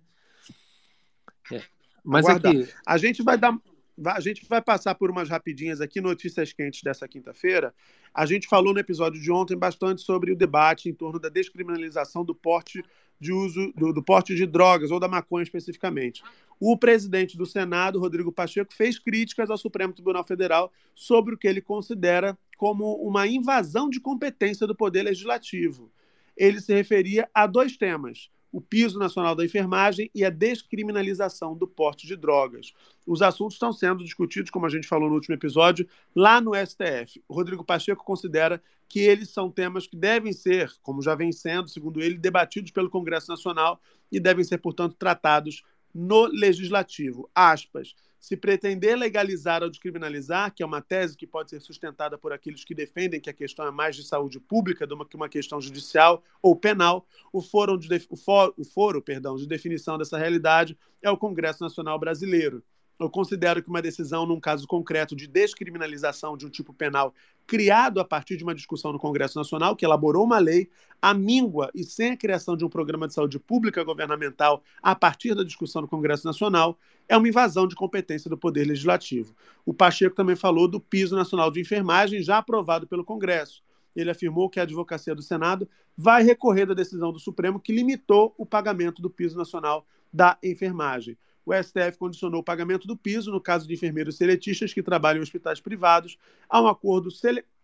É, Mas Aguardar. aqui, A gente vai dar. A gente vai passar por umas rapidinhas aqui, notícias quentes dessa quinta-feira. A gente falou no episódio de ontem bastante sobre o debate em torno da descriminalização do porte de uso do, do porte de drogas ou da maconha especificamente. O presidente do Senado, Rodrigo Pacheco, fez críticas ao Supremo Tribunal Federal sobre o que ele considera como uma invasão de competência do poder legislativo. Ele se referia a dois temas: o piso nacional da enfermagem e a descriminalização do porte de drogas. Os assuntos estão sendo discutidos, como a gente falou no último episódio, lá no STF. O Rodrigo Pacheco considera que eles são temas que devem ser, como já vem sendo, segundo ele, debatidos pelo Congresso Nacional e devem ser, portanto, tratados no legislativo. Aspas. Se pretender legalizar ou descriminalizar, que é uma tese que pode ser sustentada por aqueles que defendem que a questão é mais de saúde pública do que uma questão judicial ou penal, o foro, de, o foro, o foro perdão, de definição dessa realidade é o Congresso Nacional Brasileiro. Eu considero que uma decisão num caso concreto de descriminalização de um tipo penal criado a partir de uma discussão no Congresso Nacional, que elaborou uma lei, a míngua e sem a criação de um programa de saúde pública governamental a partir da discussão no Congresso Nacional, é uma invasão de competência do Poder Legislativo. O Pacheco também falou do piso nacional de enfermagem, já aprovado pelo Congresso. Ele afirmou que a advocacia do Senado vai recorrer da decisão do Supremo que limitou o pagamento do piso nacional da enfermagem. O STF condicionou o pagamento do piso, no caso de enfermeiros seletistas que trabalham em hospitais privados, a um acordo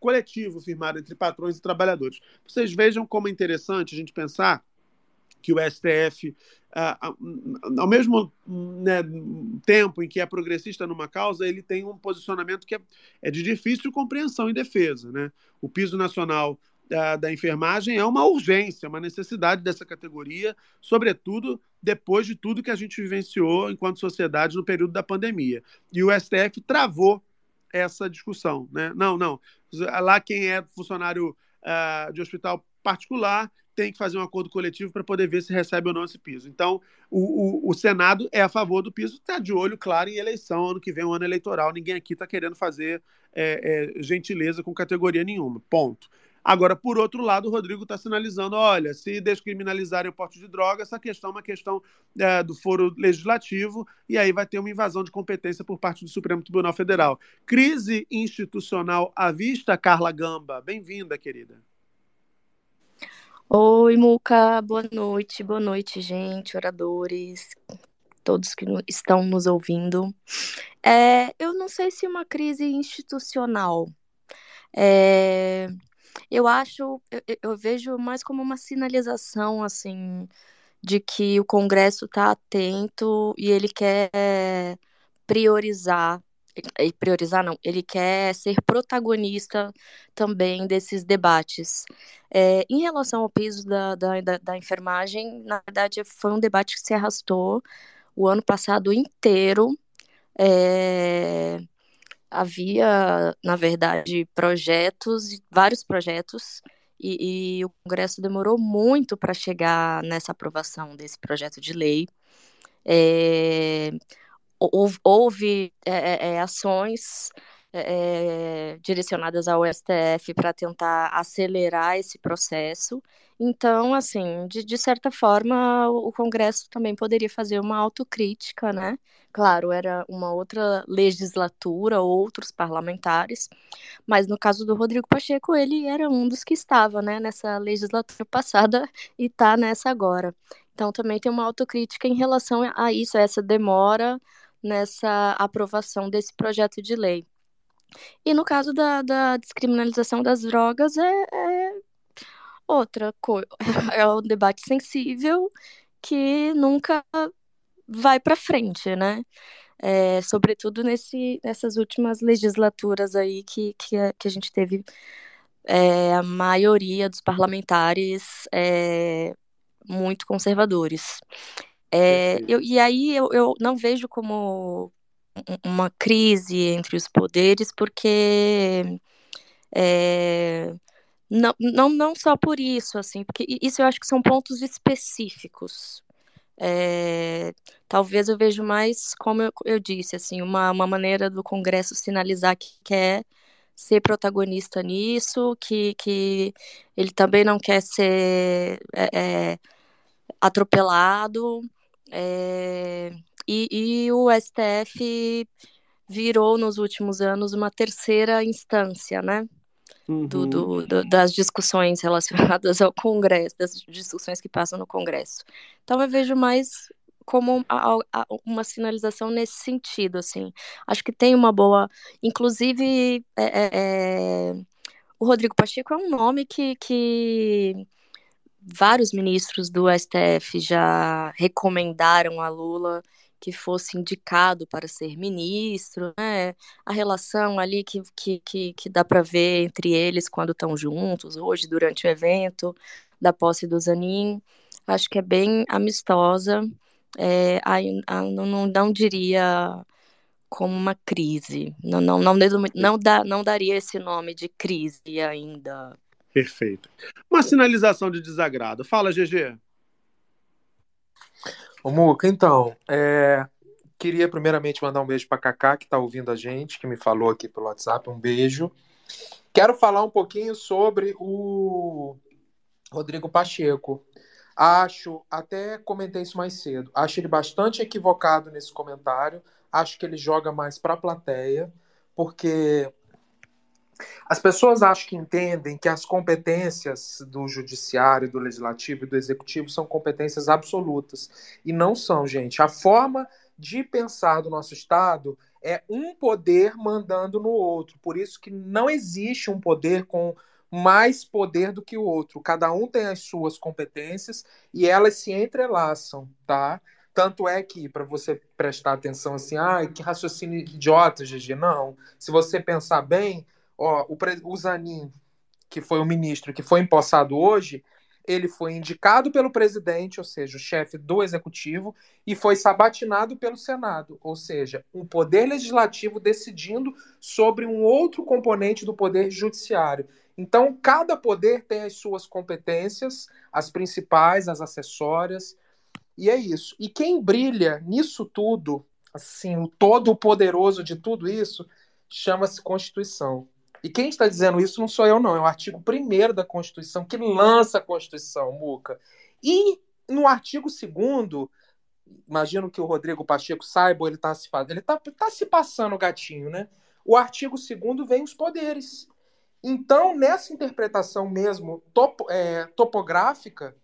coletivo firmado entre patrões e trabalhadores. Vocês vejam como é interessante a gente pensar que o STF, ah, ah, ao mesmo né, tempo em que é progressista numa causa, ele tem um posicionamento que é, é de difícil compreensão e defesa. Né? O piso nacional da, da enfermagem é uma urgência, uma necessidade dessa categoria, sobretudo depois de tudo que a gente vivenciou enquanto sociedade no período da pandemia. E o STF travou essa discussão. Né? Não, não. Lá quem é funcionário ah, de hospital particular tem que fazer um acordo coletivo para poder ver se recebe ou não esse piso. Então, o, o, o Senado é a favor do piso, está de olho, claro, em eleição. Ano que vem um ano eleitoral, ninguém aqui está querendo fazer é, é, gentileza com categoria nenhuma. Ponto. Agora, por outro lado, o Rodrigo está sinalizando: olha, se descriminalizarem o porte de droga, essa questão é uma questão é, do foro legislativo, e aí vai ter uma invasão de competência por parte do Supremo Tribunal Federal. Crise institucional à vista, Carla Gamba. Bem-vinda, querida. Oi, Muca, boa noite, boa noite, gente, oradores, todos que estão nos ouvindo. É, eu não sei se uma crise institucional. É, eu acho, eu, eu- vejo mais como uma sinalização, assim, de que o Congresso está atento e ele quer priorizar, e priorizar não, ele quer ser protagonista também desses debates. É, em relação ao piso da, da, da, da enfermagem, na verdade, foi um debate que se arrastou o ano passado inteiro. É, havia, na verdade, projetos, vários projetos, e, e o Congresso demorou muito para chegar nessa aprovação desse projeto de lei. É, houve, houve é, é, ações é, direcionadas ao STF para tentar acelerar esse processo. Então, assim, de, de certa forma, o Congresso também poderia fazer uma autocrítica, né? Claro, era uma outra legislatura, outros parlamentares, mas no caso do Rodrigo Pacheco, ele era um dos que estava, né, nessa legislatura passada e está nessa agora. Então, também tem uma autocrítica em relação a isso, a essa demora nessa aprovação desse projeto de lei. E no caso da, da descriminalização das drogas, é, é outra coisa. É um debate sensível que nunca vai para frente, né? É, sobretudo nesse, nessas últimas legislaturas aí que, que, a, que a gente teve é, a maioria dos parlamentares é, muito conservadores. É, eu, e aí eu, eu não vejo como uma crise entre os poderes, porque é, não, não, não só por isso, assim, porque isso eu acho que são pontos específicos. É, talvez eu vejo mais, como eu, eu disse, assim, uma, uma maneira do Congresso sinalizar que quer ser protagonista nisso, que, que ele também não quer ser é, atropelado, é, e, e o STF virou nos últimos anos uma terceira instância, né? Uhum. do- do- das discussões relacionadas ao Congresso, das discussões que passam no Congresso. Então eu vejo mais como a- a- uma sinalização nesse sentido, assim. Acho que tem uma boa, inclusive é, é, é, o Rodrigo Pacheco é um nome que, que vários ministros do STF já recomendaram a Lula que fosse indicado para ser ministro, né? A relação ali que, que, que, que dá para ver entre eles quando estão juntos, hoje, durante o evento da posse do Zanin, acho que é bem amistosa. É, ah, não, não, não diria como uma crise. Não, não, não, não, dá, não daria esse nome de crise ainda. Perfeito. Uma sinalização de desagrado. Fala, GG. Ô, Muca, então, é, queria primeiramente mandar um beijo para Cacá, que está ouvindo a gente, que me falou aqui pelo WhatsApp. Um beijo. Quero falar um pouquinho sobre o Rodrigo Pacheco. Acho, até comentei isso mais cedo, acho ele bastante equivocado nesse comentário. Acho que ele joga mais para a plateia, porque As pessoas acham que entendem que as competências do judiciário, do legislativo e do executivo são competências absolutas. E não são, gente. A forma de pensar do nosso Estado é um poder mandando no outro. Por isso que não existe um poder com mais poder do que o outro. Cada um tem as suas competências e elas se entrelaçam, tá? Tanto é que, para você prestar atenção assim, ah, que raciocínio idiota, GG. Não. Se você pensar bem, ó, o, o Zanin, que foi o ministro que foi empossado hoje, ele foi indicado pelo presidente, ou seja, o chefe do executivo, e foi sabatinado pelo Senado, ou seja, um poder legislativo decidindo sobre um outro componente do poder judiciário. Então, cada poder tem as suas competências, as principais, as acessórias, e é isso. E quem brilha nisso tudo, assim, o todo poderoso de tudo isso, chama-se Constituição. E quem está dizendo isso não sou eu, não. É o artigo 1 da Constituição que lança a Constituição, Muca. E no artigo 2 imagino que o Rodrigo Pacheco saiba, ele está se, ele tá, tá se passando o gatinho, né? O artigo 2 vem os poderes. Então, nessa interpretação mesmo topo, é, topográfica,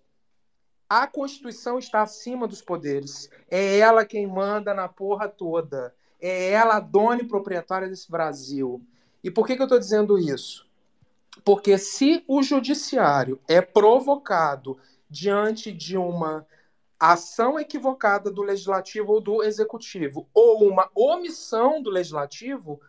a Constituição está acima dos poderes. É ela quem manda na porra toda. É ela a dona e proprietária desse Brasil. E por que, que eu estou dizendo isso? Porque se o judiciário é provocado diante de uma ação equivocada do legislativo ou do executivo, ou uma omissão do legislativo,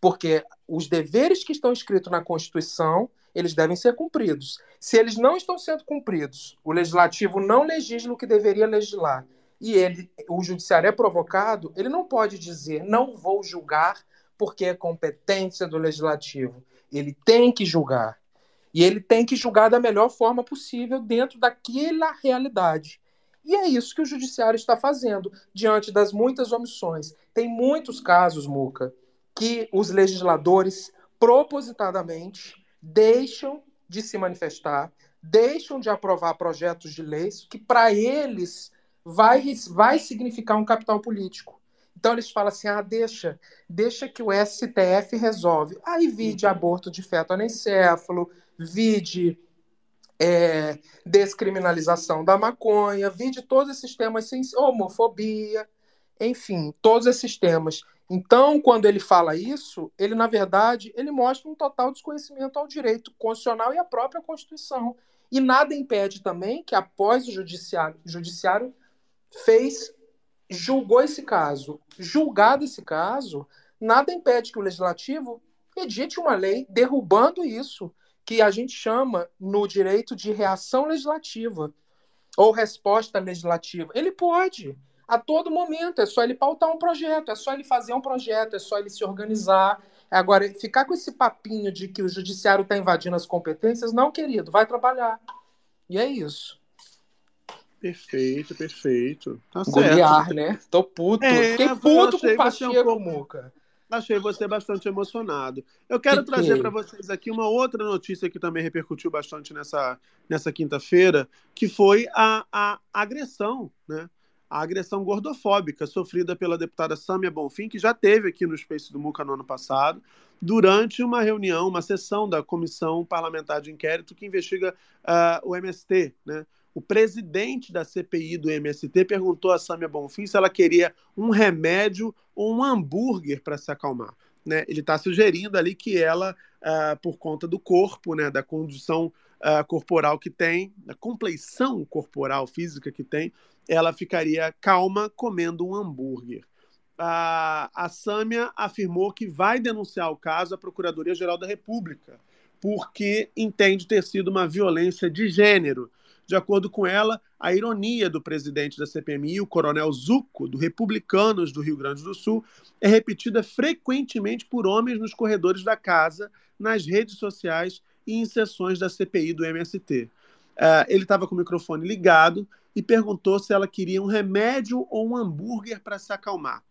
porque os deveres que estão escritos na Constituição, eles devem ser cumpridos. Se eles não estão sendo cumpridos, o legislativo não legisla o que deveria legislar, e ele, o judiciário é provocado, ele não pode dizer não vou julgar porque é competência do legislativo. Ele tem que julgar. E ele tem que julgar da melhor forma possível dentro daquela realidade. E é isso que o judiciário está fazendo diante das muitas omissões. Tem muitos casos, Muca, que os legisladores propositadamente deixam de se manifestar, deixam de aprovar projetos de leis que para eles vai, vai significar um capital político. Então eles falam assim: ah, deixa, deixa que o STF resolve. Aí vide uhum. aborto de feto anencéfalo, vide é, descriminalização da maconha, vide todos esses temas sem homofobia, enfim, todos esses temas. Então, quando ele fala isso, ele na verdade ele mostra um total desconhecimento ao direito constitucional e à própria Constituição. E nada impede também que após o judiciário, o judiciário fez julgou esse caso. Julgado esse caso, nada impede que o legislativo edite uma lei derrubando isso, que a gente chama no direito de reação legislativa ou resposta legislativa. Ele pode, a todo momento, é só ele pautar um projeto, é só ele fazer um projeto, é só ele se organizar. Agora, ficar com esse papinho de que o judiciário está invadindo as competências, não, querido, vai trabalhar. E é isso. Perfeito, perfeito. Tá Golear, certo. né? Tô puto. É, Fiquei puto com o um Pacheco, pouco- Muca. Achei você bastante emocionado. Eu quero Que trazer que- para vocês aqui uma outra notícia que também repercutiu bastante nessa, nessa quinta-feira, que foi a, a agressão, né? A agressão gordofóbica sofrida pela deputada Sâmia Bonfim, que já teve aqui no Space do Muca no ano passado, durante uma reunião, uma sessão da Comissão Parlamentar de Inquérito que investiga ah, o MST, né? O presidente da CPI do MST perguntou a Sâmia Bonfim se ela queria um remédio ou um hambúrguer para se acalmar. Né? Ele está sugerindo ali que ela, ah, por conta do corpo, né, da condição ah, corporal que tem, da compleição corporal física que tem, ela ficaria calma comendo um hambúrguer. A, Sâmia afirmou que vai denunciar o caso à Procuradoria-Geral da República, porque entende ter sido uma violência de gênero. De acordo com ela, a ironia do presidente da CPMI, o coronel Zucco, do Republicanos do Rio Grande do Sul, é repetida frequentemente por homens nos corredores da casa, nas redes sociais e em sessões da CPI do MST. Ah, ele estava com o microfone ligado e perguntou se ela queria um remédio ou um hambúrguer para se acalmar.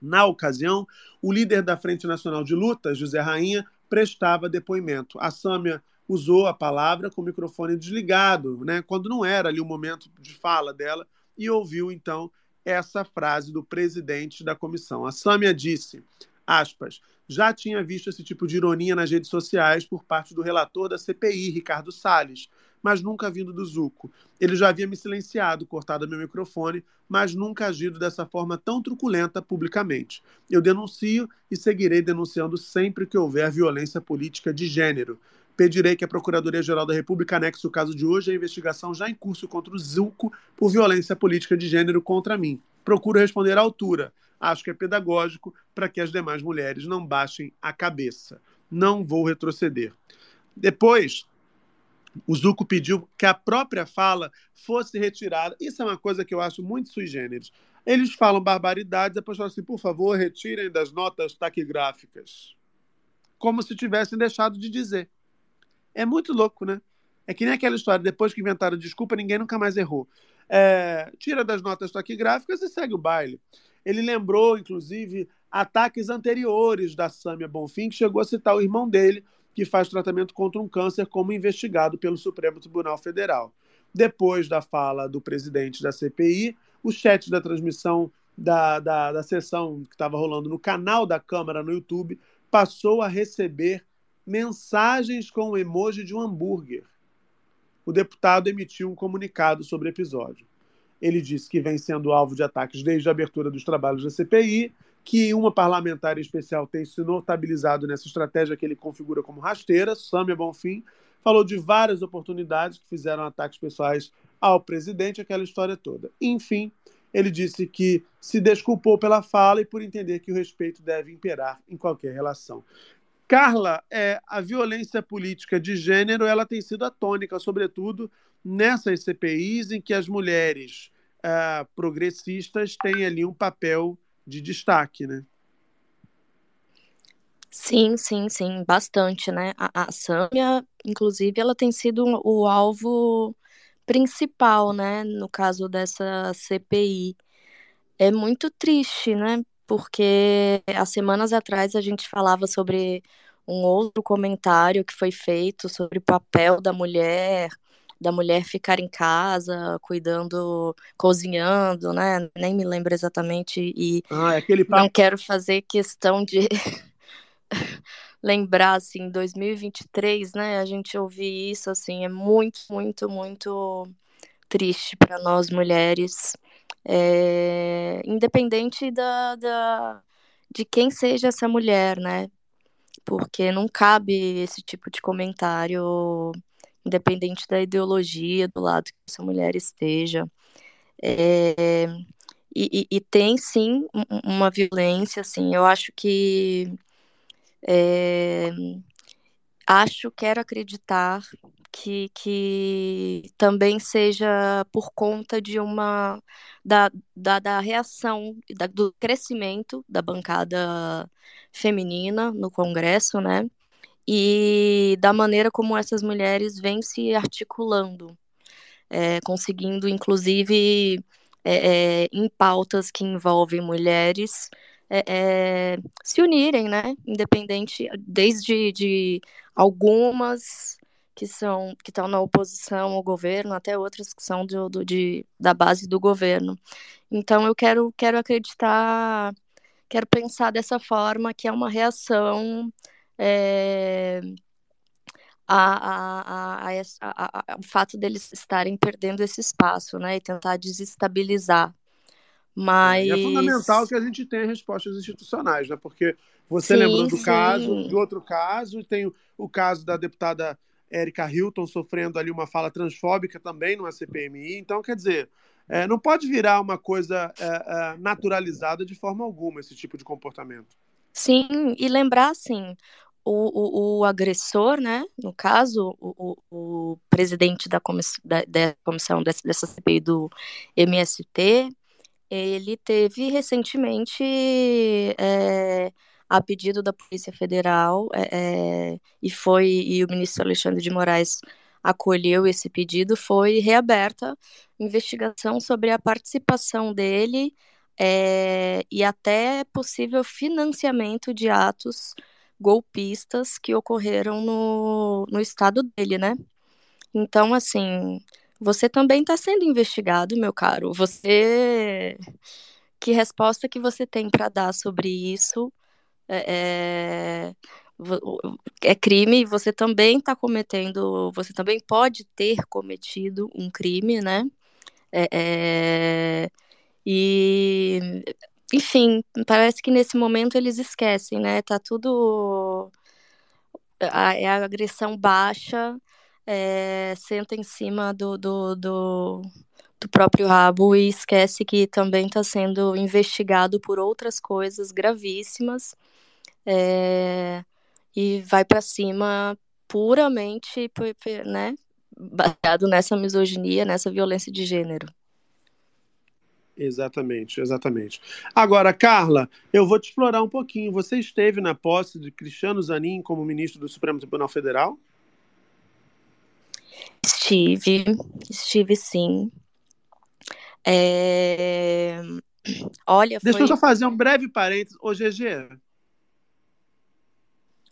Na ocasião, o líder da Frente Nacional de Luta, José Rainha, prestava depoimento. A Sâmia usou a palavra com o microfone desligado, né, quando não era ali o momento de fala dela, e ouviu então essa frase do presidente da comissão. A Sâmia disse: Aspas. Já tinha visto esse tipo de ironia nas redes sociais por parte do relator da CPI, Ricardo Salles, mas nunca vindo do Zuco. Ele já havia me silenciado, cortado meu microfone, mas nunca agido dessa forma tão truculenta publicamente. Eu denuncio e seguirei denunciando sempre que houver violência política de gênero. Pedirei que a Procuradoria-Geral da República anexe o caso de hoje à investigação já em curso contra o Zuco por violência política de gênero contra mim. Procuro responder à altura. Acho que é pedagógico para que as demais mulheres não baixem a cabeça. Não vou retroceder. Depois, o Zuco pediu que a própria fala fosse retirada. Isso é uma coisa que eu acho muito sui generis. Eles falam barbaridades, depois falam assim, por favor, retirem das notas taquigráficas. Como se tivessem deixado de dizer. É muito louco, né? É que nem aquela história, depois que inventaram desculpa, ninguém nunca mais errou. É, tira das notas taquigráficas e segue o baile. Ele lembrou, inclusive, ataques anteriores da Sâmia Bonfim, que chegou a citar o irmão dele, que faz tratamento contra um câncer como investigado pelo Supremo Tribunal Federal. Depois da fala do presidente da CPI, o chat da transmissão da, da, da sessão que estava rolando no canal da Câmara no YouTube passou a receber mensagens com o emoji de um hambúrguer. O deputado emitiu um comunicado sobre o episódio. Ele disse que vem sendo alvo de ataques desde a abertura dos trabalhos da CPI, que uma parlamentar especial tem se notabilizado nessa estratégia que ele configura como rasteira, Samia Bonfim, falou de várias oportunidades que fizeram ataques pessoais ao presidente, aquela história toda. Enfim, ele disse que se desculpou pela fala e por entender que o respeito deve imperar em qualquer relação. Carla, é, a violência política de gênero ela tem sido a tônica, sobretudo nessas CPIs em que as mulheres é, progressistas têm ali um papel de destaque, né? Sim, sim, sim, bastante, né? A, a Sâmia, inclusive, ela tem sido o alvo principal, né? No caso dessa CPI. É muito triste, né? Porque há semanas atrás a gente falava sobre um outro comentário que foi feito sobre o papel da mulher, da mulher ficar em casa, cuidando, cozinhando, né? Nem me lembro exatamente e ah, é aquele papo... não quero fazer questão de lembrar assim, 2023, né? A gente ouvir isso assim é muito, muito, muito triste para nós mulheres é, independente da, da, de quem seja essa mulher, né? Porque não cabe esse tipo de comentário, independente da ideologia, do lado que essa mulher esteja. É, e, e, tem sim uma violência, assim, eu acho que é, acho, quero acreditar que, que também seja por conta de uma da, da, da reação da, do crescimento da bancada feminina no Congresso, né? E da maneira como essas mulheres vêm se articulando, é, conseguindo, inclusive, é, é, em pautas que envolvem mulheres, é, é, se unirem, né? Independente, desde de algumas que são que estão na oposição ao governo, até outras que são do, do, de, da base do governo. Então eu quero quero acreditar, quero pensar dessa forma que é uma reação é, a, a, a, o fato deles estarem perdendo esse espaço, né, e tentar desestabilizar. Mas é, é fundamental que a gente tenha respostas institucionais, né? Porque você sim, lembrou do sim. caso, de outro caso, tem o, o caso da deputada Érica Hilton sofrendo ali uma fala transfóbica também numa CPMI. Então, quer dizer, é, não pode virar uma coisa é, é, naturalizada de forma alguma esse tipo de comportamento. Sim, e lembrar assim, o, o, o agressor, né, no caso, o, o, o presidente da, comiss da, da comissão dessa, dessa CPI do MST, ele teve recentemente é, a pedido da Polícia Federal, é, é, e foi e o ministro Alexandre de Moraes acolheu esse pedido, foi reaberta investigação sobre a participação dele é, e até possível financiamento de atos golpistas que ocorreram no, no estado dele, né? Então, assim, você também está sendo investigado, meu caro. Você. Que resposta que você tem para dar sobre isso? É, é crime, você também está cometendo, você também pode ter cometido um crime, né? É, é, e, enfim, parece que nesse momento eles esquecem, né? Tá tudo. A, é a agressão baixa, é, senta em cima do, do, do, do próprio rabo e esquece que também está sendo investigado por outras coisas gravíssimas. É, e vai para cima puramente, né, baseado nessa misoginia, nessa violência de gênero. Exatamente, exatamente. Agora, Carla, eu vou te explorar um pouquinho. Você esteve na posse de Cristiano Zanin como ministro do Supremo Tribunal Federal? Estive, estive sim. É... Olha, Deixa foi... eu só fazer um breve parênteses. Ô, GG,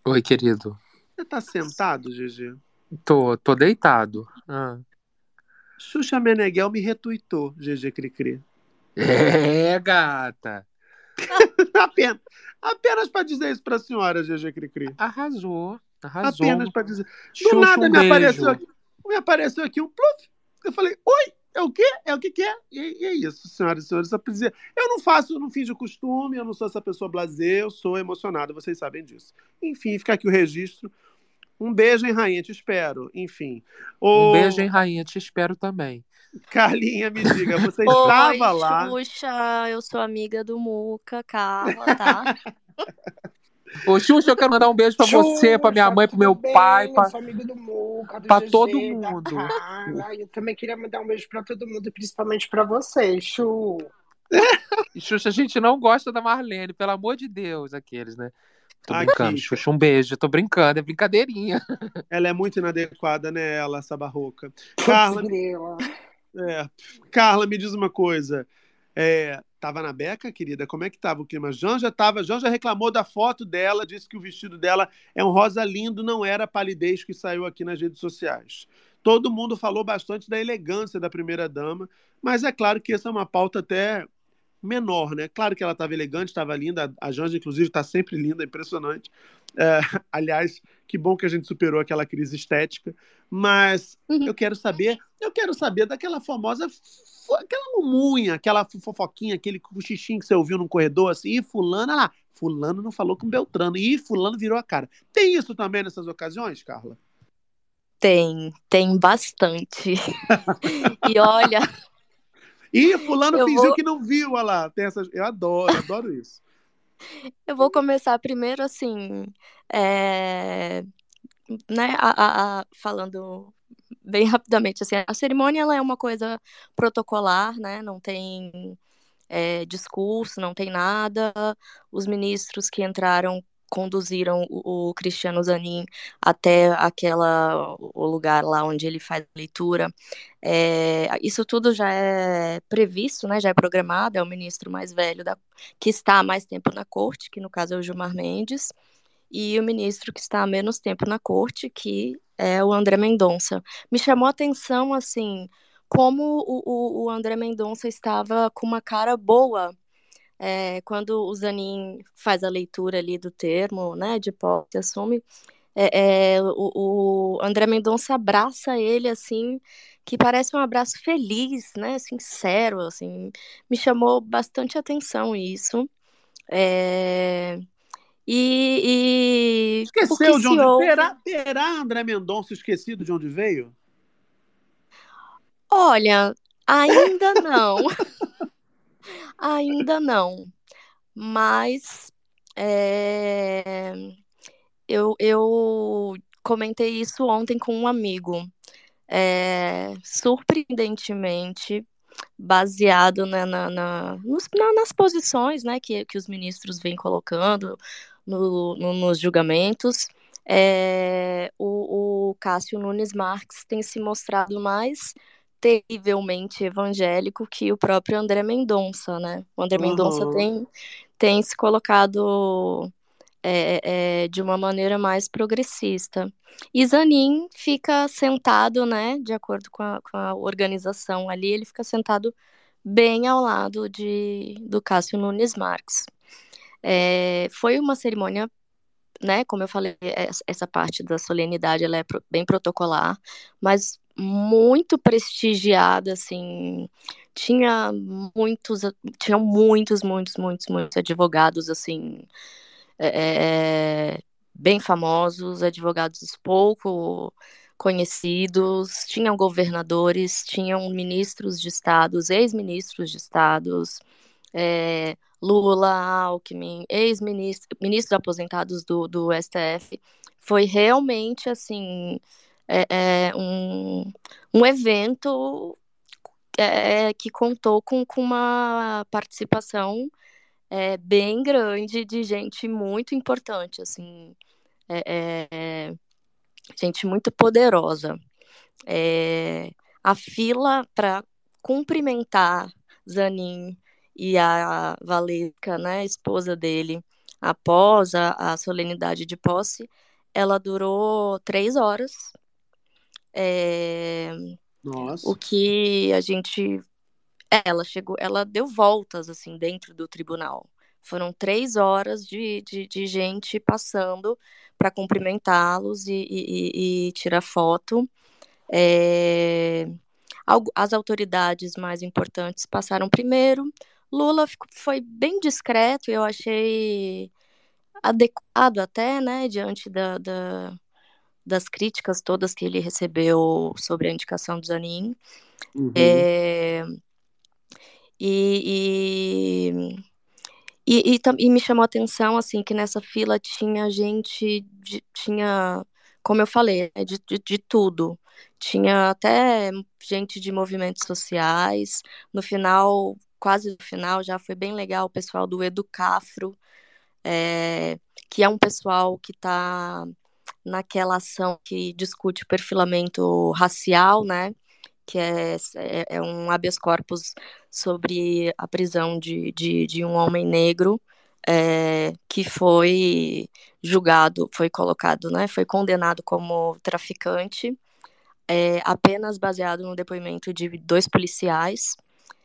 Oi, querido. você tá sentado, GG? Tô, tô deitado. Ah. Xuxa Meneghel me retuitou, GG Cricri. É, gata. apenas apenas para dizer isso para a senhora, GG Cricri. Arrasou, arrasou. Apenas para dizer. Do Xuxa, nada um me apareceu, beijo. aqui, me apareceu aqui um pluf. Eu falei, oi, é o quê? É o que que é? E, e é isso, senhoras e senhores. Eu não faço, eu não finjo costume, eu não sou essa pessoa blazer, eu sou emocionado, vocês sabem disso. Enfim, fica aqui o registro. Um beijo, hein, rainha? Te espero. Enfim. Um beijo, hein, rainha? Te espero também. Carlinha, me diga, você Oi, estava lá. Xuxa, eu sou amiga do Muca, Carla, tá? Ô, Xuxa, eu quero mandar um beijo pra você, pra minha mãe, pro meu Bem, pai, eu pra, Muca, pra GG, todo mundo. Eu também queria mandar um beijo pra todo mundo, principalmente pra você. E, Xuxa, a gente não gosta da Marlene, pelo amor de Deus, aqueles, né? Tô Aqui. brincando, Xuxa, um beijo. Tô brincando, é brincadeirinha. Ela é muito inadequada, né, ela, essa barroca. Carla, é, Carla, me diz uma coisa. É, na beca, querida? Como é que tava o clima? Janja tava, Janja reclamou da foto dela, disse que o vestido dela é um rosa lindo, não era a palidez que saiu aqui nas redes sociais. Todo mundo falou bastante da elegância da primeira dama, mas é claro que essa é uma pauta até menor, né? Claro que ela estava elegante, estava linda, a Janja, inclusive, está sempre linda, impressionante. É, aliás, que bom que a gente superou aquela crise estética, mas eu quero saber, eu quero saber daquela famosa, aquela mumunha, aquela fo- fofoquinha, aquele cochichinho que você ouviu no corredor, assim, e fulano, olha lá, fulano não falou com Beltrano, e fulano virou a cara. Tem isso também nessas ocasiões, Carla? Tem, tem bastante. E olha, E fulano Eu fingiu vou- que não viu, olha lá, tem essas, eu adoro, adoro isso. eu vou começar primeiro assim, é, né, a- a- a- falando bem rapidamente, assim, a cerimônia ela é uma coisa protocolar, né, não tem é, discurso, não tem nada. Os ministros que entraram conduziram o, Cristiano Zanin até aquela o lugar lá onde ele faz a leitura. É, isso tudo já é previsto, né, já é programado. É o ministro mais velho da, que está há mais tempo na corte, que no caso é o Gilmar Mendes, e o ministro que está há menos tempo na corte, que é o André Mendonça. Me chamou a atenção, assim, como o, o, o André Mendonça estava com uma cara boa é, quando o Zanin faz a leitura ali do termo, né, de posse assume, é, é, o, o André Mendonça abraça ele assim, que parece um abraço feliz, né, sincero, assim, me chamou bastante atenção isso. É, e, e que Esqueceu de onde ouve- terá, terá André Mendonça esquecido de onde veio? Olha, ainda não. Ainda não. Mas é, eu, eu comentei isso ontem com um amigo. É, surpreendentemente, baseado na, na- na- nos- na- nas posições né, que, que os ministros vêm colocando no- no- nos julgamentos, é, o, o Cássio Nunes Marques tem se mostrado mais terrivelmente evangélico que o próprio André Mendonça, né? O André Mendonça Aham. tem, tem se colocado é, é, de uma maneira mais progressista. E Zanin fica sentado, né, de acordo com a, com a organização ali, ele fica sentado bem ao lado de, do Cássio Nunes Marques. É, foi uma cerimônia, né? Como eu falei, es- essa parte da solenidade ela é bem protocolar, mas muito prestigiada, assim. Tinha muitos, tinham muitos, muitos, muitos, muitos advogados, assim, é, bem famosos, advogados pouco conhecidos, tinham governadores, tinham ministros de estados, ex-ministros de estados, é, Lula, Alckmin, ex-ministros, ministros aposentados do, do STF. Foi realmente, assim, é, é, um, um evento é, que contou com, com uma participação é, bem grande de gente muito importante, assim, é, é, é, gente muito poderosa. É, a fila para cumprimentar Zanin e a Valesca, né, esposa dele, após a, a solenidade de posse, ela durou três horas. É, Nossa. o que a gente ela chegou, ela deu voltas assim dentro do tribunal. Foram três horas de, de, de gente passando para cumprimentá-los e, e, e- tirar foto. É, as autoridades mais importantes passaram primeiro. Lula ficou- foi bem discreto, eu achei adequado até, né, diante da, da- das críticas todas que ele recebeu sobre a indicação do Zanin. Uhum. É, e, e, e, e, me chamou a atenção, assim, que nessa fila tinha gente, de- tinha, como eu falei, né, de, de, de tudo. Tinha até gente de movimentos sociais. No final, quase no final, já foi bem legal o pessoal do Educafro, é, que é um pessoal que está naquela ação que discute o perfilamento racial, né? Que é, é, é um habeas corpus sobre a prisão de, de, de um homem negro é, que foi julgado, foi colocado, né? Foi condenado como traficante, é, apenas baseado no depoimento de dois policiais.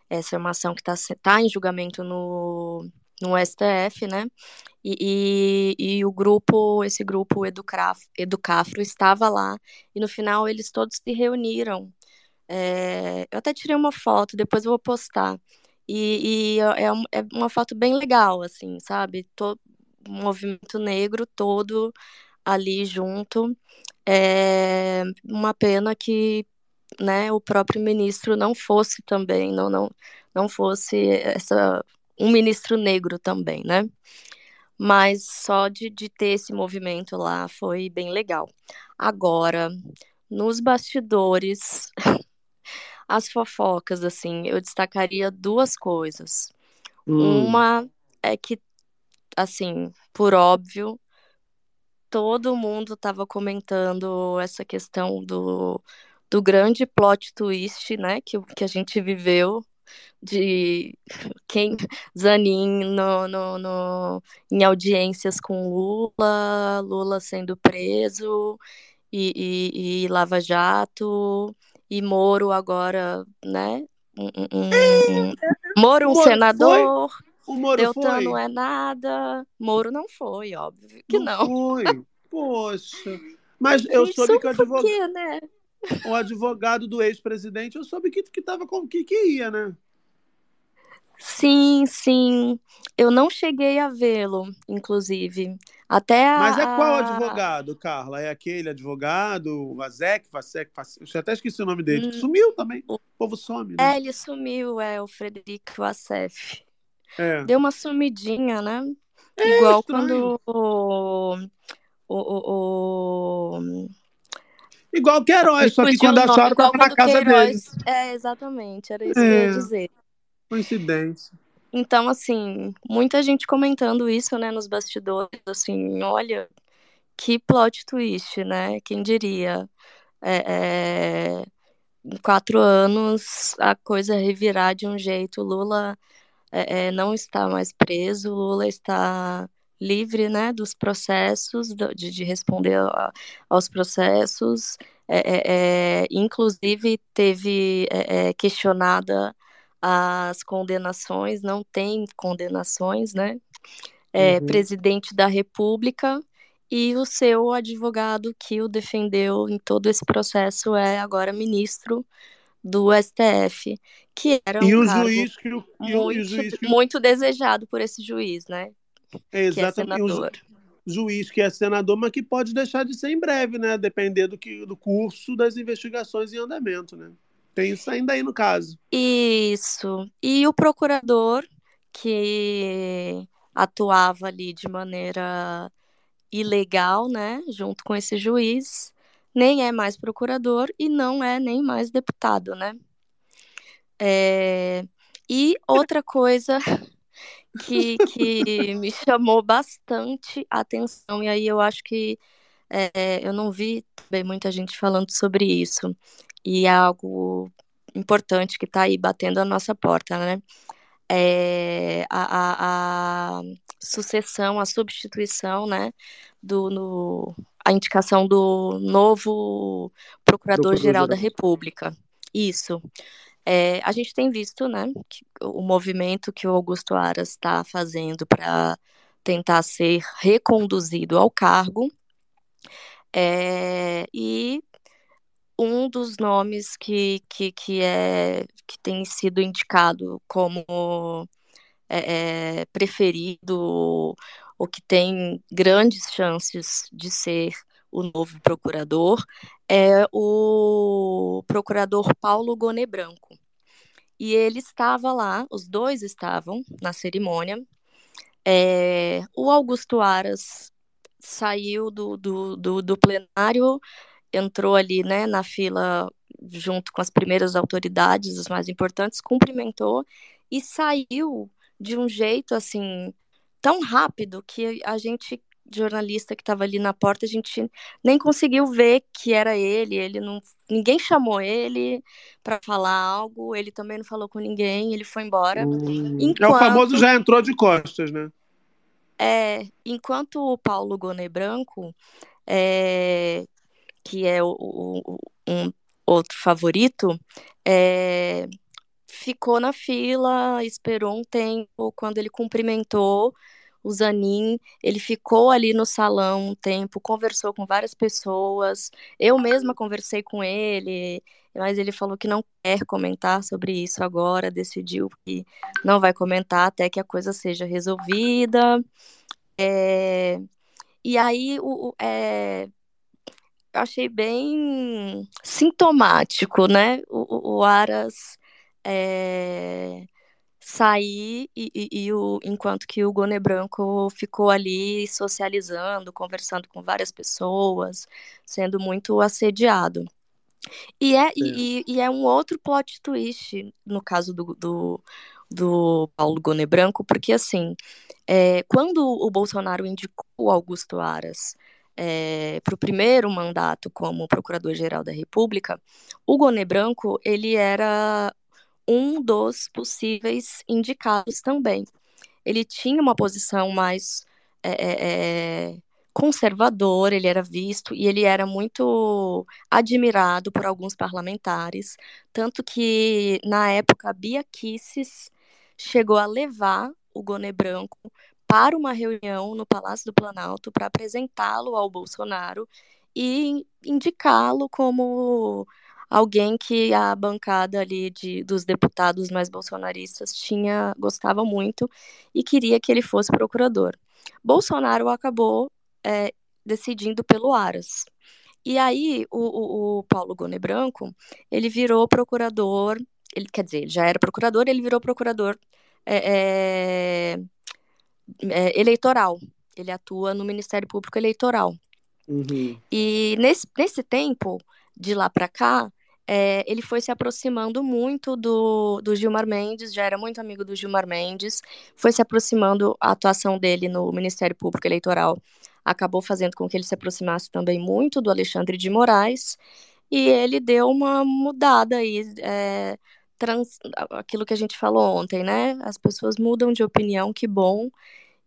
Essa é uma ação que está tá em julgamento no, no STF, né? E, e, e o grupo, esse grupo Educafro estava lá, e no final eles todos se reuniram. É, eu até tirei uma foto, depois eu vou postar. E, e é, um- é uma foto bem legal, assim, sabe? To, o movimento negro todo ali junto. É uma pena que, né, o próprio ministro não fosse também, não, não, não fosse essa, um ministro negro também, né? Mas só de, de ter esse movimento lá foi bem legal. Agora, nos bastidores, as fofocas, assim, eu destacaria duas coisas. Hum. Uma é que, assim, por óbvio, todo mundo estava comentando essa questão do, do grande plot twist, né, que, que a gente viveu de quem Zanin no, no, no- em audiências com Lula, Lula sendo preso e, e, e Lava Jato e Moro agora, né? Um, um- um- Moro, um Moro senador. foi? O Moro Deltan foi? não é nada. Moro não foi, óbvio que não. Foi. Poxa. Mas eu soube que o por advogado, quê, né? O advogado do ex-presidente, eu soube que, que, tava com, que, que ia, né? Sim, sim. Eu não cheguei a vê-lo, inclusive. Até a, Mas é qual advogado, Carla? É aquele advogado, Vazek, Vasek, Vasek, eu até esqueci o nome dele, Hum. sumiu também. O povo some, né? É, ele sumiu, é o Frederico Assef. É. Deu uma sumidinha, né? É, Igual estranho. quando o, o, o, o- Igual Queiroz, só que quando acharam, tava na casa Queiroz. dele. É, exatamente, era isso que eu ia É, dizer. coincidência. Então, assim, muita gente comentando isso, né, nos bastidores, assim, olha, que plot twist, né? Quem diria? É, é, em quatro anos a coisa revirar de um jeito. Lula é, é, não está mais preso, Lula está livre, né, dos processos, de, de responder a- aos processos. É, é, é, inclusive teve é, é, questionada as condenações, não tem condenações, né? é, Uhum. presidente da República, e o seu advogado que o defendeu em todo esse processo é agora ministro do STF, que era E um o cargo juiz que o, e o, e o muito, juiz que o- muito desejado por esse juiz, né? É Que é exatamente juiz que é senador, mas que pode deixar de ser em breve, né? Depender do que do curso das investigações em andamento, né? Tem isso ainda aí no caso. Isso. E o procurador que atuava ali de maneira ilegal, né, junto com esse juiz, nem é mais procurador e não é nem mais deputado, né? É, E outra coisa que, que me chamou bastante a atenção, e aí eu acho que é, eu não vi também muita gente falando sobre isso, e é algo importante que está aí batendo a nossa porta, né? É a, a, a sucessão, a substituição, né, do, no, a indicação do novo Procurador-Geral da Procurador-Geral. República. Isso. É, a gente tem visto, né, o movimento que o Augusto Aras está fazendo para tentar ser reconduzido ao cargo. É, e um dos nomes que, que, que, é, que tem sido indicado como é, é, preferido ou que tem grandes chances de ser o novo procurador é o procurador Paulo Goné Branco. E ele estava lá, os dois estavam na cerimônia. É, o Augusto Aras saiu do, do, do, do plenário, entrou ali né, na fila junto com as primeiras autoridades, os mais importantes, cumprimentou e saiu de um jeito assim tão rápido que a gente jornalista que estava ali na porta a gente nem conseguiu ver que era ele ele não ninguém chamou ele para falar algo ele também não falou com ninguém ele foi embora Hum, enquanto É o famoso já entrou de costas, né? é, enquanto o Paulo Goné Branco, é, que é o, o- um outro favorito, é, ficou na fila, esperou um tempo. Quando ele cumprimentou o Zanin, ele ficou ali no salão um tempo, conversou com várias pessoas. Eu mesma conversei com ele, mas ele falou que não quer comentar sobre isso agora, decidiu que não vai comentar até que a coisa seja resolvida. É, e aí o, é, eu achei bem sintomático, né? O, o- o Aras é, sair e, e- e o, enquanto que o Gone Branco ficou ali socializando, conversando com várias pessoas, sendo muito assediado. E é, e, e- é um outro plot twist no caso do, do, do Paulo Gone Branco, porque assim, é, quando o Bolsonaro indicou Augusto Aras para o primeiro mandato como Procurador-Geral da República, o Gone Branco ele era um dos possíveis indicados também. Ele tinha uma posição mais é, é, é, conservadora, ele era visto e ele era muito admirado por alguns parlamentares, tanto que na época Bia Kicis chegou a levar o Gone Branco para uma reunião no Palácio do Planalto para apresentá-lo ao Bolsonaro e indicá-lo como alguém que a bancada ali de, dos deputados mais bolsonaristas tinha gostava muito e queria que ele fosse procurador. Bolsonaro acabou é, decidindo pelo Aras. E aí o, o, o Paulo Gone Branco ele virou procurador, ele quer dizer, ele já era procurador, ele virou procurador é, é, é, eleitoral. Ele atua no Ministério Público Eleitoral. Uhum. E nesse, nesse tempo, de lá para cá, é, ele foi se aproximando muito do, do Gilmar Mendes, já era muito amigo do Gilmar Mendes, foi se aproximando, a atuação dele no Ministério Público Eleitoral acabou fazendo com que ele se aproximasse também muito do Alexandre de Moraes, e ele deu uma mudada aí, é, trans, aquilo que a gente falou ontem, né? As pessoas mudam de opinião, que bom,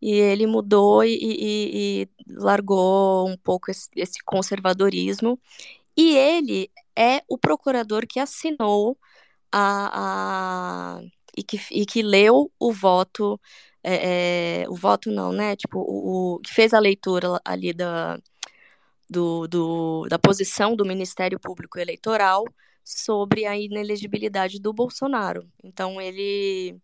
e ele mudou e, e, e largou um pouco esse, esse, conservadorismo. E ele é o procurador que assinou a, a e, que, e que leu o voto é, é, o voto não, né? Tipo, o, o que fez a leitura ali da, do, do, da posição do Ministério Público Eleitoral sobre a inelegibilidade do Bolsonaro. Então, ele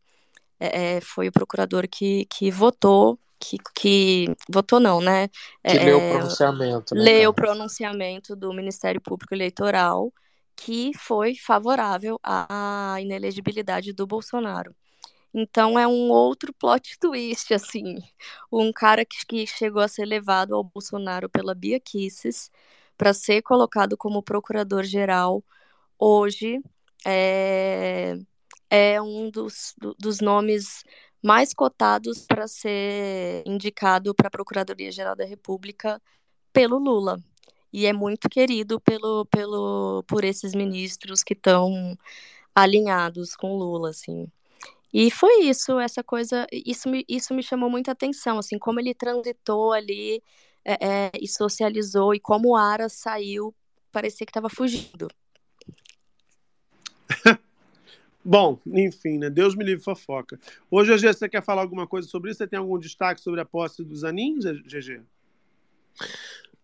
é, é, foi o procurador que, que votou, que, que votou não, né? Que É, leu o é, pronunciamento, né, leu o pronunciamento do Ministério Público Eleitoral que foi favorável à inelegibilidade do Bolsonaro. Então é um outro plot twist, assim. Um cara que, que chegou a ser levado ao Bolsonaro pela Bia Kicis para ser colocado como procurador-geral hoje é, é um dos, do- dos nomes mais cotados para ser indicado para a Procuradoria-Geral da República pelo Lula. E é muito querido pelo, pelo, por esses ministros que estão alinhados com Lula, assim. E foi isso, essa coisa, isso me, isso me chamou muita atenção, assim, como ele transitou ali é, é, e socializou, e como o Ara saiu, parecia que estava fugindo. Bom, enfim, né? Deus me livre fofoca. Hoje, GG, você quer falar alguma coisa sobre isso? Você tem algum destaque sobre a posse dos aninhos, GG?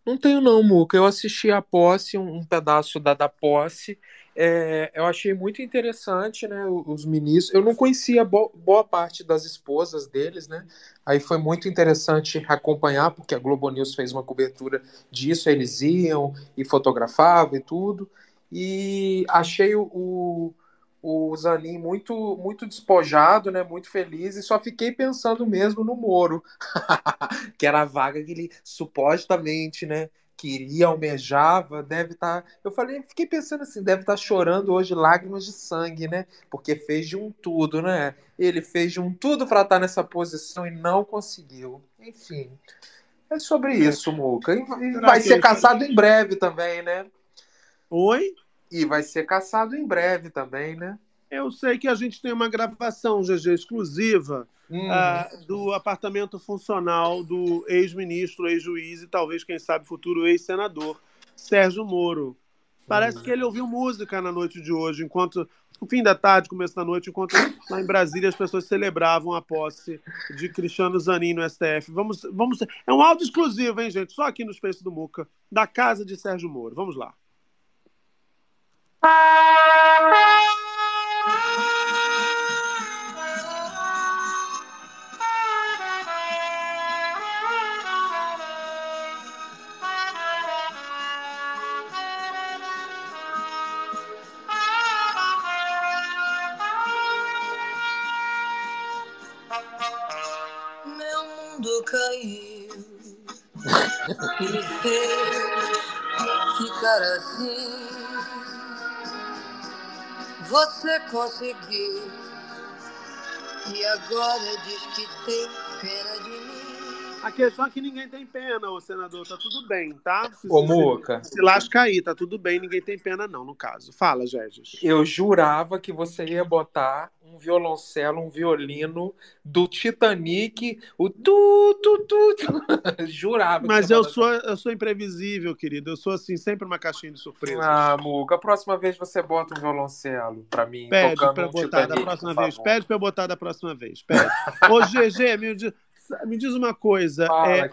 Não tenho não, Muca. Eu assisti a posse, um, um pedaço da, da posse. É, eu achei muito interessante, né? Os ministros. Eu não conhecia bo- boa parte das esposas deles, né? Aí foi muito interessante acompanhar, porque a Globo News fez uma cobertura disso. Eles iam e fotografavam e tudo. E achei o, o, o Zanin muito, muito despojado, né? Muito feliz. E só fiquei pensando mesmo no Moro que era a vaga que ele supostamente, né, queria, almejava, deve estar. Eu falei, fiquei pensando assim, deve estar chorando hoje lágrimas de sangue, né? Porque fez de um tudo, né? Ele fez de um tudo para estar nessa posição e não conseguiu. Enfim, é sobre isso, Muca. E vai ser caçado em breve também, né? Oi? E vai ser caçado em breve também, né? Eu sei que a gente tem uma gravação, GG, exclusiva Hum. ah, do apartamento funcional do ex-ministro, ex-juiz e talvez, quem sabe, futuro ex-senador, Sérgio Moro. Parece que ele ouviu música na noite de hoje, enquanto no fim da tarde, começo da noite, enquanto lá em Brasília as pessoas celebravam a posse de Cristiano Zanin no STF. Vamos, vamos, é um áudio exclusivo, hein, gente? Só aqui no Space do Muca, da casa de Sérgio Moro. Vamos lá. Meu mundo caiu e me fez ficar assim. Você conseguiu e agora diz que tem pena de mim. A questão é que ninguém tem pena, ô senador. Tá tudo bem, tá? Se, Ô, Muca. se lasca aí, tá tudo bem, ninguém tem pena, não, no caso. Fala, Gegis. Eu jurava que você ia botar um violoncelo, um violino do Titanic, o tu, tu, tu, tu. Jurava Mas eu sou, eu sou imprevisível, querido. Eu sou assim, sempre uma caixinha de surpresas. Ah, Muca, a próxima vez você bota um violoncelo pra mim, Pede tocando pra um botar da Titanic, próxima por vez. Pede pra eu botar da próxima vez. Pede. Ô, GG, me diz, me diz uma coisa. Fala, é,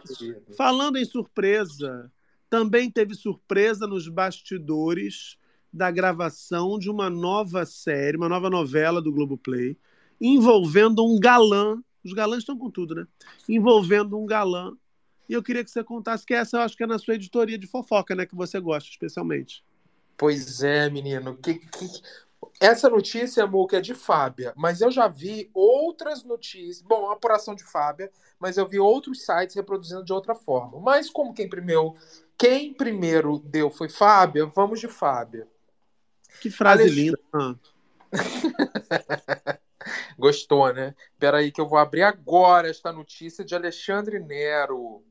falando em surpresa, também teve surpresa nos bastidores da gravação de uma nova série, uma nova novela do Globoplay, envolvendo um galã. Os galãs estão com tudo, né? Envolvendo um galã. E eu queria que você contasse, que essa eu acho que é na sua editoria de fofoca, né? Que você gosta especialmente. Pois é, menino. Que, que... Essa notícia, Muca, é de Fábia, mas eu já vi outras notícias. Bom, a apuração de Fábia, mas eu vi outros sites reproduzindo de outra forma. Mas como quem primeiro, quem primeiro deu foi Fábia, vamos de Fábia. Que frase Alex- linda. Ah. Gostou, né? Peraí que eu vou abrir agora esta notícia de Alexandre Nero,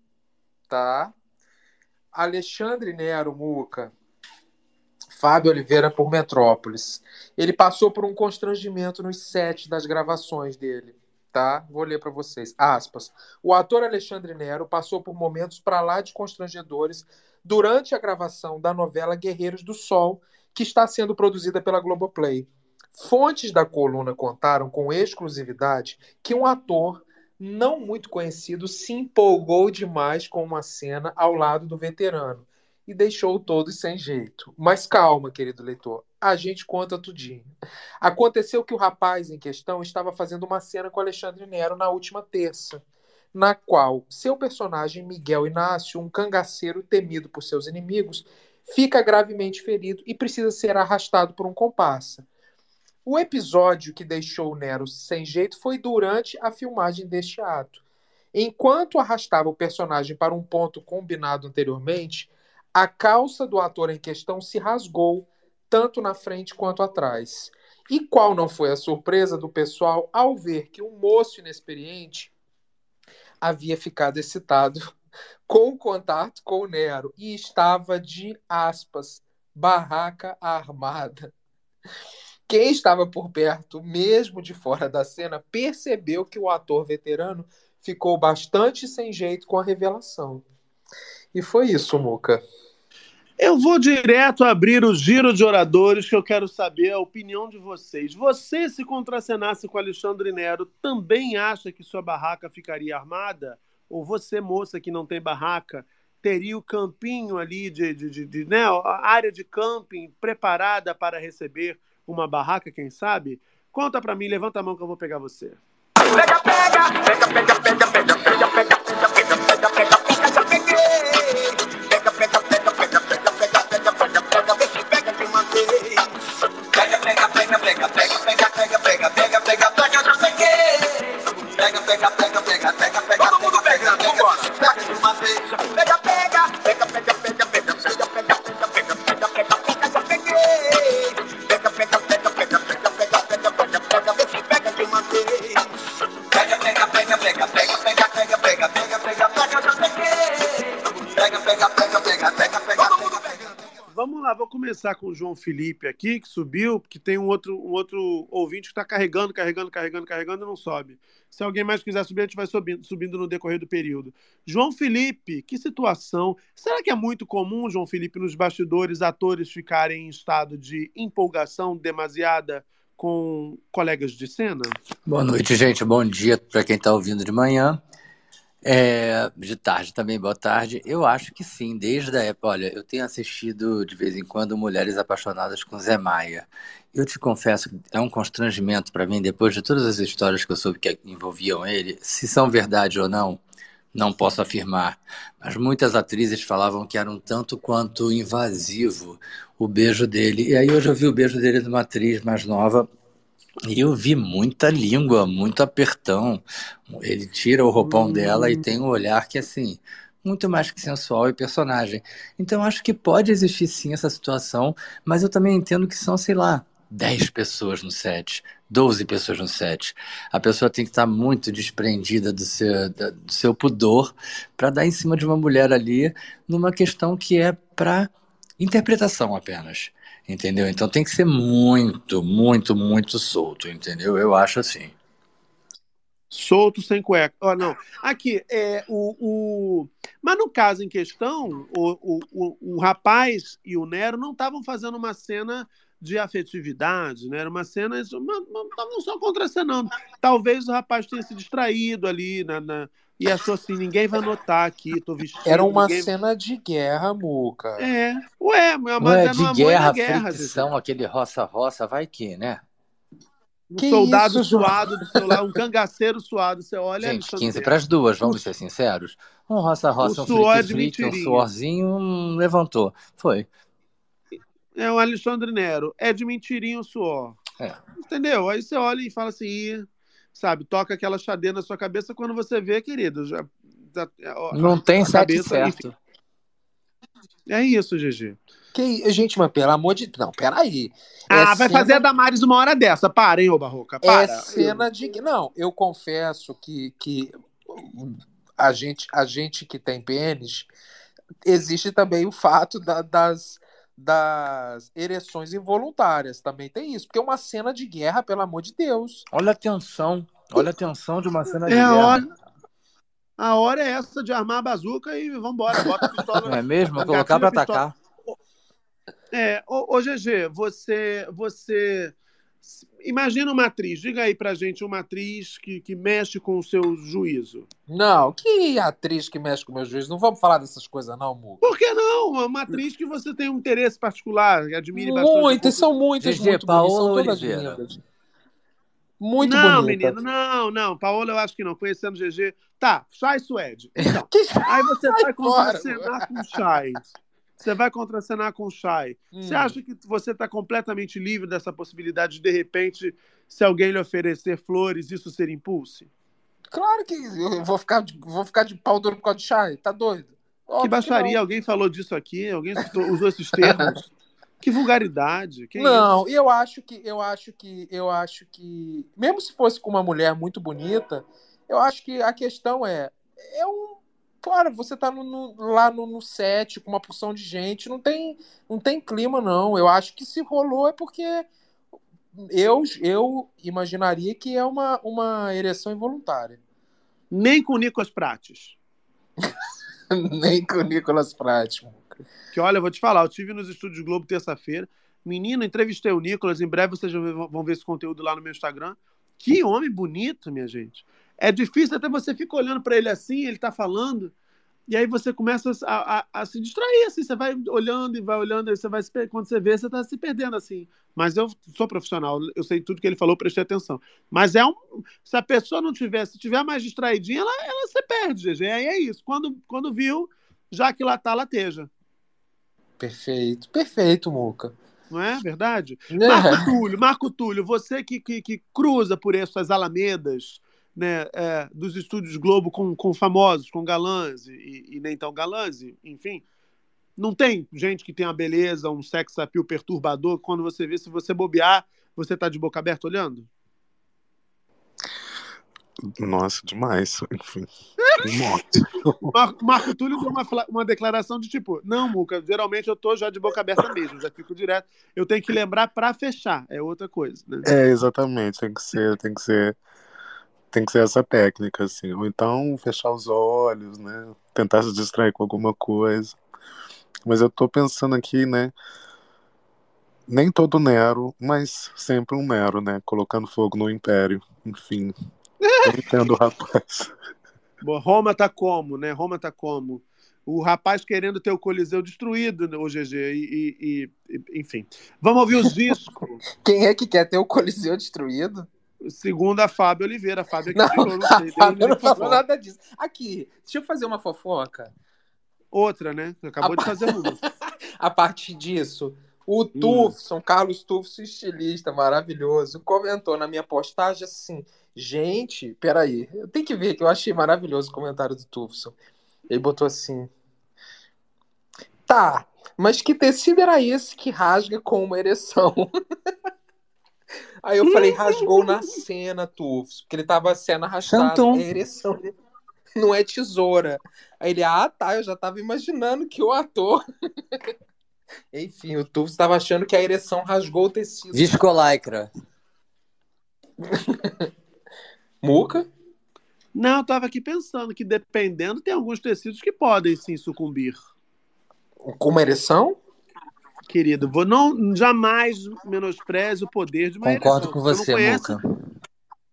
tá? Alexandre Nero, Muca. Fábio Oliveira por Metrópolis. Ele passou por um constrangimento nos sets das gravações dele, tá? Vou ler para vocês. Aspas. O ator Alexandre Nero passou por momentos para lá de constrangedores durante a gravação da novela Guerreiros do Sol, que está sendo produzida pela Globoplay. Fontes da coluna contaram com exclusividade que um ator não muito conhecido, se empolgou demais com uma cena ao lado do veterano e deixou todos sem jeito. Mas calma, querido leitor, a gente conta tudinho. Aconteceu que o rapaz em questão estava fazendo uma cena com Alexandre Nero na última terça, na qual seu personagem Miguel Inácio, um cangaceiro temido por seus inimigos, fica gravemente ferido e precisa ser arrastado por um comparsa. O episódio que deixou Nero sem jeito foi durante a filmagem deste ato. Enquanto arrastava o personagem para um ponto combinado anteriormente, a calça do ator em questão se rasgou, tanto na frente quanto atrás. E qual não foi a surpresa do pessoal ao ver que um moço inexperiente havia ficado excitado com o contato com o Nero e estava de aspas, barraca armada. Quem estava por perto, mesmo de fora da cena, percebeu que o ator veterano ficou bastante sem jeito com a revelação. E foi isso, Muca. Eu vou direto abrir o giro de oradores, que eu quero saber a opinião de vocês. Você, se contracenasse com Alexandre Nero, também acha que sua barraca ficaria armada? Ou você, moça que não tem barraca, teria o campinho ali, de, de, de, de né, a área de camping preparada para receber uma barraca, quem sabe? Conta pra mim, levanta a mão que eu vou pegar você. Pega, pega, pega, pega, começar com o João Felipe aqui, que subiu, porque tem um outro, um outro ouvinte que está carregando, carregando, carregando, carregando e não sobe. Se alguém mais quiser subir, a gente vai subindo, subindo no decorrer do período. João Felipe, que situação. Será que é muito comum, João Felipe, nos bastidores, atores ficarem em estado de empolgação demasiada com colegas de cena? Boa noite, gente. Bom dia para quem está ouvindo de manhã. É, de tarde também, boa tarde. Eu acho que sim, desde a época. Olha, eu tenho assistido de vez em quando Mulheres Apaixonadas com Zé Maia. Eu te confesso que é um constrangimento para mim, depois de todas as histórias que eu soube que envolviam ele, se são verdade ou não, não posso afirmar. Mas muitas atrizes falavam que era um tanto quanto invasivo o beijo dele. E aí hoje eu vi o beijo dele de uma atriz mais nova e eu vi muita língua, muito apertão. Ele tira o roupão dela e tem um olhar que, assim, muito mais que sensual e personagem. Então, acho que pode existir sim essa situação, mas eu também entendo que são, sei lá, 10 pessoas no set, 12 pessoas no set. A pessoa tem que estar muito desprendida do seu, do seu pudor para dar em cima de uma mulher ali numa questão que é para interpretação apenas. Entendeu? Então tem que ser muito, muito, muito solto, entendeu? Eu acho assim. Solto sem cueca. Ó, não. Aqui, é, o, o... Mas no caso em questão, o, o, o, o rapaz e o Nero não estavam fazendo uma cena de afetividade, né? Era uma cena. Não estavam só contracenando. Talvez o rapaz tenha se distraído ali na, na- e achou assim: ninguém vai notar aqui, tô vestido. Era uma ninguém... cena de guerra, Muca. É. Ué, mas Não é de guerra, guerra, fricção, aquele roça-roça, vai que, né? Um Que soldado isso, suado do seu lado, um cangaceiro suado. Você olha. Gente, Alexandre 15 Nero. para as duas, O, vamos ser sinceros. Um roça-roça, um suor de flick-flick, um suorzinho, um levantou. Foi. É o Alexandre Nero. É de mentirinho o suor. É. Entendeu? Aí você olha e fala assim, sabe, toca aquela xadê na sua cabeça quando você vê, querido, já, já- ó, Não tem a cabeça, enfim. certo. É isso, GG. Que, gente, mas pelo amor de Não, peraí. É Ah, vai cena- fazer a Damares uma hora dessa. Para, hein, ô Barroca? É Para. cena de. Não, eu confesso que, que a, gente, a gente que tem pênis, existe também o fato da- das, das ereções involuntárias. Também tem isso, porque é uma cena de guerra, pelo amor de Deus. Olha a tensão. Olha a tensão de uma cena de É a guerra. hora, a hora é essa de armar a bazuca e vambora, bota a pistola. Não é mesmo? Colocar para a atacar. É, ô, ô GG, você, você. Imagina uma atriz, diga aí pra gente uma atriz que, que mexe com o seu juízo. Não, que atriz que mexe com o meu juízo. Não vamos falar dessas coisas, não, Mu. Por que não? Uma atriz que você tem um interesse particular, que admire bastante. Muitas, são muitas, GG, muito bonitas. São Paola todas Oliveira. lindas. Muito não, bonita. menino, não, não. Paola, eu acho que não. Conhecendo o GG. Tá, Chay Suede. Então, aí você vai fora, contracenar com o Chay. Você vai contracenar com o. Você Hum. acha que você está completamente livre dessa possibilidade de, de repente, se alguém lhe oferecer flores, isso ser impulso? Claro que eu vou ficar, de- vou ficar de pau duro por causa de chai. Tá doido? Óbvio que baixaria, não. alguém falou disso aqui, alguém usou esses termos. que vulgaridade. Que não, e eu acho que eu acho que eu acho que mesmo se fosse com uma mulher muito bonita, eu acho que a questão é é um Claro, você tá no- no- lá no, no set com uma porção de gente, não tem, não tem clima, não. Eu acho que se rolou é porque eu, eu imaginaria que é uma, uma ereção involuntária. Nem com o Nicolas Prates. Nem com o Nicolas Prates. Que olha, eu vou te falar, eu tive nos estúdios Globo terça-feira. Menino, entrevistei o Nicolas. Em breve vocês vão ver esse conteúdo lá no meu Instagram. Que homem bonito, minha gente. É difícil até você fica olhando para ele assim, ele tá falando, e aí você começa a, a- a se distrair, assim, você vai olhando e vai olhando, aí você vai se quando você vê, você tá se perdendo assim. Mas eu sou profissional, eu sei tudo que ele falou, prestei atenção. Mas é um. Se a pessoa não tiver, se tiver mais distraidinha, ela, ela se perde, GG. Aí é isso. Quando, quando viu, já que lá tá, lateja. Perfeito, perfeito, Muca. Não é verdade? É. Marco Túlio, Marco Túlio, você que, que, que cruza por essas alamedas né, é, dos estúdios Globo com, com famosos, com galãs e, e nem tão galãs, enfim. Não tem gente que tem uma beleza, um sex appeal perturbador, quando você vê, se você bobear, você tá de boca aberta olhando? Nossa, demais. Enfim. Marco, Marco Túlio deu uma, uma declaração de tipo: Não, Muca, geralmente eu tô já de boca aberta mesmo, já fico direto. Eu tenho que lembrar pra fechar, é outra coisa, né? É, exatamente. Tem que ser, tem que ser, tem que ser essa técnica, assim. Ou então fechar os olhos, né? Tentar se distrair com alguma coisa. Mas eu tô pensando aqui, né? Nem todo Nero, mas sempre um Nero, né? Colocando fogo no Império. Enfim. Eu entendo o rapaz. Bom, Roma tá como, né? Roma tá como? O rapaz querendo ter o Coliseu destruído, né, o GG, e, e- e- enfim. Vamos ouvir os discos. Quem é que quer ter o Coliseu destruído? Segundo a Fábio Oliveira. A Fábio é que Não, tirou, não a sei. Fábio não falou nada disso. Aqui, deixa eu fazer uma fofoca. Outra, né? Acabou de fazer uma. A partir disso, o Hum. Tufson, Carlos Tufson, estilista maravilhoso, comentou na minha postagem assim: gente, peraí, eu tenho que ver que eu achei maravilhoso o comentário do Tufson. Ele botou assim: tá, mas que tecido era esse que rasga com uma ereção? Aí eu falei, rasgou na cena, Tufos, porque ele tava sendo arrastado. Chantum. É ereção, não é tesoura. Aí ele, ah, tá, eu já tava imaginando que o ator. Enfim, o Tufos tava achando que a ereção rasgou o tecido. Viscolaicra. Muca? Não, eu tava aqui pensando que dependendo, tem alguns tecidos que podem sim sucumbir. Com uma ereção? Querido, vou não jamais menospreze o poder de uma Concordo ereção. com Você você, não conhece, Muca.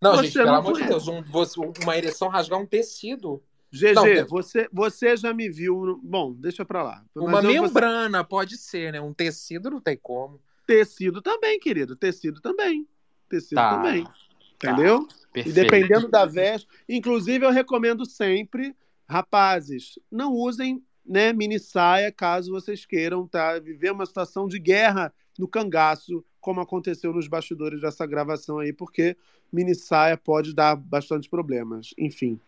Não, Você gente, pelo amor de. Deus, um- você- uma ereção rasgar um tecido. GG, Não, você, você já me viu. Bom, deixa pra lá. Uma você- membrana pode ser, né? Um tecido não tem como. Tecido também, querido. Tecido também. Tecido Tá. também. Entendeu? E Perfeito. dependendo da veste. Inclusive, eu recomendo sempre, rapazes, não usem né, mini saia caso vocês queiram tá, viver uma situação de guerra no cangaço, como aconteceu nos bastidores dessa gravação aí, porque mini saia pode dar bastante problemas. Enfim.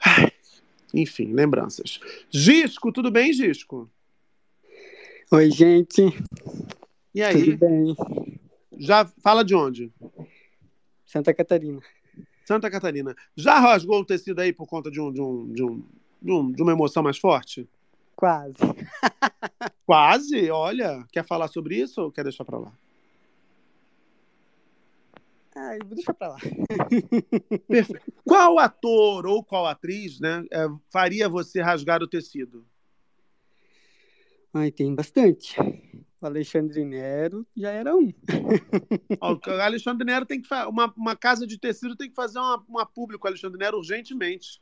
Ai, Enfim, lembranças. Gisco, tudo bem, Gisco? Oi, gente. E aí? Tudo bem? Já fala de onde? Santa Catarina. Santa Catarina. Já rasgou o tecido aí por conta de, um, de, um, de, um, de, um- uma emoção mais forte? Quase. Quase? Olha, quer falar sobre isso ou quer deixar pra lá? Ai, vou deixar pra lá. Perfeito. Qual ator ou qual atriz né, é, faria você rasgar o tecido? Ai, tem bastante. O Alexandre Nero já era um. Ó, o Alexandre Nero tem que fa- uma, uma casa de tecido tem que fazer uma, uma público Alexandre Nero urgentemente,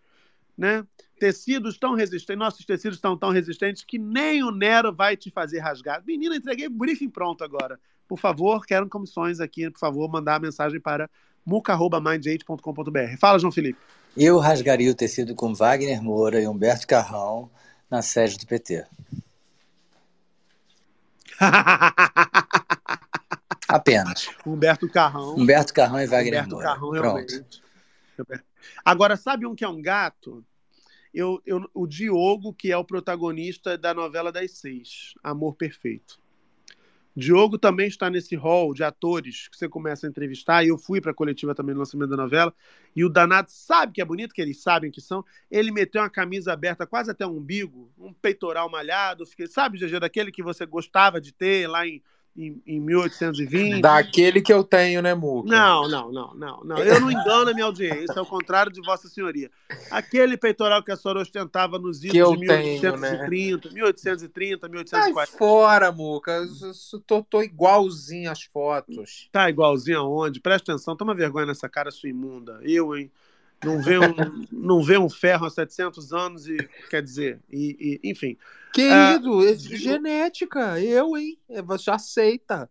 né? Tecidos tão resistentes, nossos tecidos estão tão resistentes que nem o Nero vai te fazer rasgar. Menina, entreguei o briefing pronto agora. Por favor, quero comissões aqui, por favor, mandar a mensagem para muca@mind8.com.br. Fala, João Felipe. Eu rasgaria o tecido com Wagner Moura e Humberto Carrão na sede do PT. Apenas. Humberto Carrão. Humberto Carrão e Wagner Humberto Moura. Carrão, Pronto. realmente. Agora, sabe um que é um gato? Eu, eu, o Diogo, que é o protagonista da novela das seis, Amor Perfeito. Diogo também está nesse hall de atores que você começa a entrevistar, e eu fui para a coletiva também no lançamento da novela, e o danado sabe que é bonito, que eles sabem que são. Ele meteu uma camisa aberta quase até o umbigo, um peitoral malhado, fiquei, sabe, GG, daquele que você gostava de ter lá em, em, em 1820. Daquele que eu tenho, né, Muca? Não, não, não, não, não. Eu não engano a minha audiência, ao contrário de Vossa Senhoria. Aquele peitoral que a senhora ostentava nos Que idos eu de tenho, né? 1830, 1830, Sai 1840. fora, Muca. Eu Tô, tô igualzinho às fotos. Tá igualzinho aonde? Presta atenção, toma vergonha nessa cara sua imunda. Eu, hein? Não vê um, não vê um ferro há 700 anos e, quer dizer, e, e- enfim. Querido, é genética. Eu, hein? É, Você aceita.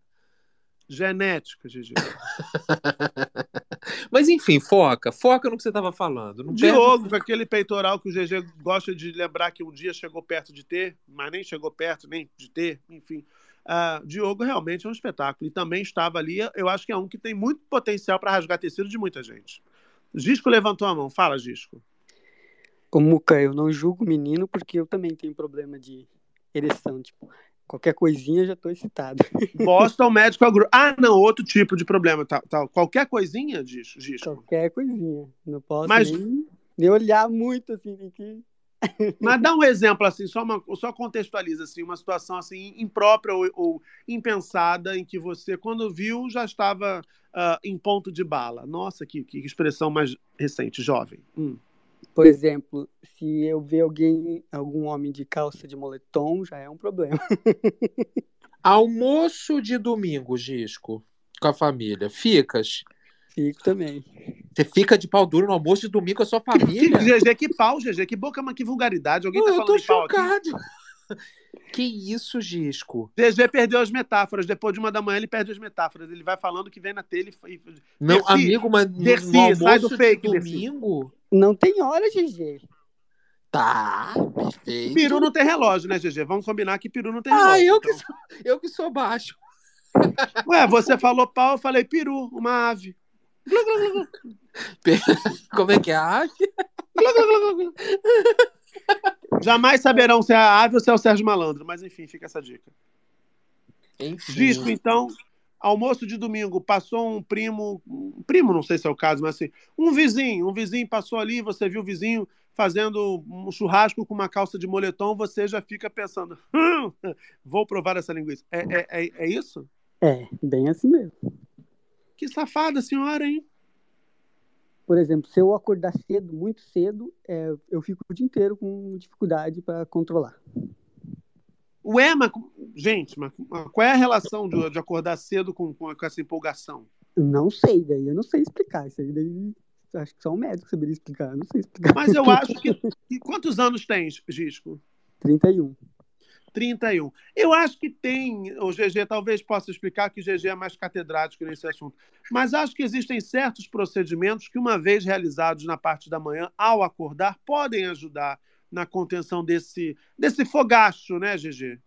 Genética, GG. Mas enfim, foca. Foca no que você estava falando. Não perde- Diogo, com aquele peitoral que o GG gosta de lembrar que um dia chegou perto de ter, mas nem chegou perto nem de ter, enfim. Ah, Diogo realmente é um espetáculo. E também estava ali, eu acho que é um que tem muito potencial para rasgar tecido de muita gente. Gisco levantou a mão. Fala, Gisco. Ô, Muca, eu não julgo menino porque eu também tenho problema de ereção. Tipo, qualquer coisinha já tô excitado. Boston Medical Group. Ah, não, outro tipo de problema. Tal, tal. Qualquer coisinha, Gisco. Gisco. Qualquer coisinha. Não posso Mas- nem, nem olhar muito assim. tem que- Mas dá um exemplo assim, só, uma, só contextualiza assim, uma situação assim imprópria ou, ou impensada em que você, quando viu, já estava ah, em ponto de bala. Nossa, que, que expressão mais recente, jovem. Hum. Por exemplo, se eu ver alguém, algum homem de calça de moletom, já é um problema. Almoço de domingo, Gisco, com a família. Ficas? Fico também. Você fica de pau duro no almoço de domingo com a sua família? GG, que pau, GG, que boca, mas que vulgaridade. Alguém tá eu falando tô de pau aqui? chocado. Que isso, Gisco? GG perdeu as metáforas. Depois de uma da manhã, ele perde as metáforas. Ele vai falando que vem na telha e. Não, Dercy, amigo, mas Dercy, no almoço sai do de fake, Dercy. domingo? Não tem hora, GG. Tá, perfeito. Peru não tem relógio, né, GG? Vamos combinar que peru não tem Ah, relógio. eu que, então. sou, eu que sou baixo. Ué, você falou pau, eu falei peru, uma ave. Como é que é a ave? Jamais saberão se é a ave ou se é o Sérgio Malandro, mas enfim, fica essa dica. Enfim. Disco, então, almoço de domingo, passou um primo, um primo, não sei se é o caso, mas assim, um vizinho, um vizinho passou ali, você viu o vizinho fazendo um churrasco com uma calça de moletom, você já fica pensando, "Hum, vou provar essa linguiça. É, é, é, é isso? É, bem assim mesmo. Que safada, senhora, hein? Por exemplo, se eu acordar cedo, muito cedo, é, eu fico o dia inteiro com dificuldade para controlar. Ué, mas, gente, mas qual é a relação de, de acordar cedo com, com, essa empolgação? Não sei, daí eu não sei explicar. Isso aí daí, acho que só um médico saberia explicar. Não sei explicar. Mas eu acho que. e quantos anos tens, Gisco? 31. 31. Eu acho que tem, o GG talvez possa explicar que o GG é mais catedrático nesse assunto, mas acho que existem certos procedimentos que, uma vez realizados na parte da manhã, ao acordar, podem ajudar na contenção desse, desse fogacho, né, GG?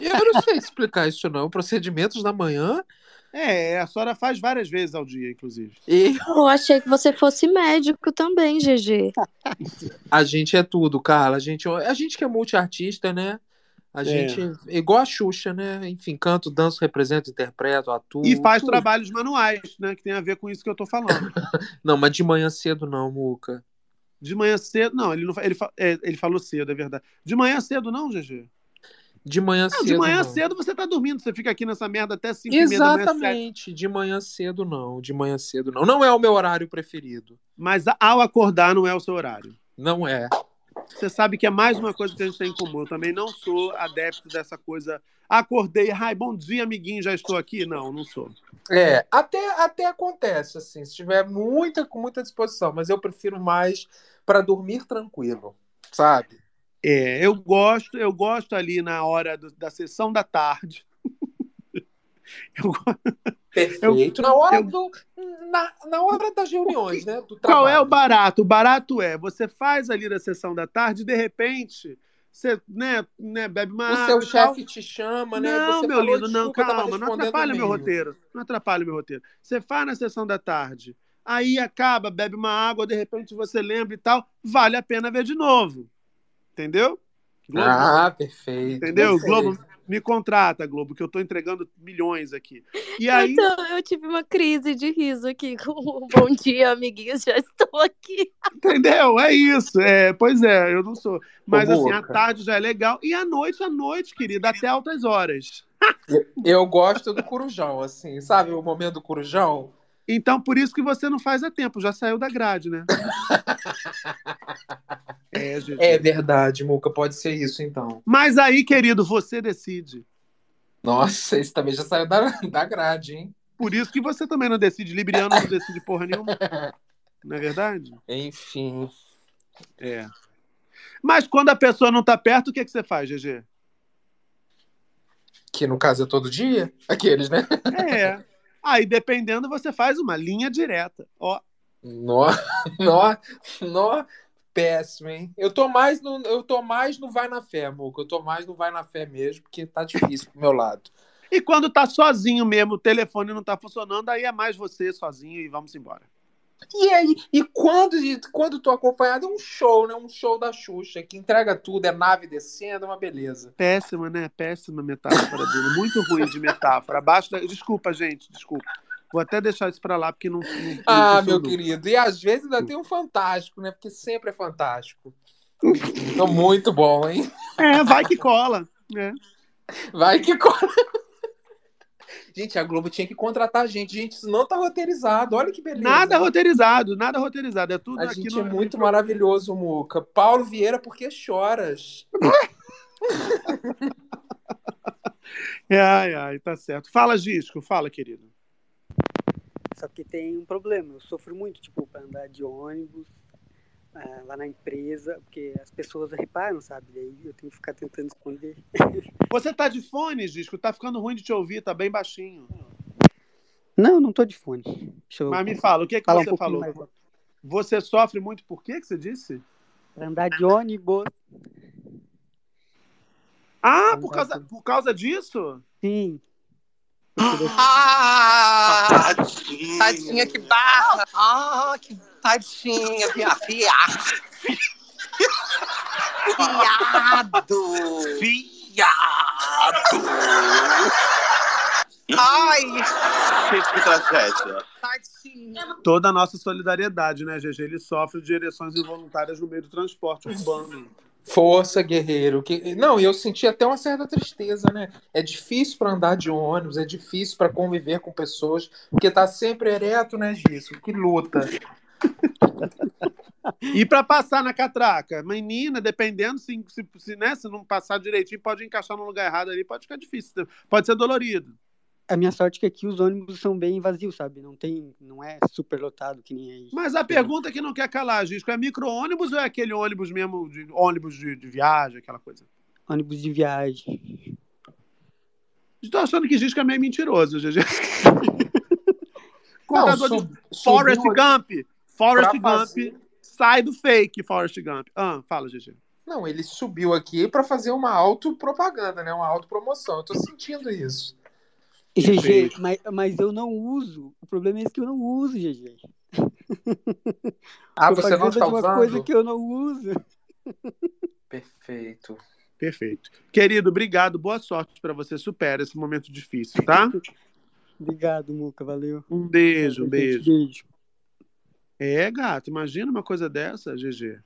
Eu não sei explicar isso, não. Procedimentos da manhã. É, a senhora faz várias vezes ao dia, inclusive. E Eu achei que você fosse médico também, GG. a gente é tudo, Carla. A gente, a gente que é multiartista, né? A É. gente igual a Xuxa, né? Enfim, canto, danço, represento, interpreto, atuo. E faz tudo. trabalhos manuais, né, que tem a ver com isso que eu tô falando. Não, mas de manhã cedo não, Muca. De manhã cedo, não, ele, não, ele, é, ele falou cedo, é verdade. De manhã cedo não, GG? De manhã Não, cedo. de manhã não. cedo você tá dormindo, você fica aqui nessa merda até 5 e meia da manhã. Exatamente. De manhã cedo não. De manhã cedo não. Não é o meu horário preferido. Mas ao acordar não é o seu horário. Não é. Você sabe que é mais uma coisa que a gente tem em comum. Eu também não sou adepto dessa coisa. Acordei, ai, bom dia, amiguinho, já estou aqui. Não, não sou. É, até, até acontece, assim, se tiver muita, com muita disposição, mas eu prefiro mais para dormir tranquilo, sabe? É, eu gosto, eu gosto ali na hora do- da sessão da tarde. Eu go- Perfeito. na hora do. Na, na hora das reuniões, né? Qual é o barato? O barato é você faz ali na sessão da tarde e de repente você né, né, bebe uma O seu chefe te chama, né? Não, Você meu falou, lindo, não, "Desculpa, eu calma, não atrapalha meu e-mail." roteiro. Não atrapalha meu roteiro. Você faz na sessão da tarde, aí acaba, bebe uma água, de repente você lembra e tal, vale a pena ver de novo. Entendeu? Globo, Ah, perfeito. entendeu? perfeito. Globo, me contrata, Globo, que eu tô entregando milhões aqui. E aí, Então, eu tive uma crise de riso aqui com o Bom Dia, amiguinhos, já estou aqui. entendeu? É isso. É, pois é, eu não sou. Mas assim, a tarde já é legal. E à noite, à noite, querida, até altas horas. Eu gosto do corujão, assim, sabe? O momento do corujão. Então, por isso que você não faz a tempo, já saiu da grade, né? É, gente. É verdade, Muca, pode ser isso então. Mas aí, querido, você decide. Nossa, esse também já saiu da, da grade, hein? Por isso que você também não decide. Libriano não decide porra nenhuma. Não é verdade? Enfim. É. Mas quando a pessoa não tá perto, o que, que você faz, GG? Que no caso é todo dia? Aqueles, né? É. Aí, dependendo, você faz uma linha direta. Ó, Nó, nó, nó, péssimo, hein? Eu tô mais no, eu tô mais no vai na fé, Muca. Eu tô mais no vai na fé mesmo, porque tá difícil pro meu lado. E quando tá sozinho mesmo, o telefone não tá funcionando, aí é mais você sozinho e vamos embora. E aí, e quando, e quando tô acompanhado é um show, né? Um show da Xuxa, que entrega tudo, é nave descendo, é uma beleza. Péssima, né? Péssima metáfora dele. Muito ruim de metáfora. Abaixo da... Desculpa, gente, desculpa. Vou até deixar isso pra lá, porque não. não- não Ah, meu querido. E às vezes ainda tem um fantástico, né? Porque sempre é fantástico. Então, muito bom, hein? É, vai que cola. É. Vai que cola. Gente, a Globo tinha que contratar a gente. Gente, isso não tá roteirizado. Olha que beleza. Nada roteirizado, nada roteirizado. É tudo A aqui gente no. é muito maravilhoso, Muca. Paulo Vieira, por que choras? Ai, ai, tá certo. Fala, Gisco, fala, querido. Só que tem um problema, eu sofro muito, tipo, para andar de ônibus, ah, lá na empresa, porque as pessoas reparam, sabe? Daí eu tenho que ficar tentando esconder. Você tá de fone, Gisco? Tá ficando ruim de te ouvir, tá bem baixinho. Não, não tô de fone. Deixa eu Mas me fala, o que, é que falar um você pouquinho falou? mais. Você sofre muito por quê que você disse? Pra andar de ônibus. Ah, por causa, por causa disso? Sim. Ah, tadinha, que barra. Ah, que tadinha, via, via. Viado. Viado. Ai. Gente, que tragédia. Tadinha. Toda a nossa solidariedade, né, GG? Ele sofre de ereções involuntárias no meio do transporte urbano. Força, guerreiro. Que... Não, e eu senti até uma certa tristeza, né? É difícil para andar de ônibus, é difícil para conviver com pessoas, porque tá sempre ereto, né, Gisso? Que luta. E para passar na catraca? Menina, dependendo, se, se, se, né, se não passar direitinho, pode encaixar no lugar errado ali, pode ficar difícil. Pode ser dolorido. A minha sorte é que aqui os ônibus são bem vazios, sabe? Não tem, não é super lotado que nem aí. Mas a pergunta que não quer calar, Gisco, é micro-ônibus ou é aquele ônibus mesmo, de, ônibus de, de viagem, aquela coisa? Ônibus de viagem. Estou achando que Gisco é meio mentiroso, GG. Não, Contador sub- de Forrest Gump. Forrest pra Gump. fazer- Sai do fake, Forrest Gump. Ah, fala, GG. Não, ele subiu aqui para fazer uma autopropaganda, né? Uma autopromoção. Eu tô sentindo isso. GG, mas, mas eu não uso. O problema é esse que eu não uso, GG. Ah, você não está de uma usando? coisa que eu não uso. Perfeito. Perfeito. Querido, obrigado. Boa sorte para você. Supera esse momento difícil, tá? Obrigado, Muca. Valeu. Um beijo, um beijo. Beijo. É, gato, imagina uma coisa dessa, GG.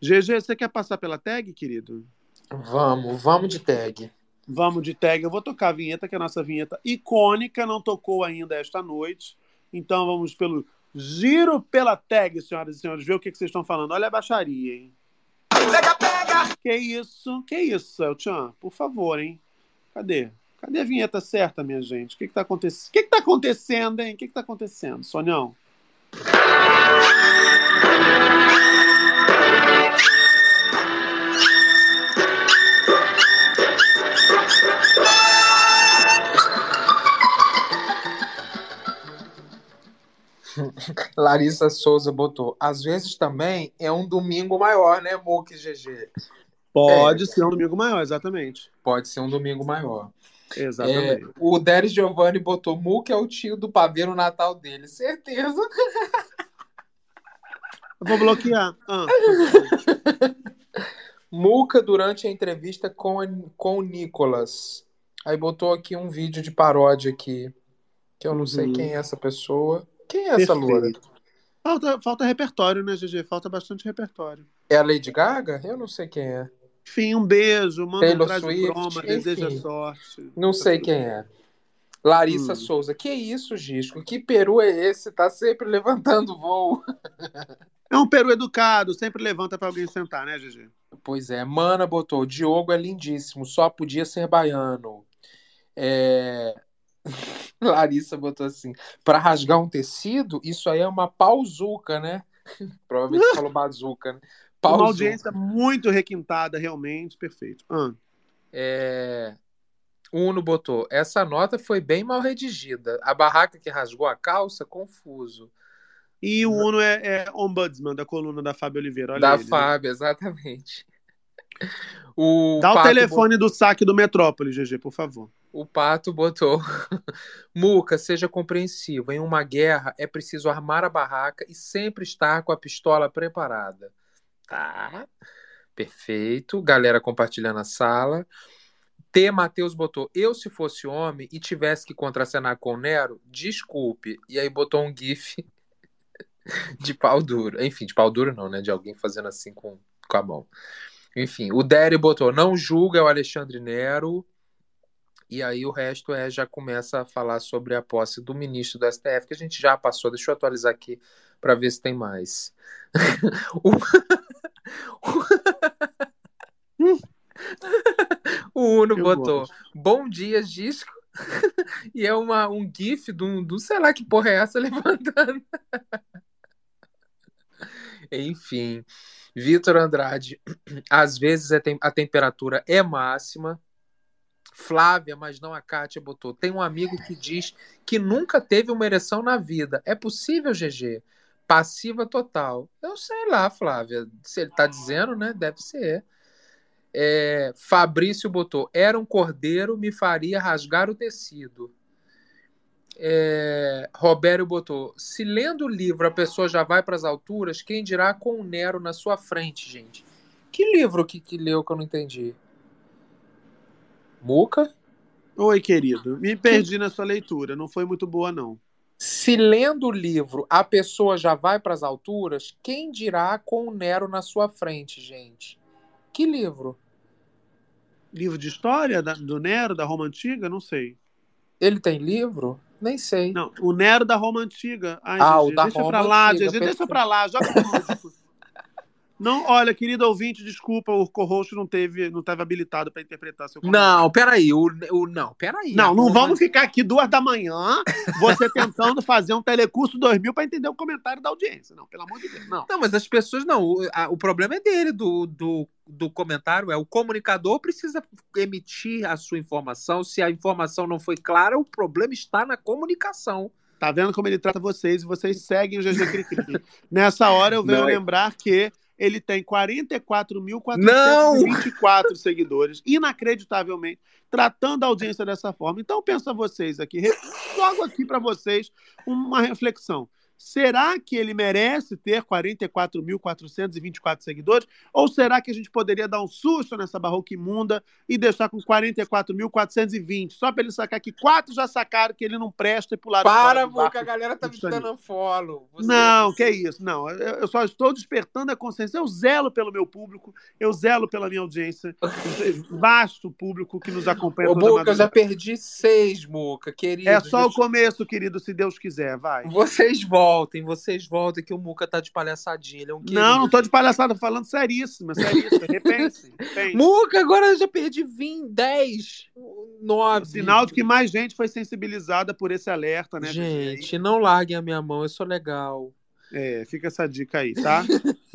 GG, você quer passar pela tag, querido? Vamos, vamos de tag. Vamos de tag. Eu vou tocar a vinheta, que é a nossa vinheta icônica, não tocou ainda esta noite. Então vamos pelo giro pela tag, senhoras e senhores. Ver o que, que vocês estão falando. Olha a baixaria, hein? Pega, pega. Que isso? Que isso, Elchan? Por favor, hein? Cadê? Cadê a vinheta certa, minha gente? O que, que tá acontecendo? O que, que tá acontecendo, hein? O que, que tá acontecendo, Sonhão? Larissa Souza botou. Às vezes também é um domingo maior, né, Mook GG? Pode É. ser um domingo maior, exatamente. Pode ser um domingo maior. Exatamente. É, o Deris Giovanni botou Mook é o tio do pavê no Natal dele. Certeza. Eu vou bloquear. Ah, Muca durante a entrevista com, a- com o Nicolas. Aí botou aqui um vídeo de paródia aqui. Que eu não sei Uhum. quem é essa pessoa. Quem é essa loura? Perfeito. falta, falta repertório, né, GG? Falta bastante repertório. É a Lady Gaga? Eu não sei quem é. Enfim, um beijo, manda um Taylor traje Swift, broma, deseja sorte. Não sei quem é. Larissa Hum. Souza. Que isso, Gisco? Que peru é esse? Tá sempre levantando voo. É um peru educado, sempre levanta pra alguém sentar, né, GG? Pois é, Mana botou, Diogo é lindíssimo, só podia ser baiano. É... Larissa botou assim, para rasgar um tecido, isso aí é uma pauzuca, né? Provavelmente falou bazuca, né? Uma audiência muito requintada, realmente, perfeito. Ah, É... Uno botou, essa nota foi bem mal redigida. A barraca que rasgou a calça, confuso. E o Uno é, é ombudsman da coluna da Fábio Oliveira. Olha da ele, né? Fábio, exatamente. O Dá o Pato telefone do saque do Metrópole, GG, por favor. O Pato botou. Muca, seja compreensivo. Em uma guerra é preciso armar a barraca e sempre estar com a pistola preparada. Tá. Perfeito. Galera compartilhando a sala. T. Matheus botou. Eu, se fosse homem e tivesse que contracenar com o Nero, desculpe. E aí botou um GIF de pau duro. Enfim, de pau duro não, né? De alguém fazendo assim com, com a mão. Enfim, o Dery botou. Não julga é o Alexandre Nero. E aí o resto é já começa a falar sobre a posse do ministro do STF, que a gente já passou. Deixa eu atualizar aqui para ver se tem mais. o Uno Eu botou gosto. Bom dia, Gisco. e é uma, um gif um, do sei lá que porra é essa levantando. Enfim, Vitor Andrade, às vezes a, tem- a temperatura é máxima. Flávia, mas não a Kátia, botou. Tem um amigo que diz que nunca teve uma ereção na vida. É possível, GG? Passiva total. Eu sei lá, Flávia. Se ele tá dizendo, né? Deve ser. É, Fabrício botou. Era um cordeiro, me faria rasgar o tecido. É, Robério botou. Se lendo o livro a pessoa já vai para as alturas, quem dirá com o Nero na sua frente, gente? Que livro que, que leu que eu não entendi? Muca? Oi, querido. Me perdi na sua leitura. Não foi muito boa, não. Se lendo o livro a pessoa já vai para as alturas, quem dirá com o Nero na sua frente, gente? Que livro? Livro de história do Nero, da Roma Antiga? Não sei. Ele tem livro? Nem sei. Não, o Nero da Roma Antiga. Ai, Ah, GG, o da deixa Roma pra lá, Antiga, GG, deixa pra lá, joga pro lúdico. Não, olha, querido ouvinte, desculpa, o co-host não teve, não teve habilitado para interpretar seu Não, peraí. O, o, não, peraí. Não, não vamos ficar aqui duas da manhã, você tentando fazer um telecurso 2000 para entender o comentário da audiência. Não, pelo amor de Deus, não. Não, mas as pessoas não. O, a- o problema é dele, do, do, do comentário. É o comunicador precisa emitir a sua informação. Se a informação não foi clara, o problema está na comunicação. Tá vendo como ele trata vocês e vocês seguem o GG Cricri. Nessa hora eu venho Não, é- lembrar que ele tem 44.424 seguidores, inacreditavelmente, tratando a audiência dessa forma. Então, pensa vocês aqui, jogo aqui para vocês uma reflexão. Será que ele merece ter 44.424 seguidores? Ou será que a gente poderia dar um susto nessa barroca imunda e deixar com 44.420? Só para ele sacar que quatro já sacaram que ele não presta e pularam fora Para, barco Muca, a galera tá me dando follow. Você- Não, que isso, não. Eu só estou despertando a consciência. Eu zelo pelo meu público, eu zelo pela minha audiência, vasto público que nos acompanha Ô, Muca, eu já perdi seis, Muca, querido. É só o começo, querido, se Deus quiser, vai. Vocês voltam. Voltem, vocês voltem, que o Muca tá de palhaçadinha. Ele é um querido. Não, não tô de palhaçada, tô falando seríssimo, seríssimo. Repensem, repensem. Muca, agora eu já perdi 20, 10, 9. Sinal de que mais gente foi sensibilizada por esse alerta, né? Gente, não larguem a minha mão, eu sou legal. É, fica essa dica aí, tá?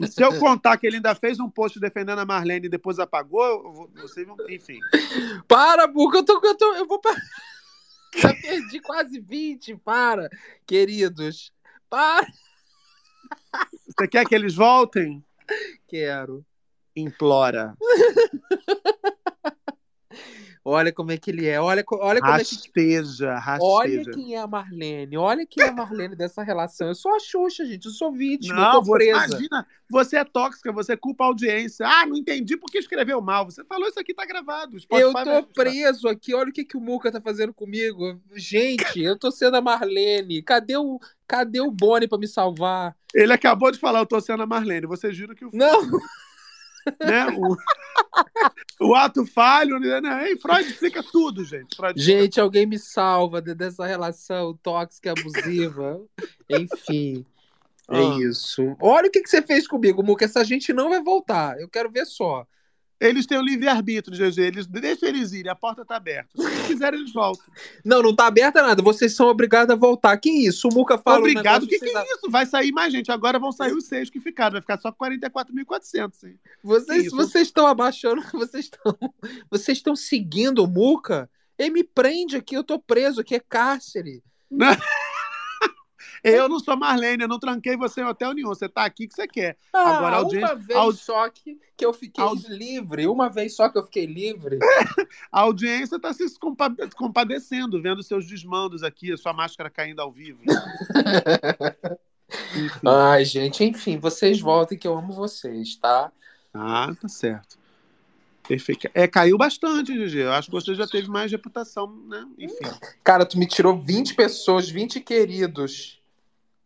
Se eu contar que ele ainda fez um post defendendo a Marlene e depois apagou, vocês vão. Enfim. Para, Muca, eu tô. Eu, tô, eu vou. Já perdi quase 20, para, queridos. Para. Você quer que eles voltem? Quero. Implora. Olha como é que ele é. Olha, olha como é que. Rasteja, Olha rasteja. quem é a Marlene. Olha quem é a Marlene dessa relação. Eu sou a Xuxa, gente. Eu sou vítima. eu Não, tô você, presa. imagina, você é tóxica, você culpa a audiência. Ah, não entendi porque escreveu mal. Você falou isso aqui tá gravado. Eu tô preso aqui. Olha o que, que o Muca tá fazendo comigo. Gente, eu tô sendo a Marlene. Cadê o, cadê o Boni pra me salvar? Ele acabou de falar, eu tô sendo a Marlene. Vocês viram que o. Não! Né, o, o ato falho, né? Ei, Freud explica tudo, gente. Freud Gente, alguém me salva de- dessa relação tóxica e abusiva. Enfim. É Ah. isso. Olha o que, que você fez comigo, Muca. Essa gente não vai voltar. Eu quero ver só. Eles têm o livre-arbítrio, GG. Eles, deixa eles irem, a porta tá aberta. Se eles quiserem, eles voltam. Não, não tá aberta nada. Vocês são obrigados a voltar. Que isso? O Muca fala. Obrigado, o que, que é isso? Vai sair mais gente. Agora vão sair os seis que ficaram. Vai ficar só 44.400. hein? Vocês vocês estão abaixando, vocês estão vocês estão seguindo o Muca? Ele me prende aqui, eu tô preso aqui, é cárcere. Eu não sou Marlene, eu não tranquei você em hotel nenhum. Você tá aqui que você quer. Ah, Agora audiência, uma vez só que, que eu fiquei livre, uma vez só que eu fiquei livre. a audiência tá se compa- compadecendo, vendo seus desmandos aqui, a sua máscara caindo ao vivo. Ai, gente, enfim, vocês voltem que eu amo vocês, tá? Ah, tá certo. Perfeito. É, caiu bastante, GG. Eu acho que você já teve mais reputação, né? Enfim. Cara, tu me tirou 20 pessoas, 20 queridos.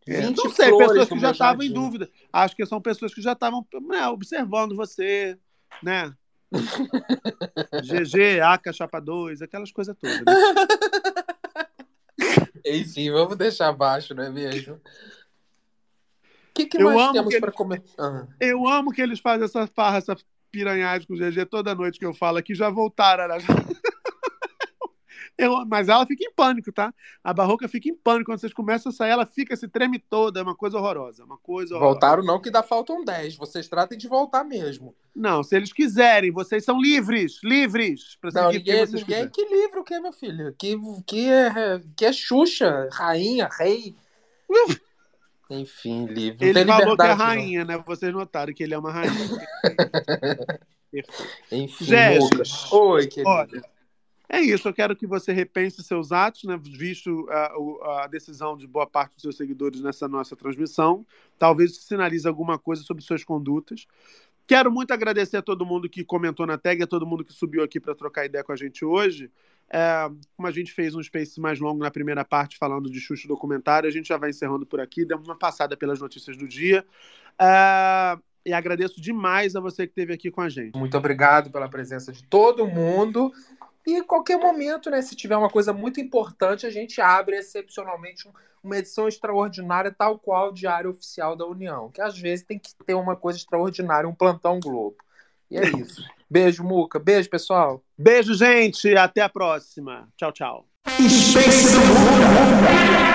É, 20 não sei, flores pessoas que já estavam em dúvida. Acho que são pessoas que já estavam né, observando você, né? GG, AK, Chapa 2, aquelas coisas todas. Né? Enfim, vamos deixar abaixo, não é mesmo? O que, que Eu mais temos eles- comer? Ah. Eu amo que eles fazem essa farra, essa piranhagem com o GG toda noite que eu falo aqui, já voltaram. Né? Eu, mas ela fica em pânico, tá? A Barroca fica em pânico. Quando vocês começam a sair, ela fica, se treme toda. É uma coisa horrorosa. Uma coisa horrorosa. Voltaram não, que ainda faltam 10. Vocês tratem de voltar mesmo. Não, se eles quiserem, vocês são livres, livres para Não, ninguém, ninguém quiserem. que livre o que, meu filho? Que, que, é, que é Xuxa, rainha, rei. Enfim, livre. Ele falou que é liberdade. não. rainha, né? Vocês notaram que ele é uma rainha. Enfim, Jéssica. Oi, querida. Olha, é isso. Eu quero que você repense seus atos, né? Visto a, o- a decisão de boa parte dos seus seguidores nessa nossa transmissão. Talvez sinalize alguma coisa sobre suas condutas. Quero muito agradecer a todo mundo que comentou na tag, a todo mundo que subiu aqui para trocar ideia com a gente hoje. É, como a gente fez um space mais longo na primeira parte falando de Xuxa documentário, a gente já vai encerrando por aqui, demos uma passada pelas notícias do dia. É, e agradeço demais a você que esteve aqui com a gente. Muito obrigado pela presença de todo mundo. E em qualquer momento, né, se tiver uma coisa muito importante, a gente abre excepcionalmente um- uma edição extraordinária, tal qual o Diário Oficial da União. Que às vezes tem que ter uma coisa extraordinária, um plantão Globo. E é isso. Beijo, Muca. Beijo, pessoal. Beijo, gente. Até a próxima. Tchau, tchau. Space do Muca.